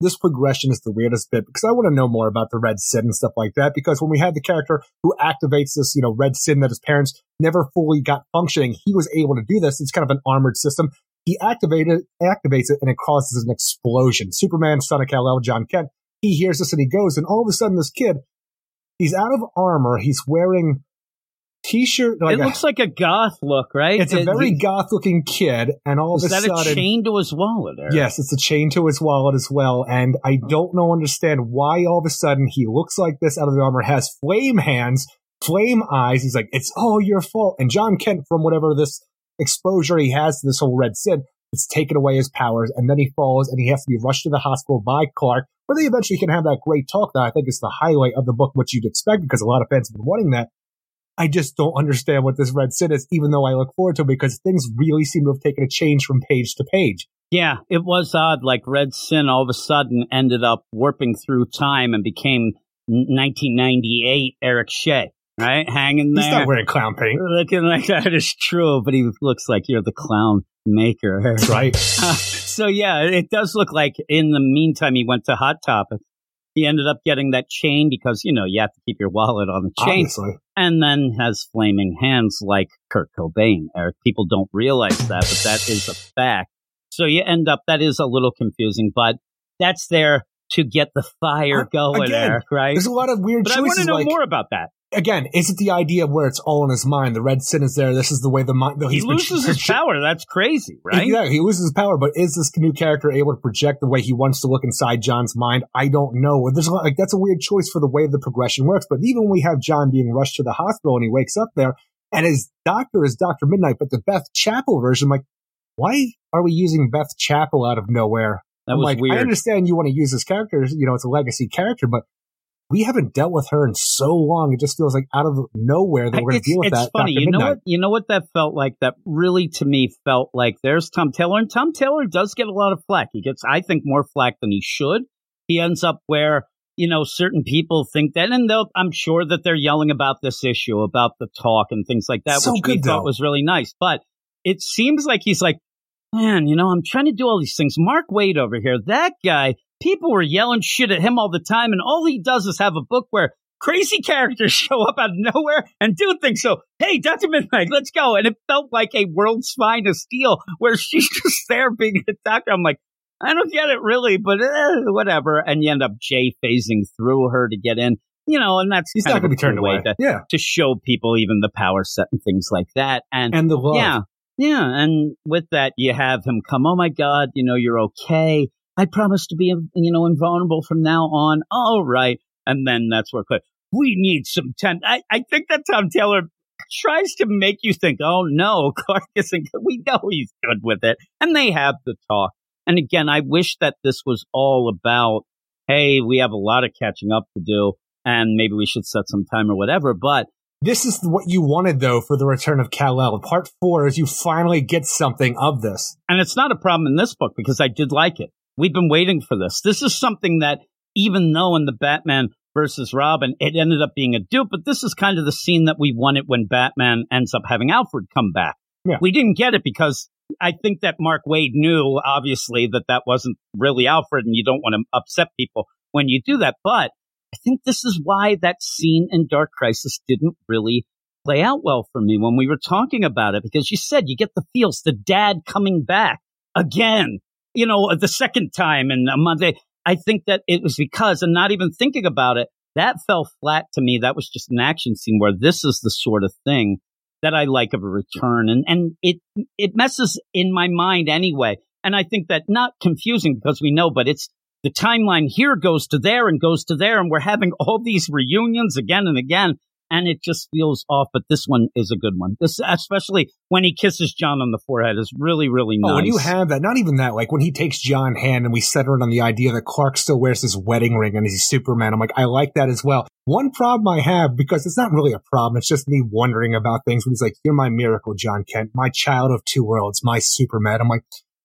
this progression is the weirdest bit because I want to know more about the red sin and stuff like that. Because when we had the character who activates this, you know, red sin that his parents never fully got functioning, he was able to do this. It's kind of an armored system. He activated, activates it and it causes an explosion. Superman, son of Kal-El, Jon Kent, he hears this and he goes and all of a sudden this kid, he's out of armor. He's wearing t-shirt. Like it a- looks like a goth look, right? it's a very goth looking kid. And all of a sudden, that a chain to his wallet? Yes, it's a chain to his wallet as well. And I don't know, understand why all of a sudden he looks like this out of the armor, has flame hands, flame eyes. He's like, it's all your fault. And Jon Kent, from whatever this exposure he has to this whole red sin, it's taken away his powers. And then he falls and he has to be rushed to the hospital by Clark, where they eventually can have that great talk that I think is the highlight of the book, which you'd expect because a lot of fans have been wanting that. I just don't understand what this red sin is, even though I look forward to it because things really seem to have taken a change from page to page. Yeah, it was odd. Like Red Sin all of a sudden ended up warping through time and became 1998 Eric Shea, right? Hanging there. He's not wearing clown paint. Looking like that is true, but he looks like you're the clown maker. That's right. so yeah, it does look like in the meantime he went to Hot Topic. He ended up getting that chain because, you know, you have to keep your wallet on the chain. Obviously. And then has flaming hands like Kurt Cobain. Eric, people don't realize that, but that is a fact. So you end up, that is a little confusing, but that's there to get the fire Uh, going, again, Eric, right? There's a lot of weird But I want to know like, more about that. Again, is it the idea where it's all in his mind? The red sin is there. This is the way the mind. Though He loses his power. That's crazy, right? Yeah, he loses his power, but is this new character able to project the way he wants to look inside Jon's mind? I don't know. There's a lot, like that's a weird choice for the way the progression works. But even when we have Jon being rushed to the hospital and he wakes up there, and his doctor is Doctor Midnight, but the Beth Chapel version, like, why are we using Beth Chapel out of nowhere? That was like, I understand you want to use this character, you know, it's a legacy character, but we haven't dealt with her in so long. It just feels like out of nowhere that we're going to deal with it's that. It's funny. You know what? You know what that felt like? That really, to me, felt like there's Tom Taylor, and Tom Taylor does get a lot of flack. He gets, I think, more flack than he should. He ends up where you know certain people think that, and they'll, I'm sure that they're yelling about this issue, about the talk and things like that, So which we thought was really nice. But it seems like he's like, man, you know, I'm trying to do all these things. Mark Waid over here, that guy. People were yelling shit at him all the time, and all he does is have a book where crazy characters show up out of nowhere and do things. So, hey, Dr. Midnight, let's go. And it felt like a world's finest deal where she's just there being a doctor. I'm like, I don't get it really, but eh, whatever. And you end up Jay phasing through her to get in, you know, and that's He's not going a to be turned way away. to, yeah. to show people even the power set and things like that. And, And the love. yeah, yeah. And with that, you have him come, oh my God, you know, you're okay. I promise to be, um, you know, invulnerable from now on. All right. And then that's where Cliff, we need some time. I, I think that Tom Taylor tries to make you think, oh no, Clark isn't. We know he's good with it. And they have the talk. And again, I wish that this was all about, hey, we have a lot of catching up to do and maybe we should set some time or whatever. But This is what you wanted, though, for the return of Kal-El. Part four is you finally get something of this. And it's not a problem in this book because I did like it. We've been waiting for this. This is something that, even though in the Batman versus Robin, it ended up being a dupe, but this is kind of the scene that we wanted when Batman ends up having Alfred come back. Yeah. We didn't get it because I think that Mark Waid knew, obviously, that that wasn't really Alfred, and you don't want to upset people when you do that. But I think this is why that scene in Dark Crisis didn't really play out well for me when we were talking about it, because you said you get the feels, the dad coming back again, you know, the second time in a Monday. I think that it was because, and not even thinking about it, that fell flat to me. That was just an action scene where this is the sort of thing that I like of a return. And, and it, it messes in my mind anyway. And I think that not confusing because we know, but it's the timeline here goes to there and goes to there. And we're having all these reunions again and again. And it just feels off. But this one is a good one. This, especially when he kisses Jon on the forehead is really, really nice. Oh, when you have that, not even that, like when he takes Jon hand and we center it on the idea that Clark still wears his wedding ring and he's Superman, I'm like, I like that as well. One problem I have, because it's not really a problem, it's just me wondering about things when he's like, You're my miracle, Jon Kent, my child of two worlds, my Superman. I'm like,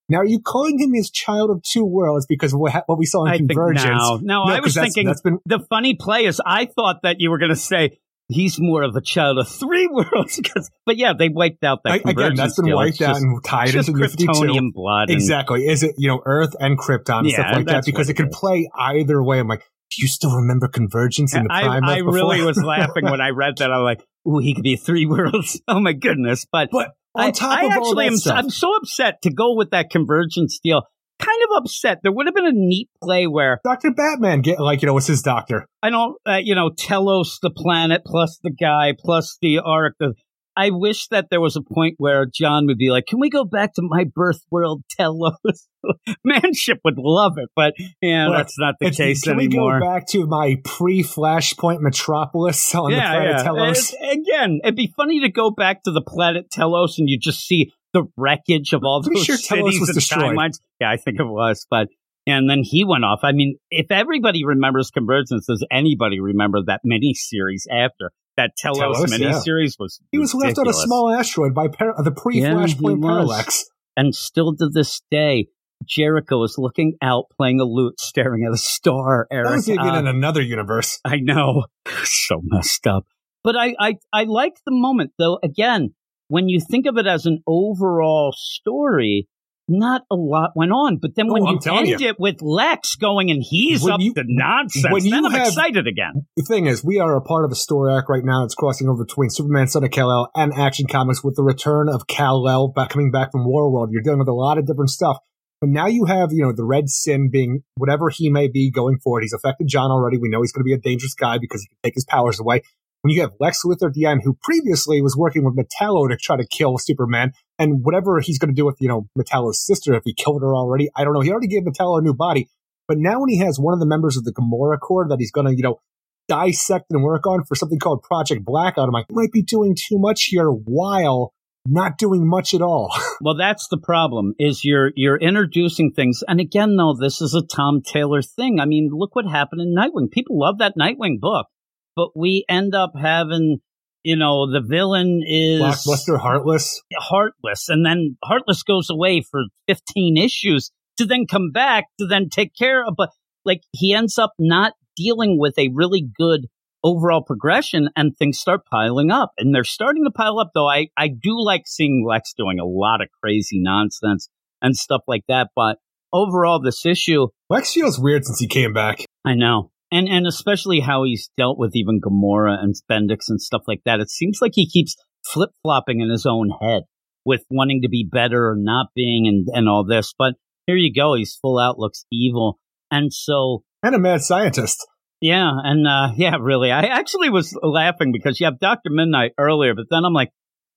now, are you calling him his child of two worlds because of what, ha- what we saw in I think Convergence? now. No, I was that's- thinking that's been the funny play is I thought that you were going to say he's more of a child of three worlds. 'cause- but yeah, they wiped out that I- again, that's been deal. wiped out and tied into 52. Kryptonian blood. and- Exactly. Is it, you know, Earth and Krypton and Yeah, stuff like that? Because it could play either way. I'm like, do you still remember Convergence in the I, prime I before? really was laughing when I read that. I'm like, ooh, he could be three worlds. Oh my goodness. But But on top I of all actually that am stuff, I'm so upset to go with that convergence deal. Kind of upset. There would have been a neat play where Dr. Batman get like, you know, was his doctor. I don't, uh, you know, Telos, the planet, plus the guy, plus the arc. The, I wish that there was a point where Jon would be like, "Can we go back to my birth world, Telos?" Manship would love it, but yeah, Look, that's not the It's- case Can anymore. we go back to my pre-Flashpoint Metropolis on the planet Telos? It- again, it'd be funny to go back to the planet Telos and you just see the wreckage of all those sure cities was and destroyed. timelines. Yeah, I think it was, but and then he went off. I mean, if everybody remembers Convergence, does anybody remember that mini series after? that Telos, Telos, yeah. miniseries was He was left on a small asteroid by par- the pre-Flashpoint Yeah, parallax. and still to this day, Jericho is looking out, playing a lute, staring at a star. Eric, That was even Uh, in another universe. I know, so messed up. But I, I, I like the moment though. Again, when you think of it as an overall story, not a lot went on. But then when I'm you end it with Lex going and he's When up you- to nonsense, when then I'm have- excited again. The thing is, we are a part of a story arc right now that's crossing over between Superman, Son of Kal-El, and Action Comics with the return of Kal-El back, coming back from Warworld. You're dealing with a lot of different stuff. But now you have, you know, the Red Sin being whatever he may be going forward. He's affected Jon already. We know he's going to be a dangerous guy because he can take his powers away. When you have Lex Luthor at the end, who previously was working with Metallo to try to kill Superman, and whatever he's going to do with, you know, Metallo's sister, if he killed her already, I don't know. He already gave Metallo a new body. But now when he has one of the members of the Gamorra Corps that he's going to, you know, dissect and work on for something called Project Blackout, I'm like, might be doing too much here while not doing much at all. Well, that's the problem is you're you're introducing things, and again, though, this is a Tom Taylor thing. I mean, look what happened in Nightwing. People love that Nightwing book, but we end up having, you know, the villain is Blockbuster Heartless. Heartless, and then Heartless goes away for 15 issues to then come back to then take care of, but like he ends up not dealing with a really good overall progression and things start piling up and they're starting to pile up though. I, I do like seeing Lex doing a lot of crazy nonsense and stuff like that, but overall this issue, Lex feels weird since he came back. I know. And and especially how he's dealt with even Gamorra and Bendix and stuff like that. It seems like he keeps flip flopping in his own head with wanting to be better or not being and, and all this. But here you go, he's full out looks evil. And so And a mad scientist. yeah, and uh yeah, really. I actually was laughing because you have Dr. Midnight earlier, but then I'm like,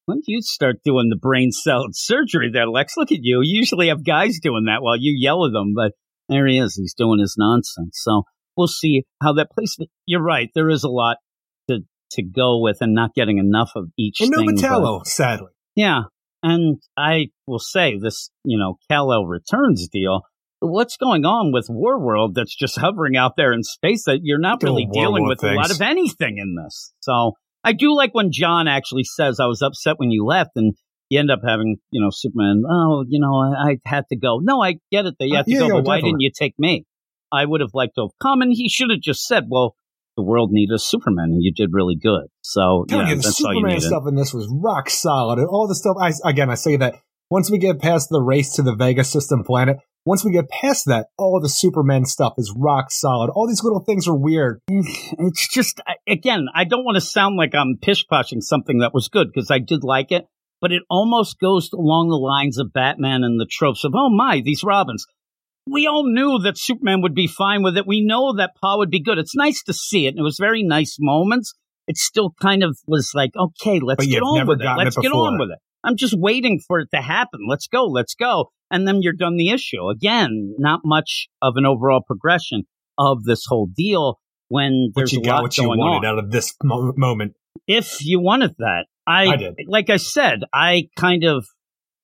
when do you start doing the brain cell surgery there, Lex? Look at you. You usually have guys doing that while you yell at them, but there he is. He's doing his nonsense. So we'll see how that plays. You're right. There is a lot to to go with and not getting enough of each And no thing. but- sadly. yeah. And I will say this, you know, Kal-El returns deal. What's going on with Warworld that's just hovering out there in space that you're not Doing really dealing with a lot of anything in this. So I do like when Jon actually says, I was upset when you left and you end up having, you know, Superman, oh, you know, I, I had to go. No, I get it that you Uh, to yeah, go, yeah, but why didn't you take me? I would have liked to have come and he should have just said, well, the world needed a Superman and you did really good. So, yeah, you, the that's all you Superman stuff in this was rock solid. And all the stuff, I, again, I say that once we get past the race to the Vega system planet, once we get past that, all the Superman stuff is rock solid. All these little things are weird. Mm, it's just again i don't want to sound like i'm pish-poshing something that was good because i did like it but it almost goes along the lines of batman and the tropes of oh my these robins we all knew that superman would be fine with it. We know that paul would be good. It's nice to see it and it was very nice moments. It still kind of was like okay let's But get on with it. let's it get on with it. I'm just waiting for it to happen. Let's go let's go. And then you're done the issue. Again not much of an overall progression of this whole deal when But there's you a got lot what you going wanted on. out of this mo- moment. If you wanted that, I, I did. like I said, I kind of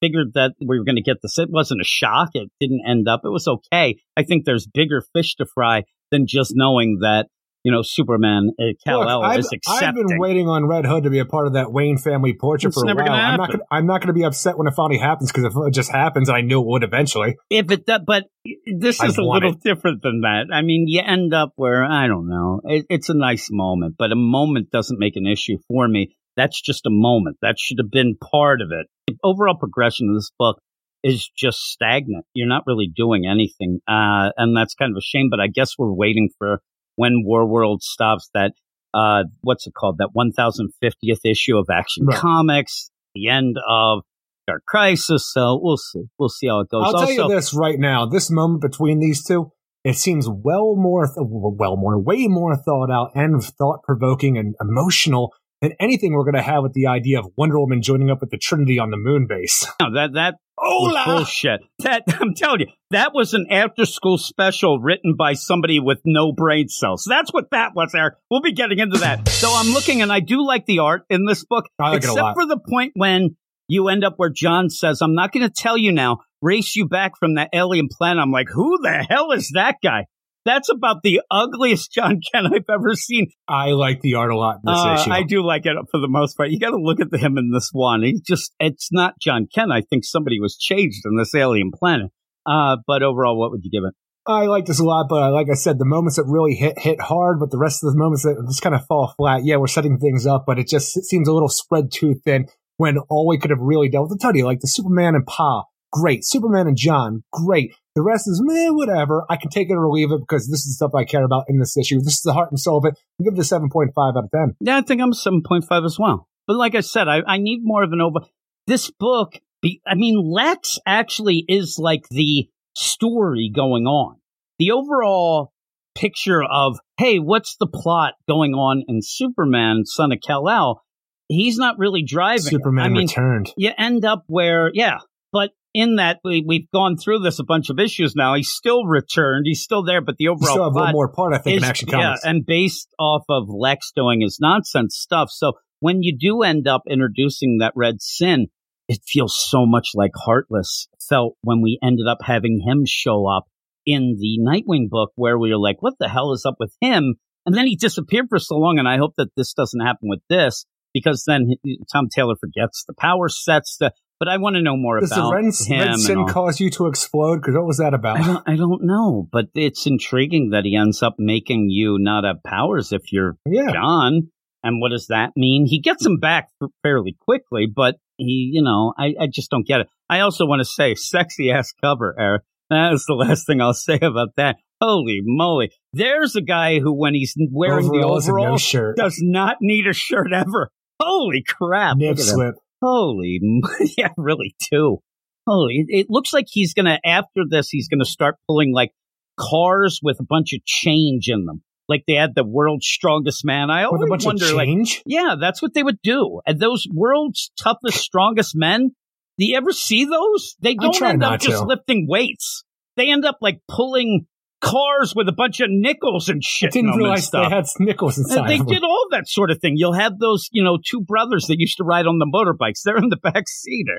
figured that we were going to get this. It wasn't a shock. It didn't end up. It was okay. I think there's bigger fish to fry than just knowing that you know Superman uh, Kal El is accepting. I've been waiting on Red Hood to be a part of that Wayne family portrait It's for a while. I'm not gonna, I'm not going to be upset when it finally happens because if it just happens, I knew it would eventually. if it does, but this I is a little different than that. I mean, you end up where I don't know. It, it's a nice moment, but a moment doesn't make an issue for me. That's just a moment. That should have been part of it. The overall progression of this book is just stagnant. You're not really doing anything, uh, and that's kind of a shame. But I guess we're waiting for when Warworld stops that. Uh, what's it called? That 1050th issue of Action Right. Comics. The end of Dark Crisis. So we'll see. We'll see how it goes. I'll tell you this right now: this moment between these two, it seems well more, th- well more, way more thought out and thought provoking and emotional than anything we're going to have with the idea of Wonder Woman joining up with the Trinity on the moon base. No, that that Hola! bullshit. That I'm telling you, that was an after school special written by somebody with no brain cells. That's what that was, Eric. We'll be getting into that. so I'm looking, and I do like the art in this book, I like it a except for the point when you end up where Jon says, "I'm not going to tell you now." Race you back from that alien planet. I'm like, who the hell is that guy? That's about the ugliest Jon Kent I've ever seen. I like the art a lot in this Uh, issue. I do like it for the most part. You got to look at him in this one. He just, it's not Jon Kent. I think somebody was changed on this alien planet. Uh, but overall, what would you give it? I like this a lot, but like I said, the moments that really hit hit hard, but the rest of the moments that just kind of fall flat. Yeah, we're setting things up, but it just it seems a little spread too thin. When all we could have really dealt with the Tuddy, like the Superman and Pa, great. Superman and Jon, great. The rest is meh, whatever. I can take it or leave it because this is the stuff I care about in this issue. This is the heart and soul of it. I give it a seven point five out of ten. Yeah, I think I'm 7.5 as well. But like I said, I, I need more of an over. This book, be, I mean, Lex actually is like the story going on. The overall picture of, hey, what's the plot going on in Superman, Son of Kal-El? He's not really driving. Superman I mean, returned. you end up where, yeah, but in that we, we've gone through this a bunch of issues now. He's still returned. He's still there, but the overall still have one more part, I think, in is- Action yeah, and based off of Lex doing his nonsense stuff. So when you do end up introducing that red sin, it feels so much like Heartless felt when we ended up having him show up in the Nightwing book, where we were like, "What the hell is up with him?" And then he disappeared for so long. And I hope that this doesn't happen with this because then Tom Taylor forgets the power sets. The, but I want to know more Does the about red, him. red sin cause you to explode? Because what was that about? I don't, I don't know, but it's intriguing that he ends up making you not have powers if you're yeah. Jon. And what does that mean? He gets him back fairly quickly, but he, you know, I, I just don't get it. I also want to say, sexy ass cover, Eric. That is the last thing I'll say about that. Holy moly. There's a guy who, when he's wearing the and no shirt. does not need a shirt ever. Holy crap. Nip Look at him. slip. Holy, yeah, really too. Holy, it, it looks like he's gonna after this, he's gonna start pulling like cars with a bunch of change in them, like they had the world's strongest man. I With always a bunch wonder, of like, yeah, that's what they would do. And those world's toughest, strongest men, do you ever see those? They don't end up just to. lifting weights. They end up like pulling cars with a bunch of nickels and shit. in didn't them and realize stuff. they had nickels And inside they of them. did all that sort of thing. You'll have those, you know, two brothers that used to ride on the motorbikes. They're in the back seat.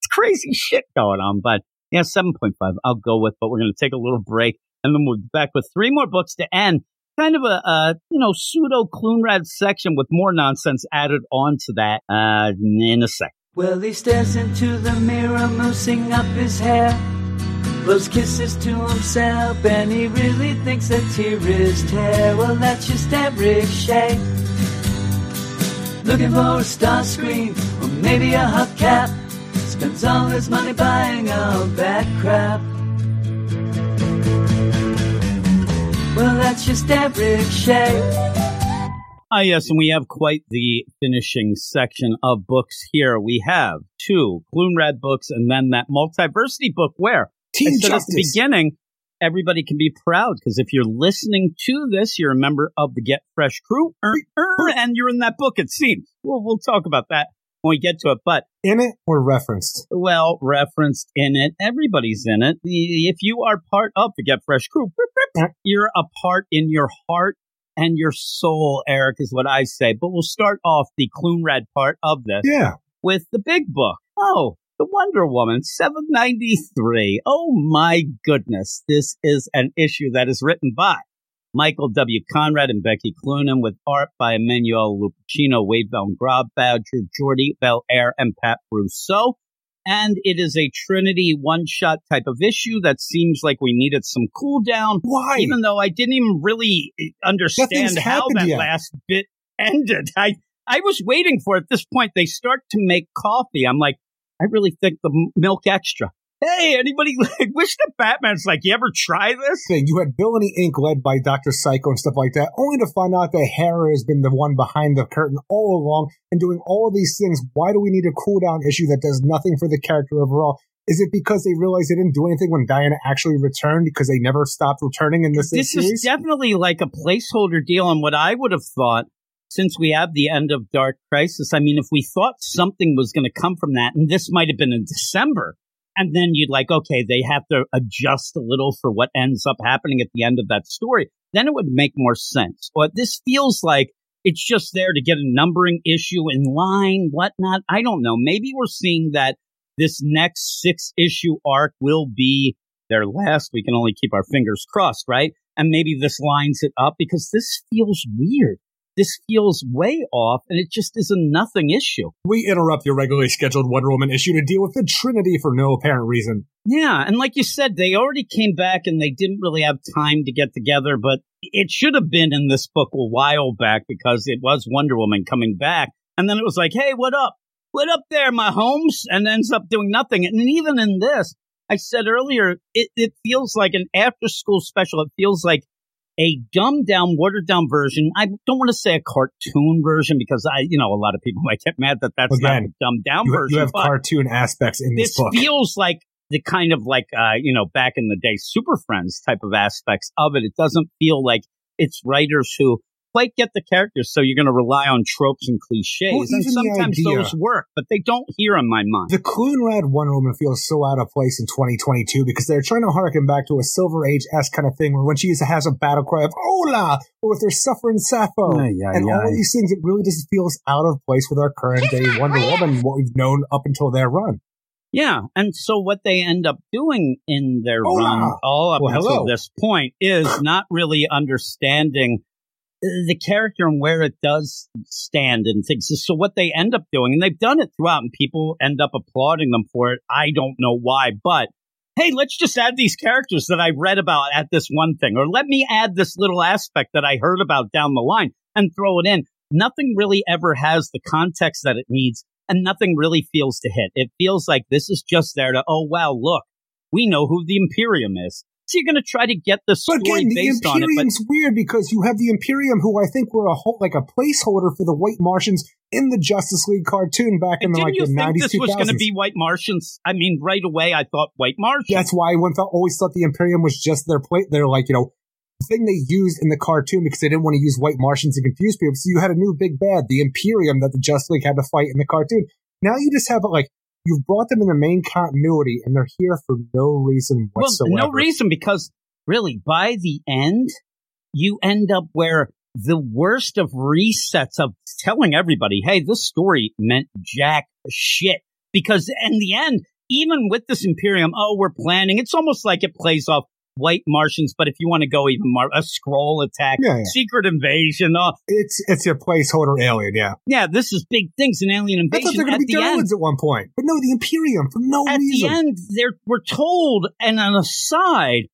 It's crazy shit going on. But yeah, 7.5 I'll go with, but we're going to take a little break and then we'll be back with three more books to end. Kind of a, uh, you know, pseudo Clunrad section with more nonsense added on to that, uh, in a sec. Well, he stares into the mirror, moosing up his hair. Blows kisses to himself, and he really thinks that tear is tear. Well, that's just Eric Shea. Looking for a star screen, or maybe a hubcap. Spends all his money buying all that crap. Well, that's just Eric Shea. Ah, yes, and we have quite the finishing section of books here. We have two Clunrad books and then that multiversity book where I Teen said at the beginning, everybody can be proud because if you're listening to this, you're a member of the Get Fresh crew, er, er, and you're in that book. It seems. Well, we'll talk about that when we get to it. But In it or referenced? well, referenced in it, everybody's in it. If you are part of the Get Fresh crew, you're a part in your heart and your soul. Eric is what I say. But we'll start off the Clunrad part of this Yeah. with the big book. Oh, the Wonder Woman 793. Oh my goodness. This is an issue that is written by Michael W. Conrad and Becky Cloonan with art by Emmanuel Lupacchino, Wade Van Badger, Jordie Bellaire, and Pat Brosseau. And it is a Trinity one shot type of issue that seems like we needed some cool down Why? even though I didn't even really understand how that yet. last bit ended. I I was waiting for. At this point, they start to make coffee. I'm like, I really think the milk extra. Hey, anybody like, wish that Batman's like, you ever try this? thing. You had Villainy Inc. led by Dr. Psycho and stuff like that, only to find out that Hera has been the one behind the curtain all along and doing all of these things. Why do we need a cool down issue that does nothing for the character overall? Is it because they realized they didn't do anything when Diana actually returned because they never stopped returning in this, This series? is definitely like a placeholder deal. And what I would have thought, since we have the end of Dark Crisis, I mean, if we thought something was going to come from that, and this might have been in December, and then you'd like, okay, they have to adjust a little for what ends up happening at the end of that story, then it would make more sense. But this feels like it's just there to get a numbering issue in line, whatnot. I don't know. Maybe we're seeing that this next six issue arc will be their last. We can only keep our fingers crossed, right? and maybe this lines it up because this feels weird. This feels way off, and it just is a nothing issue. We interrupt your regularly scheduled Wonder Woman issue to deal with the Trinity for no apparent reason. Yeah, and like you said, they already came back and they didn't really have time to get together, but it should have been in this book a while back because it was Wonder Woman coming back. And then it was like, hey, what up? What up there, my homes? And ends up doing nothing. And even in this, I said earlier, it, it feels like an after school special. It feels like a dumbed down, watered down version. I don't want to say a cartoon version because I, you know, a lot of people might get mad that that's Again, not a dumbed down You, version. you have cartoon aspects in this, this book. feels like the kind of like, uh, you know, back in the day, Super Friends type of aspects of it. It doesn't feel like it's writers who quite get the characters, so you're going to rely on tropes and cliches. Well, and sometimes idea- those work, but they don't here in my mind. The Clunrad Wonder Woman feels so out of place in 2022 because they're trying to harken back to a Silver Age esque kind of thing where when she has a battle cry of Hola, or with her suffering Sappho, Ay, ay, and all ay. these things, it really just feels out of place with our current day Wonder Woman, what we've known up until their run. Yeah, and so what they end up doing in their Hola. run, all up Well, until hello. this point, is not really understanding the character and where it does stand and things. So what they end up doing, and they've done it throughout, and people end up applauding them for it. I don't know why, but hey, let's just add these characters that I read about at this one thing, or let me add this little aspect that I heard about down the line and throw it in. Nothing really ever has the context that it needs, and nothing really feels to hit. It feels like this is just there to, oh, wow, look, we know who the Imperium is. So you're going to try to get the But story again, the based on it, but Imperium's weird because you have the Imperium, who I think were a whole, like a placeholder for the White Martians in the Justice League cartoon back in the, like the think 90s, this was going to be White Martians? I mean, right away I thought White Martians. That's why I always thought the Imperium was just their plate. They're like, you know, thing they used in the cartoon because they didn't want to use white Martians to confuse people. So you had a new big bad, the Imperium that the Justice League had to fight in the cartoon. Now you just have like you've brought them in the main continuity and they're here for no reason whatsoever. well, no reason because really by the end you end up where the worst of resets of telling everybody, hey, this story meant jack shit. Because in the end, even with this Imperium, oh, we're planning. It's almost like it plays off white Martians, but if you want to go even more, a Skrull attack, Yeah, yeah. secret invasion. Oh, It's it's a placeholder alien, yeah. yeah, this is big things an alien I thought invasion. they were At going to be the end, Durlans at one point, but no, the Imperium for no at reason. the end, they're, we're told, and on an aside,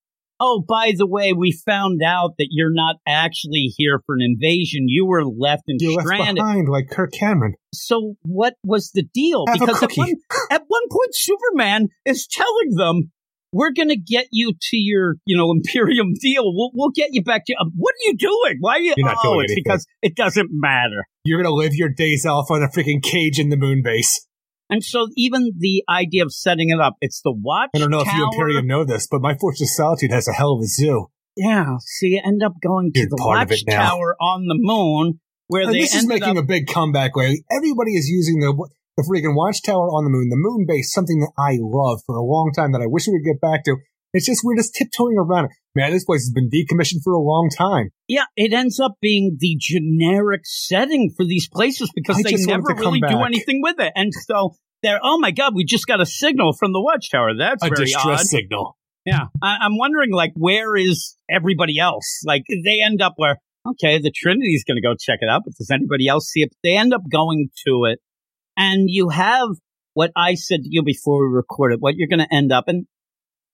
oh, by the way, we found out that you're not actually here for an invasion. You were left and You're left behind like Kirk Cameron. So what was the deal? Have because at one, at one point, Superman is telling them, we're going to get you to your, you know, Imperium deal. We'll, we'll get you back to, uh, what are you doing? Why are you, You're not oh, doing it's anything. because it doesn't matter. You're going to live your days off on a freaking cage in the moon base. And so even the idea of setting it up, it's the watch I don't know if you. Imperium know this, but my Fortress of Solitude has a hell of a zoo. Yeah, so you end up going to You're the part of it now. watchtower on the moon where And they this is ended making up. a big comeback Where Everybody is using the the freaking watchtower on the moon, the moon base, something that I love for a long time that I wish we would get back to. It's just we're just tiptoeing around it. Man, this place has been decommissioned for a long time. yeah, it ends up being the generic setting for these places because I they never really do anything with it. And so they're, oh my God, we just got a signal from the watchtower. That's A very distress odd. signal. Yeah, I, I'm wondering, like, where is everybody else? Like, they end up where, okay, the Trinity's going to go check it out, but does anybody else see it? They end up going to it, and you have what I said to you before we recorded, what you're going to end up, and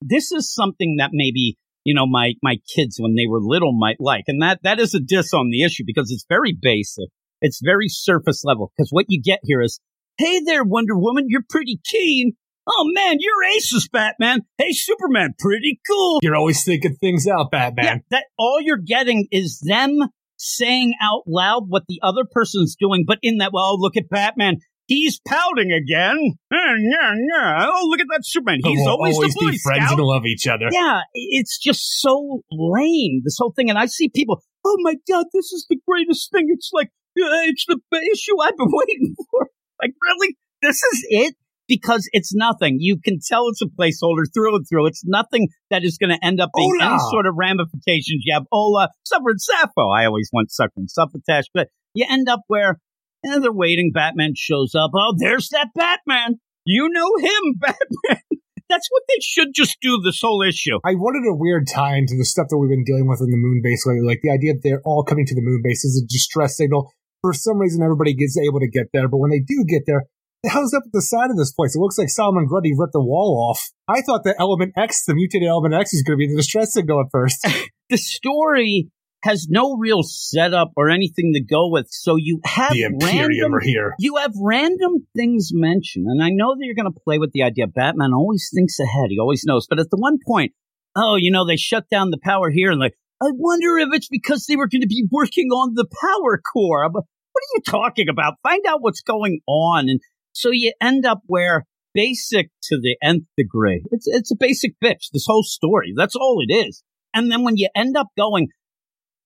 this is something that maybe you know my my kids when they were little might like, and that that is a diss on the issue because it's very basic, it's very surface level. Because what you get here is, hey there, Wonder Woman, you're pretty keen. Oh man, you're aces, Batman. Hey, Superman, pretty cool. You're always thinking things out, Batman. Yeah, that all you're getting is them saying out loud what the other person's doing, but in that, well, look at Batman. He's pouting again. Oh, look at that Superman. He's always, always the Boy be friends Scout. and love each other. Yeah, it's just so lame, this whole thing. And I see people, oh my God, this is the greatest thing. It's like, uh, it's the issue I've been waiting for. Like, really? This is it? Because it's nothing. You can tell it's a placeholder through and through. It's nothing that is going to end up being Ola. any sort of ramifications. You have Ola, Suffer and Sappho. I always want Suffer and Suffatash, but you end up where eh, they're waiting. Batman shows up. Oh, there's that Batman. You know him, Batman. That's That's what they should just do this whole issue. I wanted a weird tie into the stuff that we've been dealing with in the moon base lately. Like the idea that they're all coming to the moon base is a distress signal. For some reason, everybody gets able to get there, but when they do get there, the hell's up at the side of this place? It looks like Solomon Grundy ripped the wall off. I thought that Element X, the mutated Element X, is going to be the distress signal at first. the story has no real setup or anything to go with, so you have the Imperium random, here. you have random things mentioned, and I know that you're going to play with the idea. Batman always thinks ahead; he always knows. But at the one point, oh, you know, they shut down the power here, and like, I wonder if it's because they were going to be working on the power core. But what are you talking about? Find out what's going on, and so you end up where basic to the nth degree. It's it's a basic bitch. This whole story. That's all it is. And then when you end up going,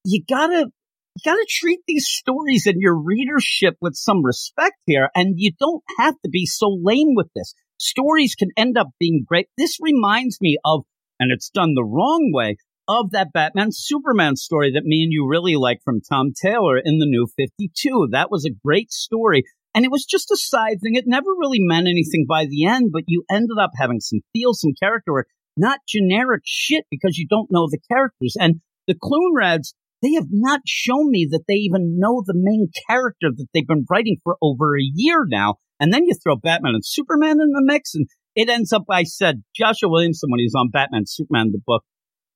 you gotta you gotta treat these stories and your readership with some respect here, and you don't have to be so lame with this. Stories can end up being great. This reminds me of, and it's done the wrong way, of that Batman Superman story that me and you really like from Tom Taylor in the New 52. That was a great story. And it was just a side thing. It never really meant anything by the end, but you ended up having some feel, some character work, not generic shit because you don't know the characters. And the Clunrads, they have not shown me that they even know the main character that they've been writing for over a year now. And then you throw Batman and Superman in the mix, and it ends up, I said, Joshua Williamson, when he was on Batman Superman, the book,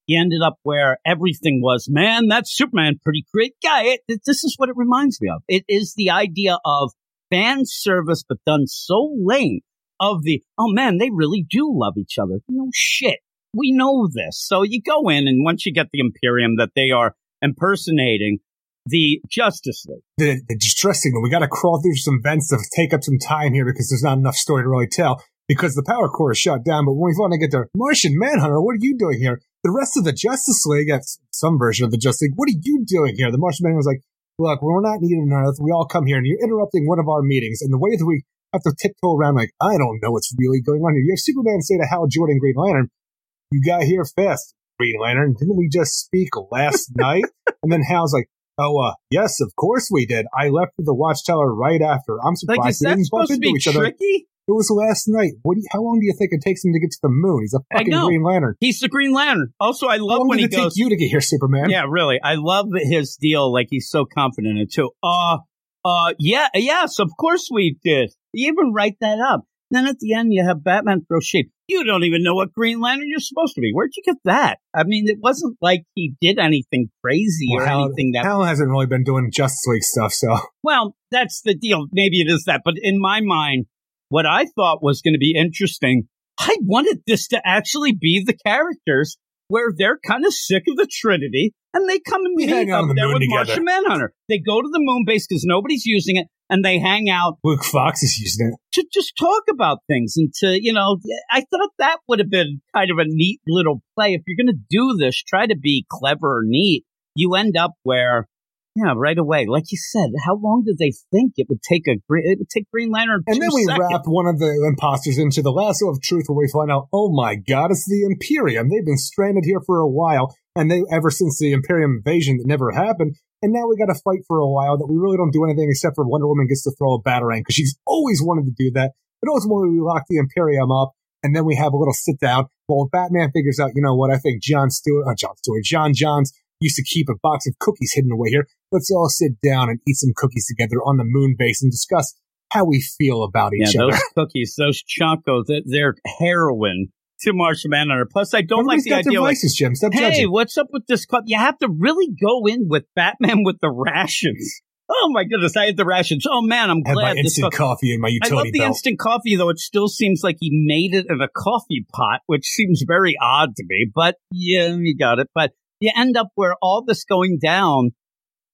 he ended up where everything was, man, that's Superman, pretty great guy. It, it, this is what it reminds me of. It is the idea of fan service, but done so lame of the, oh man, they really do love each other. No shit. We know this. So you go in, and once you get the Imperium that they are impersonating the Justice League. The, the distress signal. We got to crawl through some vents to take up some time here because there's not enough story to really tell. Because the power core is shut down, but when we finally get there, Martian Manhunter, what are you doing here? The rest of the Justice League, that's some version of the Justice League, what are you doing here? The Martian Manhunter was like, look, we're not needed on Earth. We all come here and you're interrupting one of our meetings. And the way that we have to tiptoe around, like, I don't know what's really going on here. You have Superman say to Hal Jordan, Green Lantern, you got here fast, Green Lantern. Didn't we just speak last night? And then Hal's like, oh, uh, yes, of course we did. I left with the Watchtower right after. I'm surprised Like, is we that didn't bump supposed to into be each other. It was last night. What? Do you, how long do you think it takes him to get to the moon? He's a fucking. Green Lantern. He's the Green Lantern. Also, I love when did he it goes, take you to get here, Superman? Yeah, really. I love his deal. Like he's so confident in it too. Uh, uh, yeah, yes, of course we did. You even write that up. Then at the end, you have Batman throw shade. You don't even know what Green Lantern you're supposed to be. Where'd you get that? I mean, it wasn't like he did anything crazy Well, or Hal, anything that. Hal hasn't really been doing Justice League stuff, so Well, that's the deal. Maybe it is that. But in my mind, what I thought was going to be interesting, I wanted this to actually be the characters where they're kind of sick of the Trinity and they come and We meet hang out up the there with together. Martian Manhunter. They go to the moon base because nobody's using it and they hang out Luke Fox is using it. to just talk about things and to, you know, I thought that would have been kind of a neat little play. If you're going to do this, try to be clever or neat. You end up where, yeah, right away. Like you said, how long did they think it would take a green, it would take Green Lantern And then we seconds. wrap one of the imposters into the lasso of truth where we find out, oh my god, it's the Imperium. They've been stranded here for a while, and they ever since the Imperium invasion that never happened, and now we gotta fight for a while that we really don't do anything except for Wonder Woman gets to throw a batarang because she's always wanted to do that. But ultimately we lock the Imperium up, and then we have a little sit down. Well, Batman figures out, you know what, I think John Stewart, uh, John Stewart, J'onn J'onzz used to keep a box of cookies hidden away here. Let's all sit down and eat some cookies together on the moon base and discuss how we feel about Yeah, each other. those cookies, those chocos, they're, heroin to Martian Manhunter. Plus, I don't like Everybody's the idea like, Jim. Stop hey, judging. what's up with this cup? You have to really go in with Batman with the rations. Oh my goodness, I had the rations. Oh man, I'm I had my glad instant co- coffee and my I utility love the belt. instant coffee, though it still seems like he made it in a coffee pot, which seems very odd to me. But yeah, you got it. But you end up where all this going down.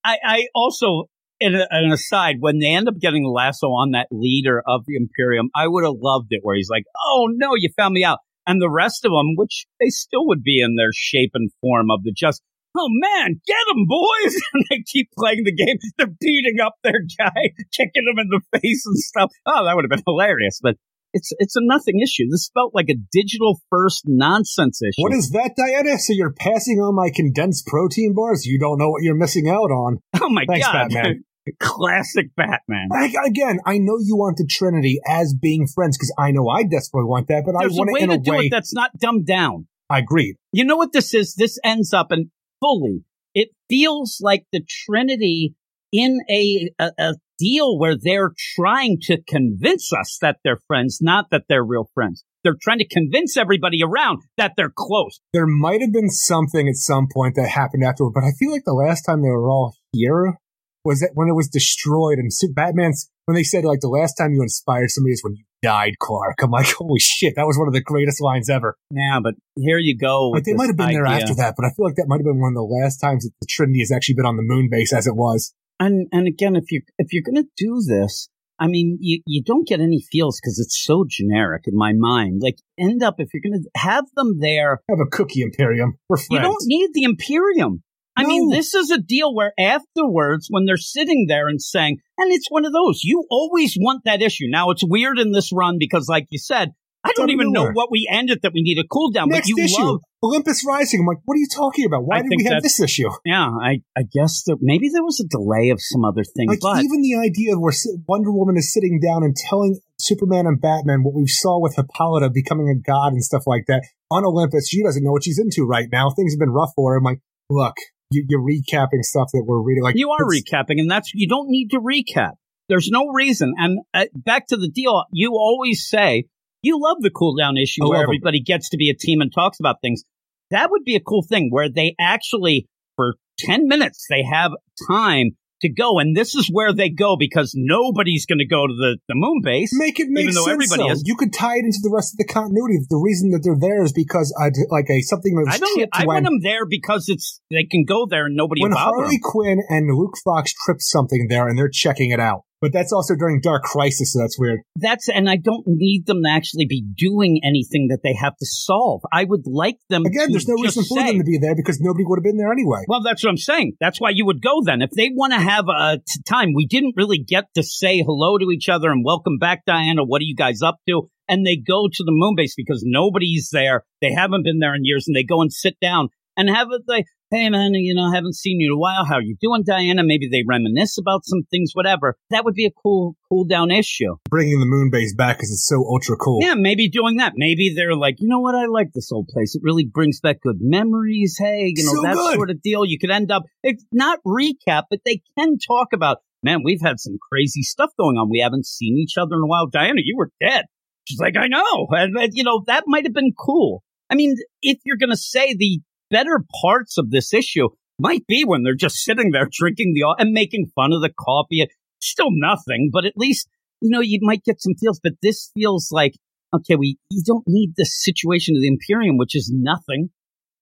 I, I also, in a, an aside, when they end up getting Lasso on that leader of the Imperium, I would have loved it where he's like, "Oh no, you found me out," and the rest of them, which they still would be in their shape and form of the just. Oh man, get them, boys! And they keep playing the game. They're beating up their guy, kicking him in the face and stuff. Oh, that would have been hilarious. But it's it's a nothing issue. This felt like a digital first nonsense issue. What is that, Diana? So you're passing on my condensed protein bars? You don't know what you're missing out on. Oh my Thanks, god! Batman. Classic Batman. I, again, I know you want the Trinity as being friends because I know I desperately want that, but There's I want a way it in to a do way. it that's not dumbed down. I agree. You know what this is? This ends up and fully. It feels like the Trinity in a, a, a deal where they're trying to convince us that they're friends, not that they're real friends. They're trying to convince everybody around that they're close. There might have been something at some point that happened afterward, but I feel like the last time they were all here was that when it was destroyed and Batman's when they said like the last time you inspired somebody is when you died, Clark. I'm like, holy shit, that was one of the greatest lines ever. Yeah, but here you go. Like they might have been there after that, but I feel like that might have been one of the last times that the Trinity has actually been on the moon base as it was. And and again, if you if you're gonna do this, I mean, you you don't get any feels because it's so generic in my mind. Like, end up if you're gonna have them there, Have a cookie Imperium. You don't need the Imperium. I mean, this is a deal where afterwards, when they're sitting there and saying, and it's one of those, you always want that issue. Now, it's weird in this run because, like you said, I don't even know what we ended that we need a cooldown, Next but you issue, love Olympus Rising. I'm like, what are you talking about? Why I did we have this issue? Yeah, I, I guess that maybe there was a delay of some other thing, Like but even the idea of where Wonder Woman is sitting down and telling Superman and Batman what we saw with Hippolyta becoming a god and stuff like that on Olympus. She doesn't know what she's into right now. Things have been rough for her. I'm like, look, you, you're recapping stuff that we're reading. Like you are recapping, and that's you don't need to recap. There's no reason. And uh, back to the deal, you always say you love the cooldown issue I where everybody gets to be a team and talks about things. That would be a cool thing where they actually, for ten minutes, they have time to go, and this is where they go because nobody's going to go to the the moon base. Make it make Even though sense. everybody though. is. You could tie it into the rest of the continuity. The reason that they're there is because uh, like a something was I don't. I when, want them there because it's they can go there and nobody when Harley them. Quinn and Luke Fox tripped something there, and they're checking it out. But that's also during Dark Crisis, so that's weird. That's and I don't need them to actually be doing anything that they have to solve. I would like them Again, there's no reason for say, them to be there because nobody would have been there anyway. Well, that's what I'm saying. That's why you would go then. If they want to have a t- time, we didn't really get to say hello to each other and welcome back, Diana. What are you guys up to? And they go to the moon base because nobody's there. They haven't been there in years and they go and sit down and have a, like, hey man, you know, I haven't seen you in a while. How are you doing, Diana? Maybe they reminisce about some things, whatever. That would be a cool, cool down issue. Bringing the moon base back because it's so ultra cool. Yeah, maybe doing that. Maybe they're like, you know what? I like this old place. It really brings back good memories. Hey, you know, So that good. sort of deal. You could end up, it's not recap, but they can talk about, man, we've had some crazy stuff going on. We haven't seen each other in a while. Diana, you were dead. She's like, I know. And, and, you know, that might have been cool. I mean, if you're going to say the better parts of this issue might be when they're just sitting there drinking the, and making fun of the coffee. Still nothing, but at least, you know, you might get some feels, but this feels like, okay, we you don't need this situation of the Imperium, which is nothing,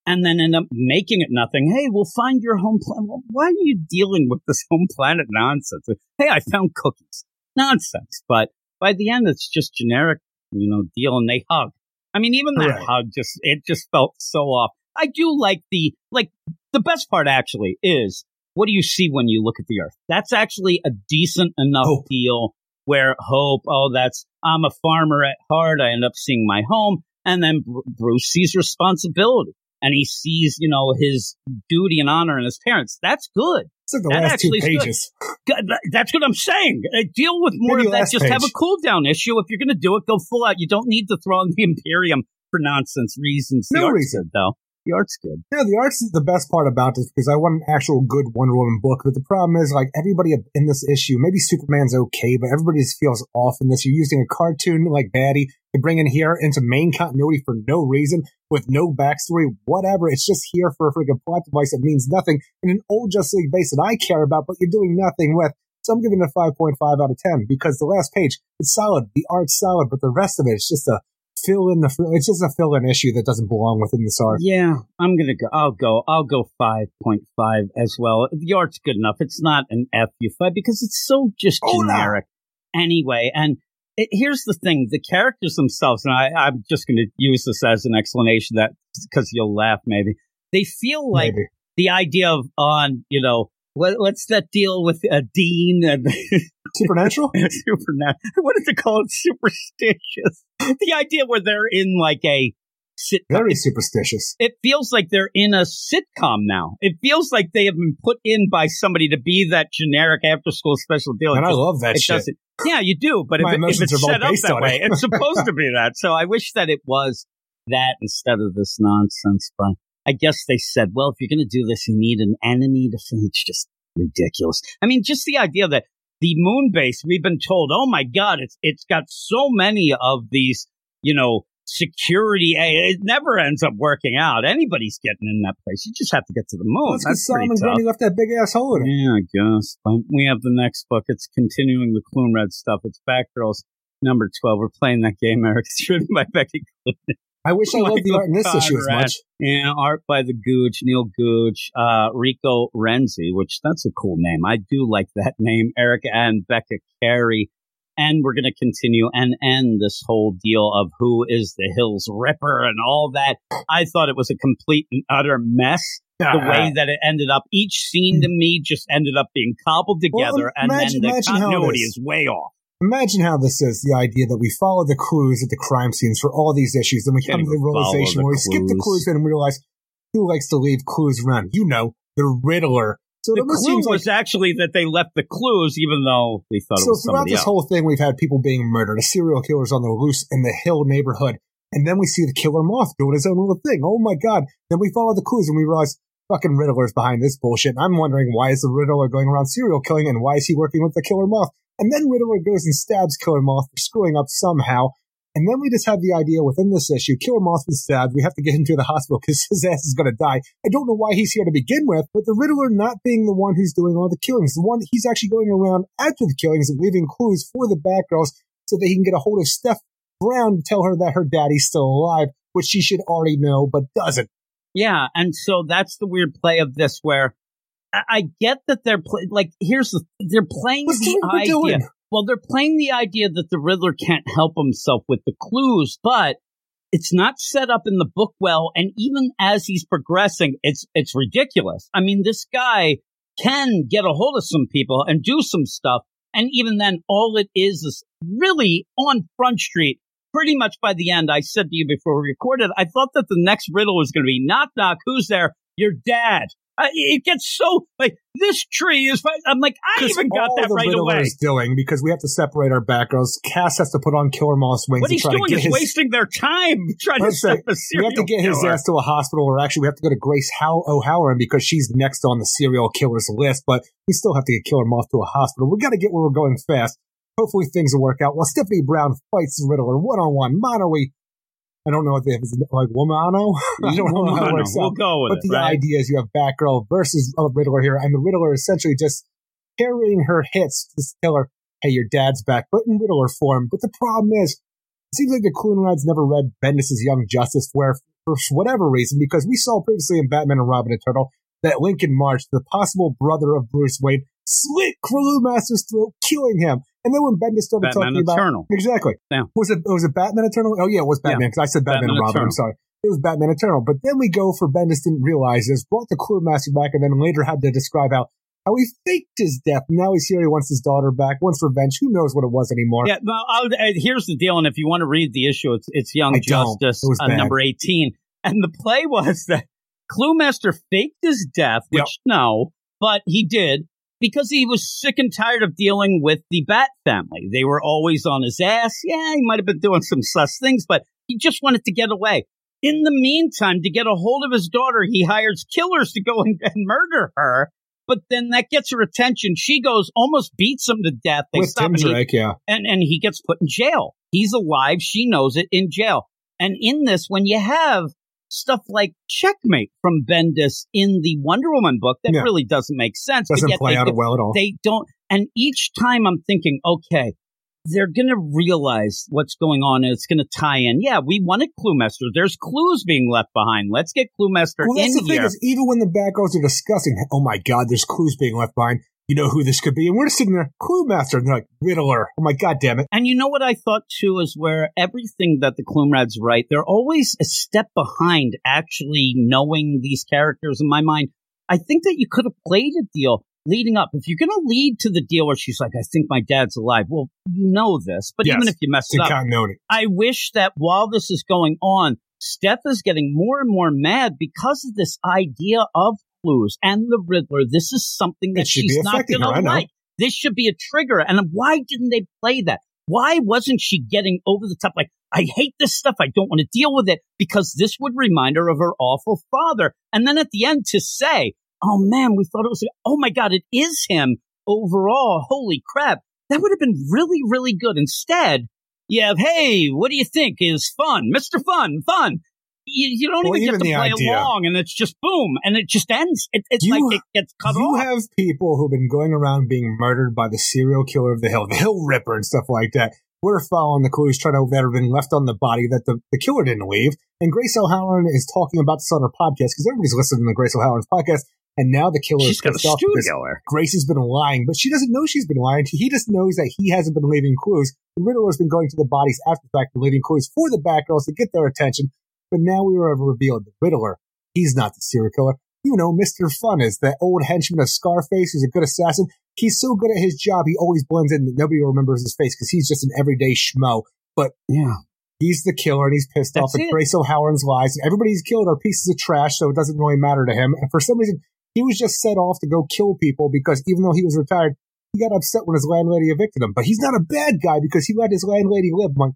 and then end up making it nothing. Hey, we'll find your home planet. Why are you dealing with this home planet nonsense? Hey, I found cookies. Nonsense. But by the end, it's just generic, you know, deal, and they hug. I mean, even that Right. hug just it just felt so off. I do like the like the best part actually is what do you see when you look at the Earth? That's actually a decent enough Hope. deal where hope. Oh, that's I'm a farmer at heart. I end up seeing my home, and then Bruce sees responsibility, and he sees you know his duty and honor in his parents. That's good. It's like the That last two actually good. pages. Good, That's what I'm saying. Uh, deal with more Maybe of that. Just have a cool down issue. If you're going to do it, go full out. You don't need to throw in the Imperium for nonsense reasons. No reason. though. The art's good. Yeah, the art's the best part about this because I want an actual good Wonder Woman book. But the problem is, like, everybody in this issue, maybe Superman's okay, but everybody just feels off in this. You're using a cartoon like Baddie to bring in here into main continuity for no reason, with no backstory, whatever. It's just here for a freaking plot device that means nothing in an old Justice League base that I care about, but you're doing nothing with. So I'm giving it a 5.5 out of 10 because the last page, it's solid. The art's solid, but the rest of it, it's just a fill in the, it's just a fill in issue that doesn't belong within this arc. Yeah, I'm gonna go. I'll go. I'll go five point five as well. The art's good enough. It's not an FU five because it's so just Oh, no. generic anyway. And it, here's the thing: the characters themselves, and I, I'm just gonna use this as an explanation that because you'll laugh maybe. They feel like Maybe. the idea of on you know what, what's that deal with uh, Dean and Supernatural? supernatural? What is it called? Superstitious. The idea where they're in like a sitcom. Very superstitious. It feels like they're in a sitcom now. It feels like they have been put in by somebody to be that generic after school special deal. And It I just- love that it shit. doesn't. Yeah, you do, but if, My if it's set up that way, it. it's supposed to be that. So I wish that it was that instead of this nonsense. But I guess they said, well, if you're going to do this, you need an enemy to. f- It's just ridiculous. I mean, just the idea that the moon base, we've been told, oh my god, it's it's got so many of these, you know, security. It never ends up working out. Anybody's getting in that place. You just have to get to the moon. That's because That's pretty Solomon tough. Grundy left that big ass hole in. Yeah, I guess. But we have the next book. It's continuing the Clune Red stuff. It's Batgirls number 12. We're playing that game, Eric. It's written by Becky Cloonan. I wish I loved the art in this Michael issue as Conrad. much. Yeah, art by the Gooch, Neil Googe, uh, Rico Renzi, which that's a cool name. I do like that name. Erica and Becca Carey. And we're going to continue and end this whole deal of who is the Hills Ripper and all that. I thought it was a complete and utter mess the Ah. way that it ended up. Each scene to me just ended up being cobbled Well, together, and then the imagine continuity is. is way off. Imagine how this is the idea that we follow the clues at the crime scenes for all these issues, then we come to the realization the where we skip the clues. and realize who likes to leave clues around. You know, the Riddler. So The clue like was actually that they left the clues, even though they thought it was so throughout this else. whole thing, we've had people being murdered, a serial killer's on the loose in the Hill neighborhood, and then we see the killer moth doing his own little thing. Oh my god! Then we follow the clues and we realize fucking Riddler's behind this bullshit. And I'm wondering why is the Riddler going around serial killing and why is he working with the killer moth? And then Riddler goes and stabs Killer Moth for screwing up somehow. And then we just have the idea within this issue, Killer Moth's been stabbed. We have to get him to the hospital because his ass is going to die. I don't know why he's here to begin with, but the Riddler not being the one who's doing all the killings, the one he's actually going around after the killings and leaving clues for the Batgirls so that he can get a hold of Steph Brown to tell her that her daddy's still alive, which she should already know, but doesn't. Yeah, and so that's the weird play of this, where I, get that they're play- like, here's the they're playing What's the the idea. doing? Well, they're playing the idea that the Riddler can't help himself with the clues, but it's not set up in the book well. And even as he's progressing, it's it's ridiculous. I mean, this guy can get a hold of some people and do some stuff, and even then, all it is is really on Front Street. Pretty much by the end, I said to you before we recorded, I thought that the next riddle was going to be knock knock. Who's there? Your dad. It gets so like this tree is. I'm like, I even got that the right away. is doing because we have to separate our Batgirls. Cass has to put on Killer Moth's wings What he's try doing to get is his wasting their time trying to stop a we have to get his ass to a hospital, or actually, we have to go to Grace How O'Halloran because she's next on the serial killers list. But we still have to get Killer Moth to a hospital. We got to get where we're going fast. Hopefully, things will work out. While Stephanie Brown fights the Riddler one on one, mono I don't know what they have, like womano. I don't know how it works we'll out. go with But it. the right? idea is you have Batgirl versus a Riddler here, and the Riddler essentially just carrying her hits to tell her, hey, your dad's back, but in Riddler form. But the problem is, it seems like the Clunrides never read Bendis' Young Justice, where for whatever reason, because we saw previously in Batman and Robin Eternal that Lincoln March, the possible brother of Bruce Wayne, slit Cluemaster's throat, killing him. And then when Bendis started Batman talking about Eternal. exactly, Yeah. was it was it Batman Eternal? Oh yeah, it was Batman because I said Batman, Batman and Robin. I'm sorry. It was Batman Eternal. But then we go for Bendis didn't realize this, brought the Cluemaster back, and then later had to describe how how he faked his death. Now he's here. He wants his daughter back. Wants revenge. Who knows what it was anymore? Yeah, well, I'll, uh, here's the deal, and if you want to read the issue, it's it's Young I. Justice, It uh, number eighteen, and the play was that Cluemaster faked his death, which Yep. no, but he did because he was sick and tired of dealing with the Bat family. They were always on his ass. Yeah, he might have been doing some sus things, but he just wanted to get away. In the meantime, to get a hold of his daughter, he hires killers to go and, and murder her. But then that gets her attention. She goes, almost beats him to death. They With stop Tim and he- Drake, yeah. and and he gets put in jail. He's alive. She knows it in jail. And in this, when you have stuff like Checkmate from Bendis in the Wonder Woman book, that Yeah. really doesn't make sense. Doesn't yet play they out do- well at all. They don't. And each time I'm thinking, okay, they're going to realize what's going on and it's going to tie in. Yeah, we wanted Cluemaster. There's clues being left behind. Let's get Cluemaster well, that's in the thing is, even when the Batgirls are discussing, oh my God, there's clues being left behind. You know who this could be, and we're sitting there, Cluemaster, and they're like Riddler. Oh my God, damn it! And you know what I thought too is where everything that the Clumrads write, they're always a step behind actually knowing these characters in my mind. I think that you could have played a deal leading up. If you're going to lead to the deal where she's like, I think my dad's alive. Well, you know this, but Yes. even if you mess it up, continuity. I wish that while this is going on, Steph is getting more and more mad because of this idea of clues and the Riddler. This is something that she's not going to like. This should be a trigger. And why didn't they play that? Why wasn't she getting over the top? Like, I hate this stuff. I don't want to deal with it because this would remind her of her awful father. And then at the end to say, oh man, we thought it was, oh my God, it is him overall. Holy crap. That would have been really, really good. Instead, you have, hey, what do you think is fun? Mr. Fun, fun. You, you don't Well, even get even to play idea- along and it's just boom and it just ends. It, it's You- like it gets cut you off. have people who've been going around being murdered by the serial killer of the hill, the Hill Ripper, and stuff like that. We're following the clues trying to that have been left on the body that the, the killer didn't leave. And Grace O'Halloran is talking about this on her podcast because everybody's listening to Grace O'Halloran's podcast. And now the killer She's is got a pissed off because. Grace has been lying, but she doesn't know she's been lying. He just knows that he hasn't been leaving clues. The Riddler's been going to the bodies after the fact and leaving clues for the Batgirls to get their attention. But now we were revealed the Riddler. He's not the serial killer. You know, Mr. Fun is that old henchman of Scarface who's a good assassin. He's so good at his job, he always blends in that nobody remembers his face because he's just an everyday schmo. But Yeah. he's the killer and he's pissed That's off at. Grace O'Halloran's lies. And everybody he's killed are pieces of trash, so it doesn't really matter to him. And for some reason, he was just set off to go kill people because even though he was retired, he got upset when his landlady evicted him. But he's not a bad guy because he let his landlady live. I'm like,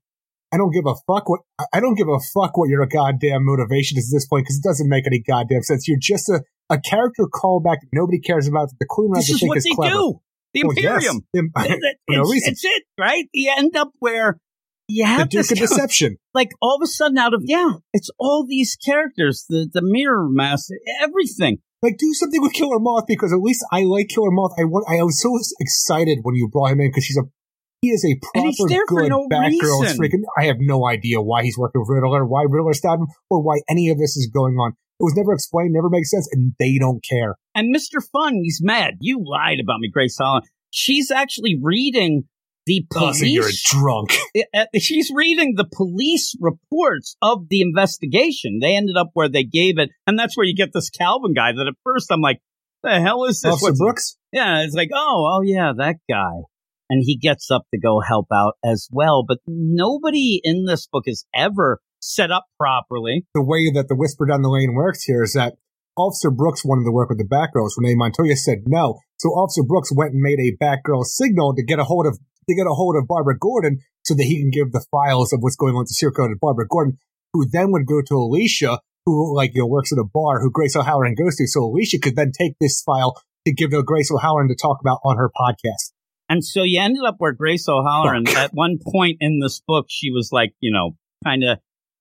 I don't give a fuck what I- don't give a fuck what your goddamn motivation is at this point because it doesn't make any goddamn sense. You're just a, a character callback that nobody cares about. That the Queen This is what is they clever. do. The Well, yes. Imperium. Im- That- that- no reason. it's it, right? You end up where you the have Duke this Deception. like all of a sudden out of yeah, it's all these characters, the the mirror Master, everything. Like, do something with Killer Moth because at least I like Killer Moth. I want. I was so excited when you brought him in because she's a. He is a And proper good no Batgirl. Freaking, I have no idea why he's working with Riddler, why Riddler stabbed him, or why any of this is going on. It was never explained, never makes sense, and they don't care. And Mr. Fun, he's mad. You lied about me, Grace Holland. She's actually reading the Oh, so you're police. drunk. uh, she's reading the police reports of the investigation. They ended up where they gave it, and that's where you get this Calvin guy. That at first I'm like, the hell is this? Officer What's- Brooks. Yeah, it's like, oh, oh yeah, that guy. And he gets up to go help out as well. But nobody in this book is ever set up properly. The way that the Whisper Down the Lane works here is that Officer Brooks wanted to work with the Batgirls. Renee Montoya said no, so Officer Brooks went and made a Batgirl signal to get a hold of to get a hold of Barbara Gordon so that he can give the files of what's going on to killer to Barbara Gordon, who then would go to Alicia, who like you know works at a bar, who Grace O'Halloran goes to. So Alicia could then take this file to give to Grace O'Halloran to talk about on her podcast. And so you ended up where Grace O'Halloran, at one point in this book, she was like, you know, kind of,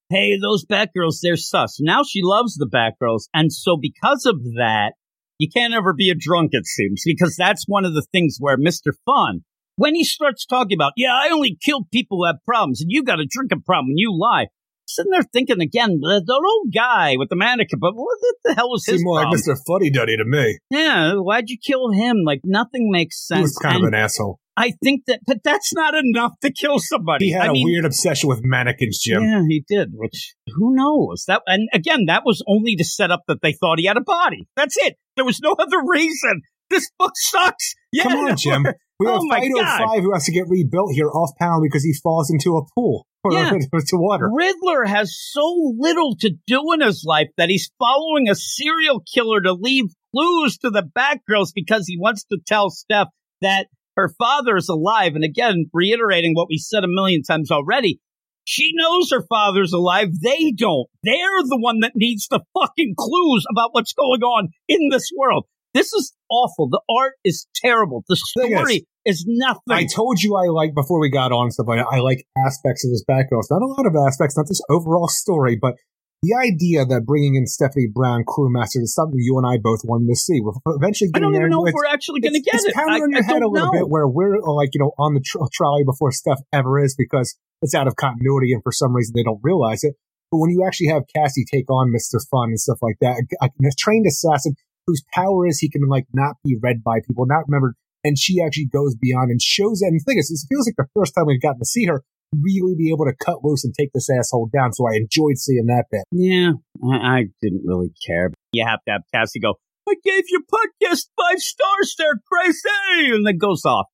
hey, those Batgirls, they're sus. Now she loves the Batgirls. And so because of that, you can't ever be a drunk, it seems, because that's one of the things where Mr. Fun, when he starts talking about, yeah, I only kill people who have problems, and you got a drinking problem, and you lie. Sitting there thinking again, the, the old guy with the mannequin, but what the hell was his Seemed more like problem? Mr. Fuddy Duddy to me. Yeah, why'd you kill him? Like nothing makes sense. He was kind And of an asshole. I think that, but that's not enough to kill somebody. He had I a mean, weird obsession with mannequins, Jim. Yeah, he did. Which who knows? That and again, that was only to set up that they thought he had a body. That's it. There was no other reason. This book sucks. Yeah, Come on, Jim. We have Oh my Fido God. Five who has to get rebuilt here off panel because he falls into a pool or Yeah. into water. Riddler has so little to do in his life that he's following a serial killer to leave clues to the Batgirls because he wants to tell Steph that her father is alive. And again, reiterating what we said a million times already, she knows her father's alive. They don't. They're the one that needs the fucking clues about what's going on in this world. This is awful. The art is terrible. The Thing is, story is, nothing. I told you I like before we got on stuff. I, I like aspects of this Batgirls. Not a lot of aspects, not this overall story, but the idea that bringing in Stephanie Brown, Cluemaster, is something you and I both wanted to see. We're eventually I don't even know if we're actually going to it's, get it's it. pounding I, on your I head a little know. bit where we're like, you know, on the tr- trolley before Steph ever is because it's out of continuity and for some reason they don't realize it. But when you actually have Cassie take on Mr. Fun and stuff like that, a, a trained assassin whose power is he can like not be read by people, not remembered, and she actually goes beyond and shows it. And the thing is, it feels like the first time we've gotten to see her really be able to cut loose and take this asshole down. So I enjoyed seeing that bit. Yeah, I, I didn't really care. You have to have Cassie go, I gave your podcast five stars there, crazy, and then goes off.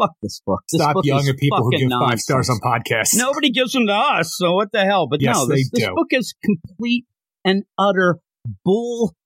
fuck this book. This Stop book yelling is at people who give five stars on podcasts. Nobody gives them to us, so what the hell? But Yes, no, this, this book is complete and utter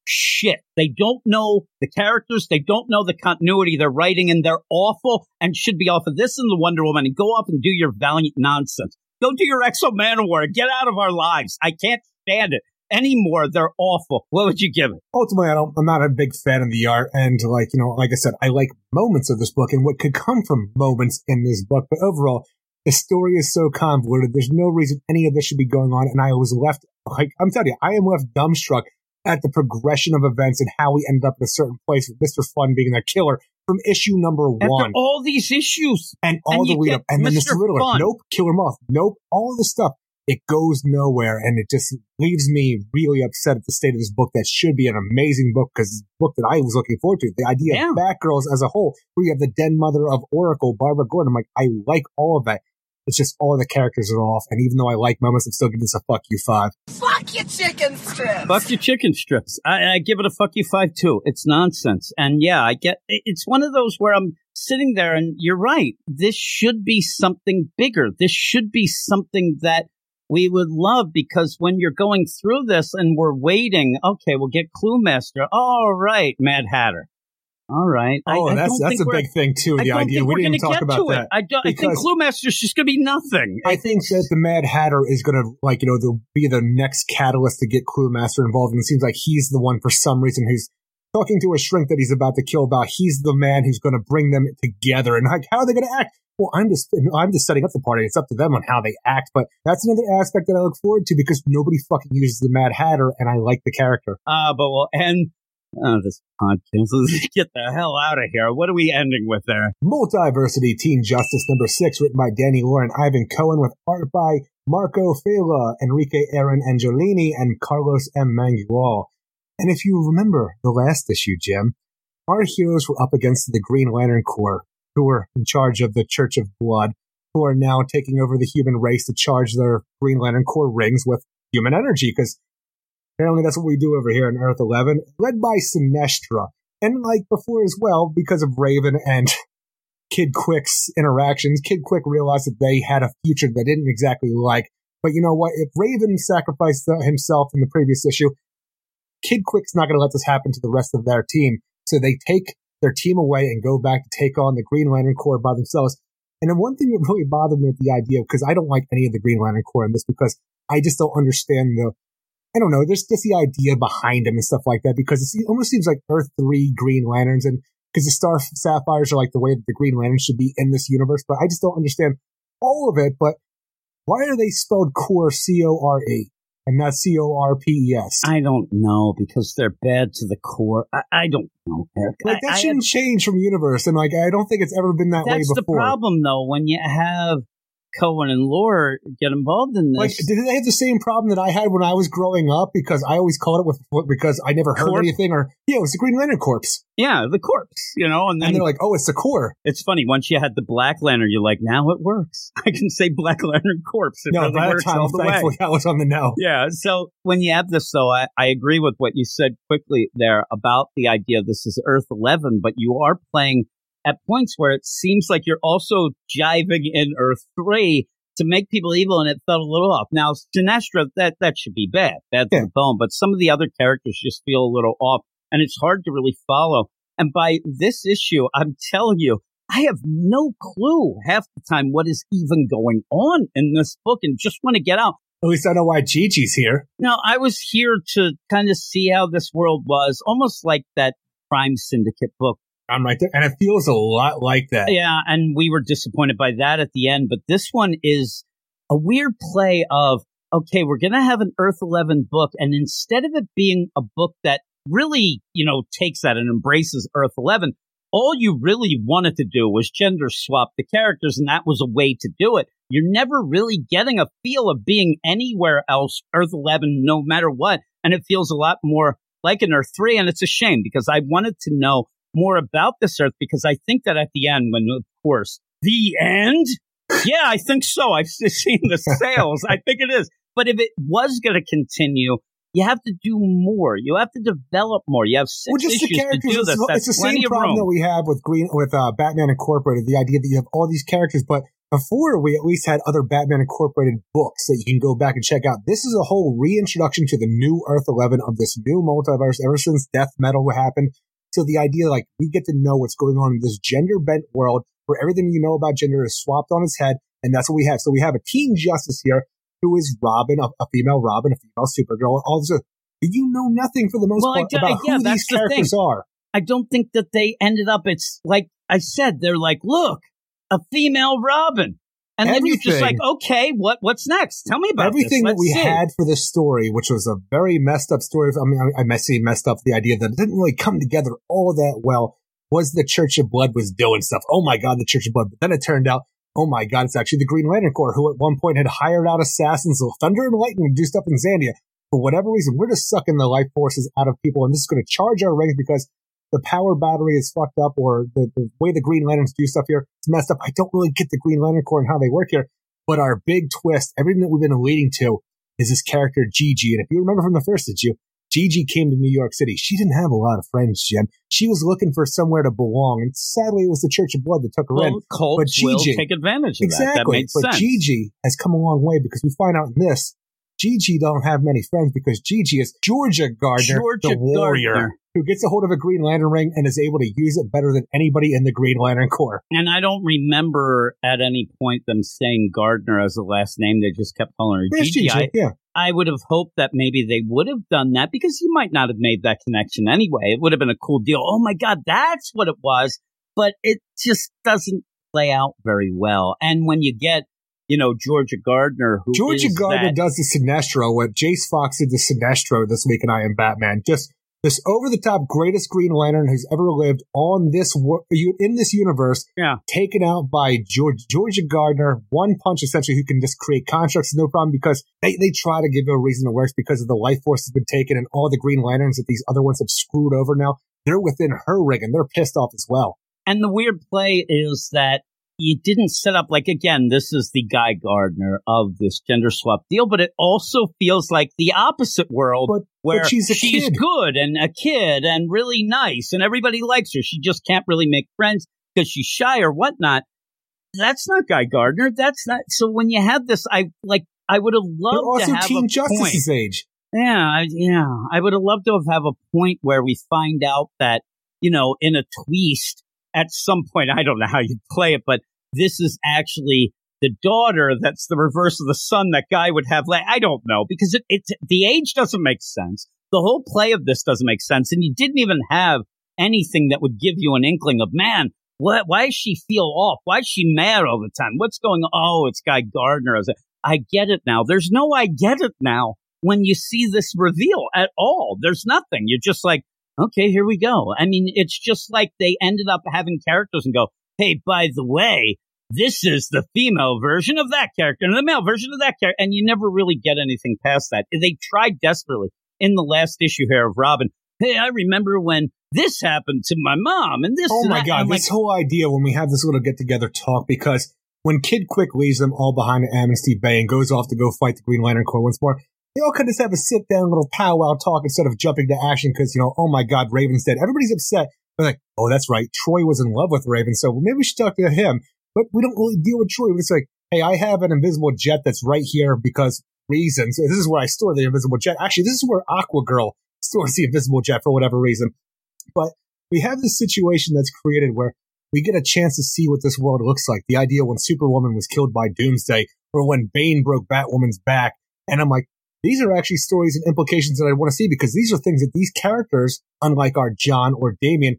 bullshit. They don't know the characters. They don't know the continuity they're writing, and they're awful and should be off of this and the Wonder Woman and go off and do your valiant nonsense. Go do your X-O Manowar. Get out of our lives. I can't stand it anymore. They're awful. What would you give it? ultimately, I don't, I'm not a big fan of the art. And like, you know, like I said, I like moments of this book and what could come from moments in this book. But overall, the story is so convoluted. There's no reason any of this should be going on. And I was left, like, I'm telling you, I am left dumbstruck at the progression of events and how we ended up in a certain place with Mr. Fun being the killer from issue number After one all these issues, and all and the lead up. And then Mr. Riddler, Fun. nope, Killer Moth, nope, all of this stuff. It goes nowhere and it just leaves me really upset at the state of this book that should be an amazing book because it's a book that I was looking forward to. The idea Yeah. of Batgirls as a whole, where you have the den mother of Oracle, Barbara Gordon. I'm like, I like all of that. It's just all the characters are off. And even though I like moments, I'm still giving this a fuck you five. Fuck your chicken strips. Fuck your chicken strips. I, I give it a fuck you five too. It's nonsense. And yeah, I get it's one of those where I'm sitting there and you're right. This should be something bigger. This should be something that we would love because when you're going through this and we're waiting, okay, we'll get Clue Master. All right, Mad Hatter. All right. Oh, I that's that's a big thing too. The don't idea we didn't even talk about that. I, don't, I think because- Clue Master's just going to be nothing. I think that the Mad Hatter is going to, like, you know, the, be the next catalyst to get Clue Master involved. And it seems like he's the one for some reason who's talking to a shrink that he's about to kill about. He's the man who's going to bring them together. And like, how are they going to act? Well, I'm just, I'm just setting up the party. It's up to them on how they act. But that's another aspect that I look forward to because nobody fucking uses the Mad Hatter and I like the character. Uh, but we'll end uh, this podcast. Let's get the hell out of here. What are we ending with there? Multiversity Teen Justice number six, written by Danny Lore, Ivan Cohen, with art by Marco Failla, Enrica Eren Angiolini, and Carlos M. Mangual. And if you remember the last issue, Jim, our heroes were up against the Green Lantern Corps, who were in charge of the Church of Blood, who are now taking over the human race to charge their Green Lantern Corps rings with human energy, because apparently that's what we do over here in Earth 11, led by Sinestra. And like before as well, because of Raven and Kid Quick's interactions, Kid Quick realized that they had a future they didn't exactly like. But you know what? If Raven sacrificed himself in the previous issue, Kid Quick's not going to let this happen to the rest of their team. So they take their team away and go back to take on the Green Lantern Corps by themselves. And then one thing that really bothered me with the idea, because I don't like any of the Green Lantern Corps in this, because I just don't understand the, I don't know, there's just the idea behind them and stuff like that, because it almost seems like Earth 3 Green Lanterns, and because the Star Sapphires are like the way that the Green Lanterns should be in this universe, but I just don't understand all of it. But why are they spelled Core C O R E and not C O R P E S? I don't know because they're bad to the core. I, I don't know, Eric. Like that I shouldn't change from universe, and like I don't think it's ever been that way That's the problem, though, when you have Cohen and Lore get involved in this. Like, did they have the same problem that I had when I was growing up? Because I always called it with because I never heard Corp? anything, or yeah, it was the Green Lantern Corpse, yeah, the corpse, you know, and then and they're like, oh, it's the core. it's funny. Once you had the Black Lantern, you're like, now it works. I can say Black Lantern corpse. It no, really that works time, all the way. I was on the know. Yeah. So when you have this, though, I, I agree with what you said quickly there about the idea this is Earth 11, but you are playing at points where it seems like you're also jiving in Earth 3 to make people evil, and it felt a little off. Now, Sinestro, that, that should be bad. Bad to Yeah. the bone, but some of the other characters just feel a little off, and it's hard to really follow. And by this issue, I'm telling you, I have no clue half the time what is even going on in this book and just want to get out. At least I know why Chi-Chi's here. No, I was here to kind of see how this world was, almost like that Crime Syndicate book. I'm right there, and it feels a lot like that. Yeah, and we were disappointed by that at the end, but this one is a weird play of okay, we're going to have an Earth 11 book, and instead of it being a book that really, you know, takes that and embraces Earth 11, all you really wanted to do was gender swap the characters, and that was a way to do it. You're never really getting a feel of being anywhere else, Earth 11, no matter what. And it feels a lot more like an Earth 3. And it's a shame because I wanted to know more about this Earth because I think that at the end, when, of course, the end? Yeah, I think so. I've seen the sales. I think it is. But if it was going to continue, You have to do more. You have to develop more. You have six Well, just the issues to characters. do It's, this. it's That's the same problem that we have with Green with uh, Batman Incorporated. The idea that you have all these characters, but before we at least had other Batman Incorporated books that you can go back and check out. This is a whole reintroduction to the new Earth Eleven of this new multiverse. Ever since Death Metal happened, so the idea like we get to know what's going on in this gender bent world where everything you know about gender is swapped on its head, and that's what we have. So we have a Teen Justice here who is Robin, a, a female Robin, a female Supergirl, all this. A do you know nothing for the most Well, part do- about yeah, who these the characters are. I don't think that they ended up. It's like I said, they're like, look, a female Robin. And then you're just like, okay, what what's next? Tell me about everything that we see. had for this story, which was a very messed up story. I mean, I, I messy messed up the idea that it didn't really come together all that well. Was the Church of Blood was doing stuff? Oh my God, the Church of Blood! But then it turned out, oh my God, it's actually the Green Lantern Corps, who at one point had hired out assassins of Thunder and Lightning to do stuff in Zandia. For whatever reason, we're just sucking the life forces out of people, and this is going to charge our ranks because the power battery is fucked up, or the, the way the Green Lanterns do stuff here is messed up. I don't really get the Green Lantern Corps and how they work here. But our big twist, everything that we've been leading to, is this character Gigi. And if you remember from the first issue, Gigi came to New York City. She didn't have a lot of friends, Jim. She was looking for somewhere to belong, and sadly, it was the Church of Blood that took her in. Well, Colt But Gigi- take advantage of that. That Exactly. But sense. Gigi has come a long way because we find out in this, Gigi don't have many friends because Gigi is Georgia Gardner, Georgia the warrior, Gardner. Who gets a hold of a Green Lantern ring and is able to use it better than anybody in the Green Lantern Corps. And I don't remember at any point them saying Gardner as a last name. They just kept calling her There's Gigi. I, yeah. I would have hoped that maybe they would have done that because you might not have made that connection anyway. It would have been a cool deal. Oh my God, that's what it was. But it just doesn't play out very well. And when you get, you know, Georgia Gardner, who Georgia Gardner that- does the Sinestro, what Jace Fox did the Sinestro this week in I Am Batman. Just this over the top greatest Green Lantern who's ever lived on this wor- in this universe. Yeah. taken out by George, Georgia Gardner, one punch essentially, who can just create constructs no problem because they, they try to give you a reason it works because of the life force has been taken and all the Green Lanterns that these other ones have screwed over now. They're within her rig and they're pissed off as well. And the weird play is that you didn't set up like again, this is the Guy Gardner of this gender swap deal, but it also feels like the opposite world But, where but she's a kid. good and a kid and really nice and everybody likes her. She just can't really make friends because she's shy or whatnot. That's not Guy Gardner. That's not. So when you have this, I like. I would have They're loved to have Teen a point. Age. Yeah, yeah. I would have loved to have, have a point where we find out that, you know, in a twist at some point, I don't know how you play it, but this is actually the daughter that's the reverse of the son that guy would have. I don't know because it, it, the age doesn't make sense. The whole play of this doesn't make sense. And you didn't even have anything that would give you an inkling of, man, what, why does she feel off? Why is she mad all the time? What's going on? Oh, it's Guy Gardner. I get it now. There's no I get it now when you see this reveal at all. There's nothing. You're just like, okay, here we go. I mean, it's just like they ended up having characters and go, hey, by the way, this is the female version of that character and the male version of that character. And you never really get anything past that. They tried desperately in the last issue here of Robin. Hey, I remember when this happened to my mom and this. Oh my that." god, I'm like, this whole idea when we have this little get together talk because when Kid Quick leaves them all behind at Amnesty Bay and goes off to go fight the Green Lantern Corps once more, they all of just have a sit down little powwow talk instead of jumping to action because, you know, oh my god, Raven's dead. Everybody's upset. They're like, oh, that's right. Troy was in love with Raven, so maybe we should talk to him. But we don't really deal with Troy. Just like, hey, I have an invisible jet that's right here because reasons. This is where I store the invisible jet. Actually, this is where Aqua Girl stores the invisible jet for whatever reason. But we have this situation that's created where we get a chance to see what this world looks like. The idea when Superwoman was killed by Doomsday, or when Bane broke Batwoman's back. And I'm like, these are actually stories and implications that I want to see because these are things that these characters, unlike our Jon or Damian,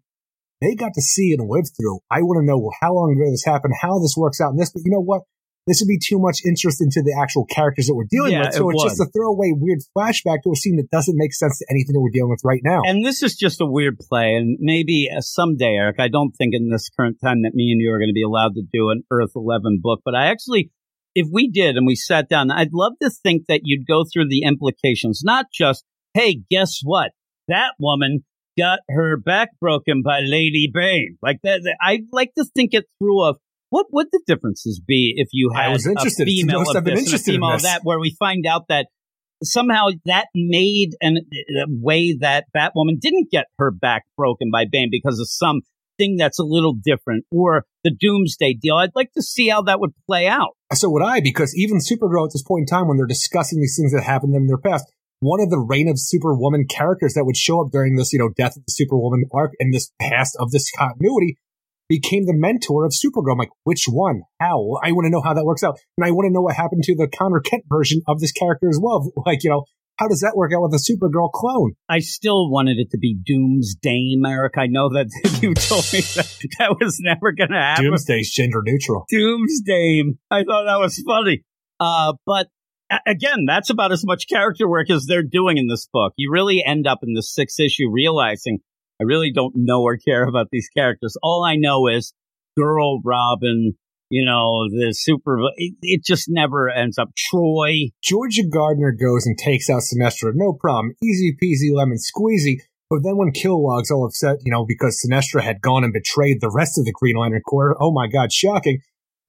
they got to see and live through. I want to know how long ago this happened, how this works out in this, but you know what? This would be too much interest into the actual characters that we're dealing Yeah, with. So it it's just a throwaway weird flashback to a scene that doesn't make sense to anything that we're dealing with right now. And this is just a weird play. And maybe uh, someday, Eric, I don't think in this current time that me and you are going to be allowed to do an Earth 11 book. But I actually, if we did and we sat down, I'd love to think that you'd go through the implications, not just, hey, guess what? That woman got her back broken by Lady Bane. Like that, that- I'd like to think it through of what would the differences be if you I had was a interested. The female of this and a interested female of that, where we find out that somehow that made an, a way that Batwoman didn't get her back broken by Bane because of some thing that's a little different or the Doomsday deal. I'd like to see how that would play out. So would I, because even Supergirl at this point in time, when they're discussing these things that happened in their past, one of the reign of Superwoman characters that would show up during this, you know, death of the Superwoman arc in this past of this continuity became the mentor of Supergirl. I'm like, which one? How? I want to know how that works out. And I want to know what happened to the Connor Kent version of this character as well. Like, you know, how does that work out with a Supergirl clone? I still wanted it to be Doomsday, Eric. I know that you told me that that was never going to happen. Doomsday's gender neutral. Doomsday. I thought that was funny. Uh, but again, that's about as much character work as they're doing in this book. You really end up in the sixth issue realizing I really don't know or care about these characters. All I know is girl Robin, you know, the super, it, it, just never ends up. Troy. Georgia Gardner goes and takes out Sinestro. No problem. Easy peasy lemon squeezy. But then when Kilowog's all upset, you know, because Sinestro had gone and betrayed the rest of the Green Lantern Corps, oh my God, shocking.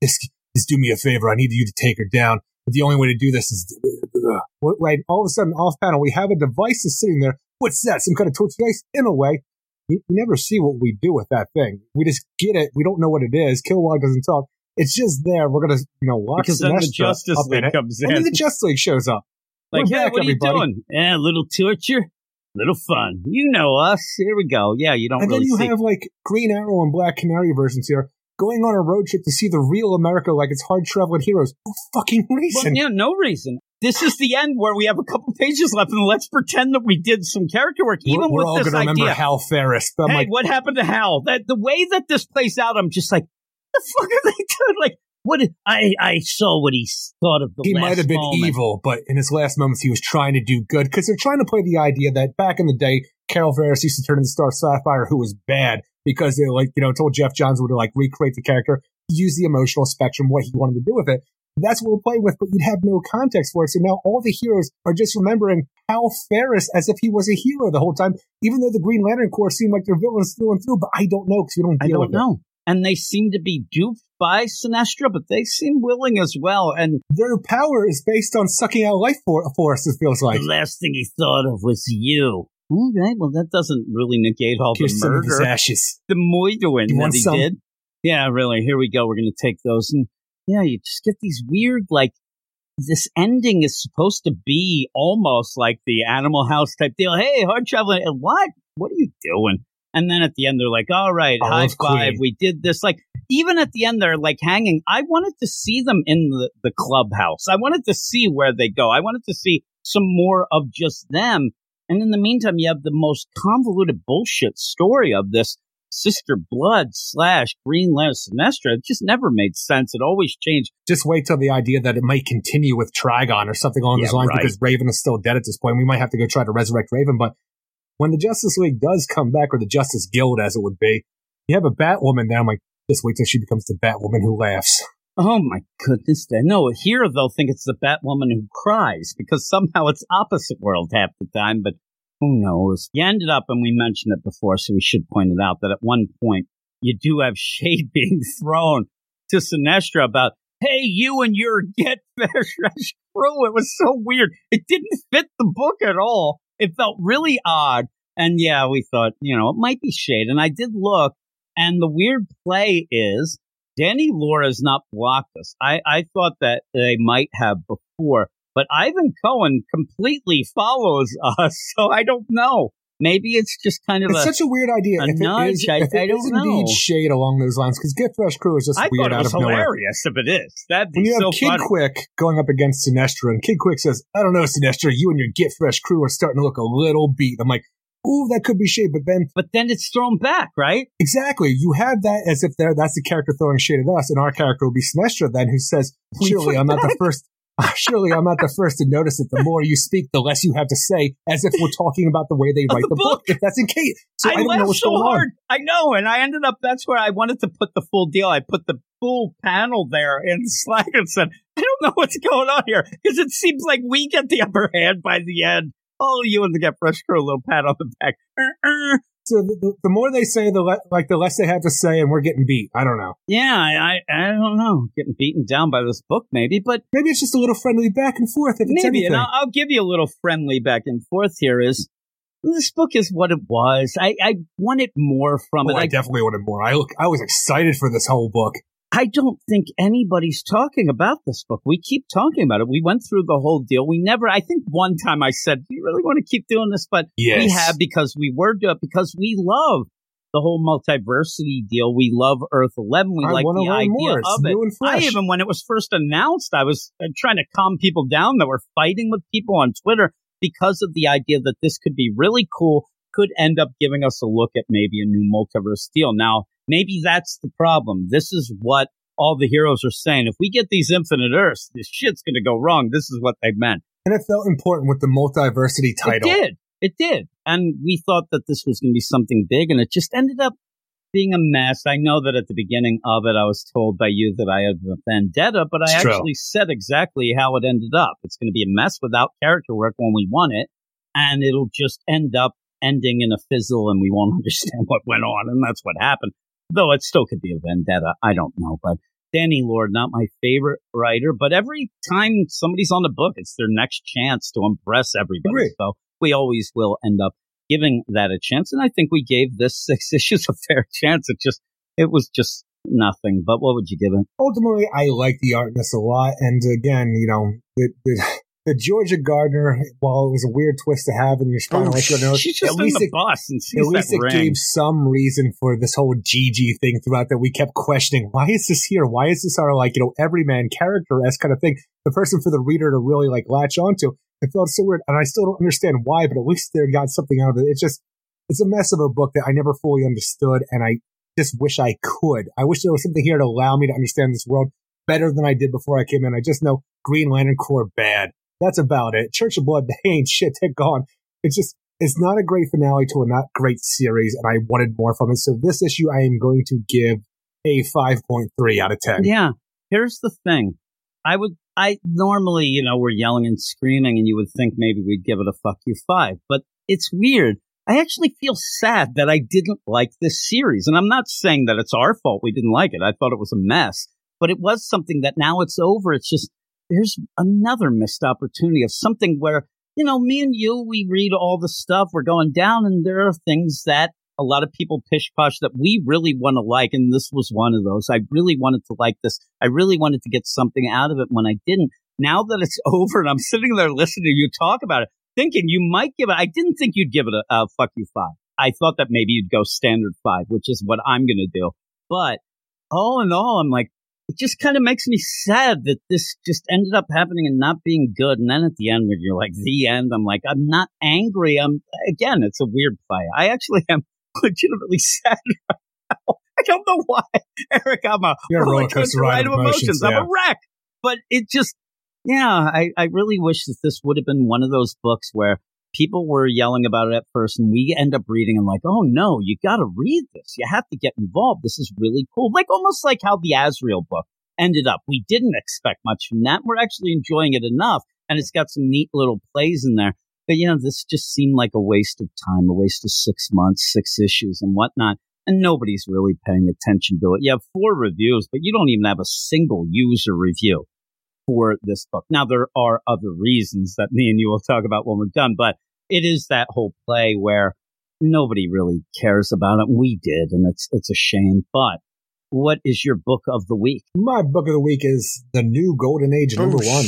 Just, just do me a favor. I need you to take her down. But the only way to do this is, uh, right? All of a sudden, off panel, we have a device that's sitting there. What's that? Some kind of torture device? In a way, you, you, never see what we do with that thing. We just get it. We don't know what it is. Kilowog doesn't talk. It's just there. We're gonna, you know, watch because then the Justice League in comes in, and then the Justice League shows up. Like, We're hey, back, what are everybody. you doing? Yeah, a little torture, little fun. You know us. Here we go. Yeah, you don't. And really then you see. have like Green Arrow and Black Canary versions here going on a road trip to see the real America like it's hard traveling heroes. No fucking reason. Well, yeah, no reason. This is the end where we have a couple pages left, and let's pretend that we did some character work. Even we're, we're with all going to remember Hal Ferris. But hey, like, what happened to Hal? That the way that this plays out, I'm just like, the fuck are they doing? Like, what? I I saw what he thought of the. He might have been moment. evil, but in his last moments, he was trying to do good because they're trying to play the idea that back in the day, Carol Ferris used to turn into Star Sapphire, who was bad because they like you know told Geoff Johns would like recreate the character, use the emotional spectrum, what he wanted to do with it. That's what we're playing with, but you'd have no context for it. So now all the heroes are just remembering Hal Ferris as if he was a hero the whole time, even though the Green Lantern Corps seem like they're villains through and through. But I don't know because we don't. I don't know. It. And they seem to be duped by Sinestro, but they seem willing as well. And their power is based on sucking out life for- force. It feels like the last thing he thought of was you. Okay, well that doesn't really negate all Kiss the murder, ashes, the moidowing that he some? did. Yeah, really. Here we go. We're going to take those and yeah, you just get these weird, like, this ending is supposed to be almost like the Animal House type deal. Hey, hard traveling. Eh, what? What are you doing? And then at the end, they're like, all right, oh, Olive high five. Queen. We did this. Like, even at the end, they're like hanging. I wanted to see them in the, the clubhouse. I wanted to see where they go. I wanted to see some more of just them. And in the meantime, you have the most convoluted bullshit story of this Sister Blood slash Green Lantern Sinestro. It just never made sense. It always changed. Just wait till the idea that it might continue with Trigon or something along Yeah, those lines right. because Raven is still dead at this point. We might have to go try to resurrect Raven, but when the Justice League does come back, or the Justice Guild as it would be, you have a Batwoman there. I'm like, just wait till she becomes the Batwoman who laughs. Oh my goodness. No, here they'll think it's the Batwoman who cries because somehow it's opposite world half the time, but who knows? You ended up, and we mentioned it before, so we should point it out that at one point you do have shade being thrown to Sinestro about, hey, you and your get fresh crew. It was so weird. It didn't fit the book at all. It felt really odd. And yeah, we thought, you know, it might be shade. And I did look, and the weird play is Danny Lore's not blocked us. I, I thought that they might have before, but Ivan Cohen completely follows us, so I don't know. Maybe it's just kind of It's a. such a weird idea. a if it nudge, is, I- if it I don't is indeed shade along those lines, because Get Fresh Crew is just I weird thought it out was of nowhere. hilarious if it is. That'd be When you have Kid funny. Quick going up against Sinestro, and Kid Quick says, I don't know, Sinestro, you and your Get Fresh crew are starting to look a little beat. I'm like, ooh, that could be shade. But then, But then it's thrown back, right? exactly, you have that as if they're, that's the character throwing shade at us, and our character will be Sinestro then, who says, put I'm not the first. Surely I'm not the first to notice it. The more you speak, the less you have to say, as if we're talking about the way they write the the, book. If that's in case, so I, I, don't know laughed what's so going hard. on. I know, and I ended up. That's where I wanted to put the full deal. I put the full panel there in Slack and said, "I don't know what's going on here because it seems like we get the upper hand by the end. Oh, you and the Get Fresh Crew, a little pat on the back. So the, the more they say, the le- like the less they have to say, and we're getting beat. I don't know. Yeah, I, I, don't know. Getting beaten down by this book, maybe, but Maybe it's just a little friendly back and forth. If it's maybe. anything. And I'll, I'll give you a little friendly back and forth here. Is this book is what it was? I, I wanted more from Oh, it. I I, definitely wanted more. I look, I was excited for this whole book. I don't think anybody's talking about this book. We keep talking about it. We went through the whole deal. We never. I think one time I said, "Do you really want to keep doing this?" But Yes. we have because we were doing it because we love the whole multiversity deal. We love Earth Eleven. We I like the idea more. Of it. I even when it was first announced, I was uh, trying to calm people down that were fighting with people on Twitter because of the idea that this could be really cool, could end up giving us a look at maybe a new multiverse deal. Now, maybe that's the problem. This is what all the heroes are saying. If we get these infinite Earths, this shit's going to go wrong. This is what they meant. And it felt important with the multiversity title. It did. It did. And we thought that this was going to be something big, and it just ended up being a mess. I know that at the beginning of it, I was told by you that I have a vendetta, but I It's true. actually said exactly how it ended up. It's going to be a mess without character work when we want it, and it'll just end up ending in a fizzle, and we won't understand what went on, and that's what happened. Though it still could be a vendetta. I don't know, but Danny Lore, not my favorite writer, but every time somebody's on the book, it's their next chance to impress everybody. Agree. So we always will end up giving that a chance. And I think we gave this six issues a fair chance. It just, it was just nothing. But what would you give it? Ultimately, I like the art in this a lot. And again, you know, the, the, the Georgia Gardner, while it was a weird twist to have in your oh, spinal like your nose, She's just at least the it, bus and at least it ring. gave some reason for this whole Gigi thing throughout that we kept questioning. Why is this here? Why is this our like, you know, everyman character s kind of thing? The person for the reader to really like latch onto. It felt so weird. And I still don't understand why, but at least they got something out of it. It's just, it's a mess of a book that I never fully understood. And I just wish I could. I wish there was something here to allow me to understand this world better than I did before I came in. I just know Green Lantern Corps bad. That's about it. Church of Blood, they ain't shit. They're gone. It's just, it's not a great finale to a not great series, and I wanted more from it. So this issue, I am going to give a 5.3 out of 10. Yeah. Here's the thing. I would, I normally, you know, we're yelling and screaming and you would think maybe we'd give it a fuck you five, but it's weird. I actually feel sad that I didn't like this series. And I'm not saying that it's our fault we didn't like it. I thought it was a mess, but it was something that now it's over. It's just, there's another missed opportunity of something where, you know, me and you, we read all the stuff, we're going down, and there are things that a lot of people pish posh that we really want to like. And this was one of those. I really wanted to like this. I really wanted to get something out of it when I didn't. Now that it's over and I'm sitting there listening to you talk about it, thinking you might give it, I didn't think you'd give it a, a fuck you five. I thought that maybe you'd go standard five, which is what I'm going to do. But all in all, I'm like, it just kind of makes me sad that this just ended up happening and not being good. And then at the end, when you're like, the end, I'm like, I'm not angry. I'm, again, it's a weird play. I actually am legitimately sad right now. I don't know why. Eric, I'm a You're a roller roller coaster ride of emotions, I'm a wreck. But it just, yeah, I, I really wish that this would have been one of those books where people were yelling about it at first and we end up reading and like, oh no, you got to read this. You have to get involved. This is really cool. Like almost like how the Azrael book ended up. We didn't expect much from that. We're actually enjoying it enough. And it's got some neat little plays in there. But you know, this just seemed like a waste of time, a waste of six months, six issues and whatnot. And nobody's really paying attention to it. You have four reviews, but you don't even have a single user review for this book. Now, there are other reasons that me and you will talk about when we're done, but it is that whole play where nobody really cares about it. We did, and it's, it's a shame. But what is your book of the week? My book of the week is The New Golden Age, oh, number one.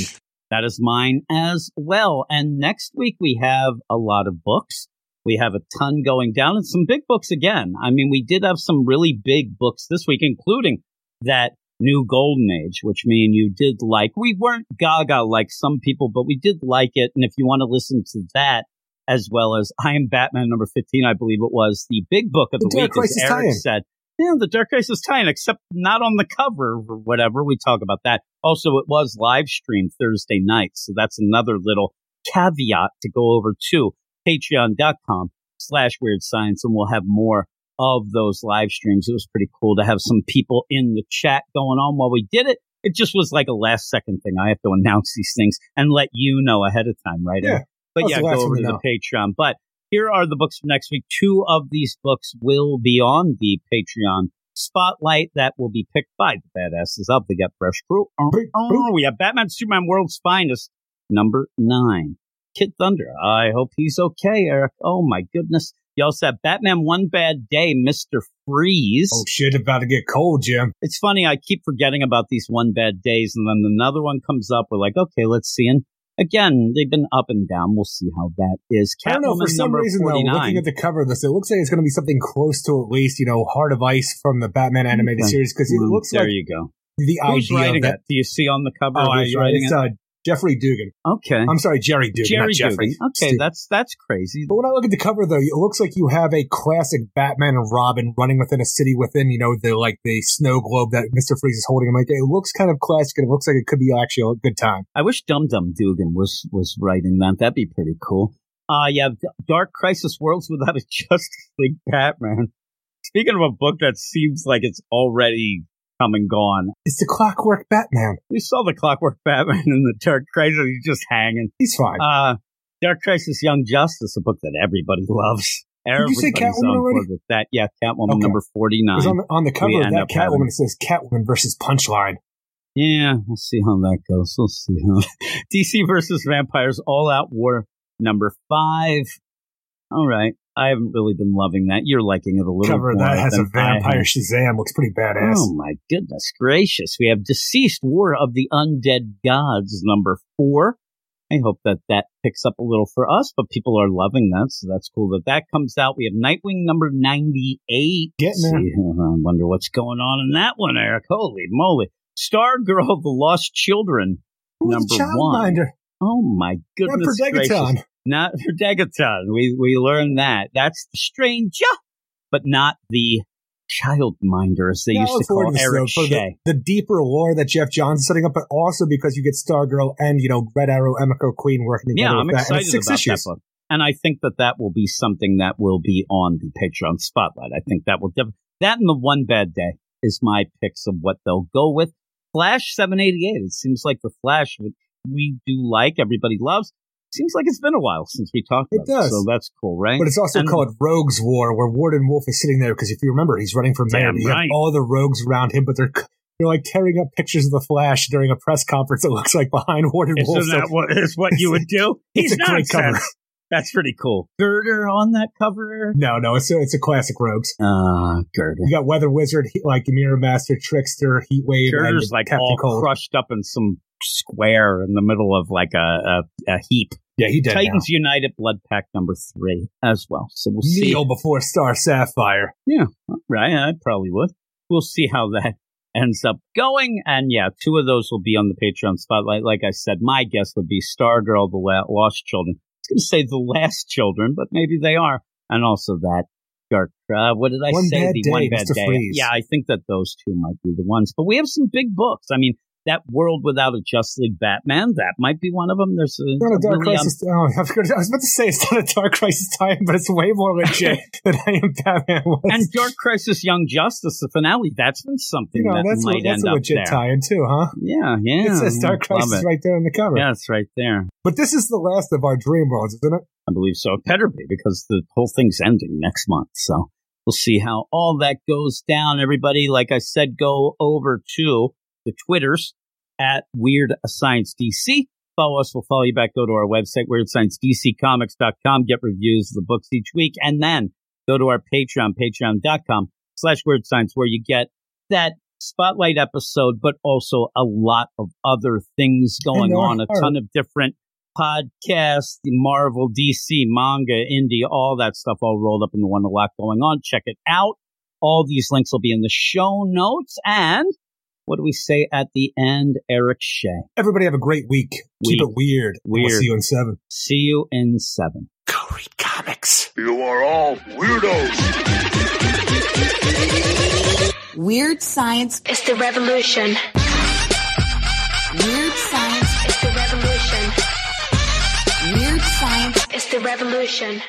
That is mine as well. And next week we have a lot of books. We have a ton going down and some big books again. I mean, we did have some really big books this week, including that new golden age, which me and you did like. We weren't gaga like some people, but we did like it. And if you want to listen to that, as well as I am Batman number 15, I believe it was the big book of The the, Dark week, Crisis as Eric tie-in. said. Yeah, the Dark Crisis tie-in, except not on the cover or whatever. We talk about that. Also, it was live streamed Thursday night, so that's another little caveat to go over to patreon.com slash weird science, and we'll have more of those live streams. It was pretty cool to have some people in the chat going on while we did it. It just was like a last second thing. I have to announce these things and let you know ahead of time, right? Yeah. But yeah, go over to the Patreon. But Here are the books for next week. Two of these books will be on the Patreon spotlight that will be picked by the badasses of the Get Fresh crew. Oh, oh, we have Batman Superman World's Finest, number nine. Kid Thunder. I hope he's okay, Eric. Oh my goodness. You also have Batman One Bad Day, Mr. Freeze. Oh shit, about to get cold, Jim. It's funny, I keep forgetting about these one bad days, and then another one comes up. We're like, okay, let's see. And again, they've been up and down. We'll see how that is. I don't know, for some reason, though, 49. looking at the cover of this, it looks like it's going to be something close to at least, you know, Heart of Ice from the Batman animated Okay. series, because it looks there like you go. the Who's idea of that. it? Do you see on the cover Oh, I, it's it? uh, Jeffrey Dugan. Okay. I'm sorry, Gerry Duggan, Gerry not Jeffrey. Dugan. Okay, Steve. that's that's crazy. But when I look at the cover, though, it looks like you have a classic Batman and Robin running within a city within, you know, the like the snow globe that Mister Freeze is holding. I'm like, it looks kind of classic, and it looks like it could be actually a good time. I wish Dum Dum Dugan was was writing that. That'd be pretty cool. Uh yeah, Dark Crisis Worlds without a Justice League Batman. Speaking of a book that seems like it's already come and gone, It's the Clockwork Batman. we saw the Clockwork Batman in the Dark Crisis. He's just hanging. He's fine. Uh, Dark Crisis Young Justice, a book that everybody loves. Did you say Everybody's Catwoman already? with that. Yeah, Catwoman Okay. number 49. Because on the, on the cover we of that Catwoman, having- it says Catwoman versus Punchline. Yeah, we'll see how that goes. We'll see how DC versus Vampires All Out War number five. All right. I haven't really been loving that. You're liking it a little cover that has a vampire. Shazam. Looks pretty badass. Oh my goodness gracious. We have DCeased War of the Undead Gods number four. I hope that that picks up a little for us, but people are loving that, so that's cool that that comes out. We have Nightwing number 98. Getting there. I wonder what's going on in that one, Eric. Holy moly. Stargirl, of The Lost Children, Who's number one. Oh my goodness gracious. Not for Degaton. We, we learned that. That's the stranger, but not the childminder, as they I used to call Eric Shea. the, the deeper lore that Geoff Johns is setting up, but also because you get Stargirl and, you know, Red Arrow, Emiko Queen working together. Yeah, I'm that. And excited six about issues. that book. And I think that that will be something that will be on the Patreon spotlight. I think that will def- that and the one bad day is my picks of what they'll go with. Flash 788. It seems like the Flash we do like, everybody loves. Seems like it's been a while since we talked It about it. does. So that's cool, right? But it's also And- called Rogues War, where Warden Wolfe is sitting there because if you remember, he's running for mayor. Damn have right. all the rogues around him, but they're they're like tearing up pictures of the Flash during a press conference. It looks like behind Warden Wolfe. Isn't So that what is what you would do? It's He's a great cover. That's pretty cool. Girder on that cover. no, no, it's a, it's a classic Rogues. Ah, Girder. You got Weather Wizard, he, like Mirror Master, Trickster, Heatwave, Girder's and like all crushed up in some square in the middle of like a, a, a heap. Yeah, he did. Titans United Bloodpact number three as well. So we'll see. Kneel before Star Sapphire. Yeah, right, I probably would. We'll see how that ends up going. And yeah, two of those will be on the Patreon spotlight. Like I said, my guess would be Stargirl, The La- Lost Children. I was going to say The Last Children, but maybe they are. And also that Dark, uh, what did I One say? Bad the Day, One Bad Mr. Day. Freeze. Yeah, I think that those two might be the ones. But we have some big books. I mean, that World Without a Just League Batman, that might be one of them. There's a, Not a Dark really, um, Crisis. oh, I was, gonna, I was about to say it's not a Dark Crisis time, but it's way more legit than I am Batman was. and Dark Crisis Young Justice, the finale, that's been something you know, that that's, might a, that's end a legit tie-in too, huh? Yeah, yeah. it says Dark Crisis it. right there on the cover. Yeah, it's right there. But this is the last of our Dream Worlds, isn't it? I believe so. It better be because the whole thing's ending next month. So we'll see how all that goes down. Everybody, like I said, go over to the Twitters at Weird Science DC. Follow us. We'll follow you back. Go to our website, weirdsciencedccomics.com. Get reviews of the books each week. And then go to our Patreon, patreon.com slash weird science, where you get that spotlight episode, but also a lot of other things going on. A ton of different podcasts, Marvel, DC, manga, indie, all that stuff all rolled up into one. A lot going on. Check it out. All these links will be in the show notes. And what do we say at the end? Eric Shea. Everybody have a great week. Keep it weird. We'll see you in seven. See you in seven. Go read comics. You are all weirdos. Weird science is the revolution. Weird science. is the revolution. Weird science. is the revolution.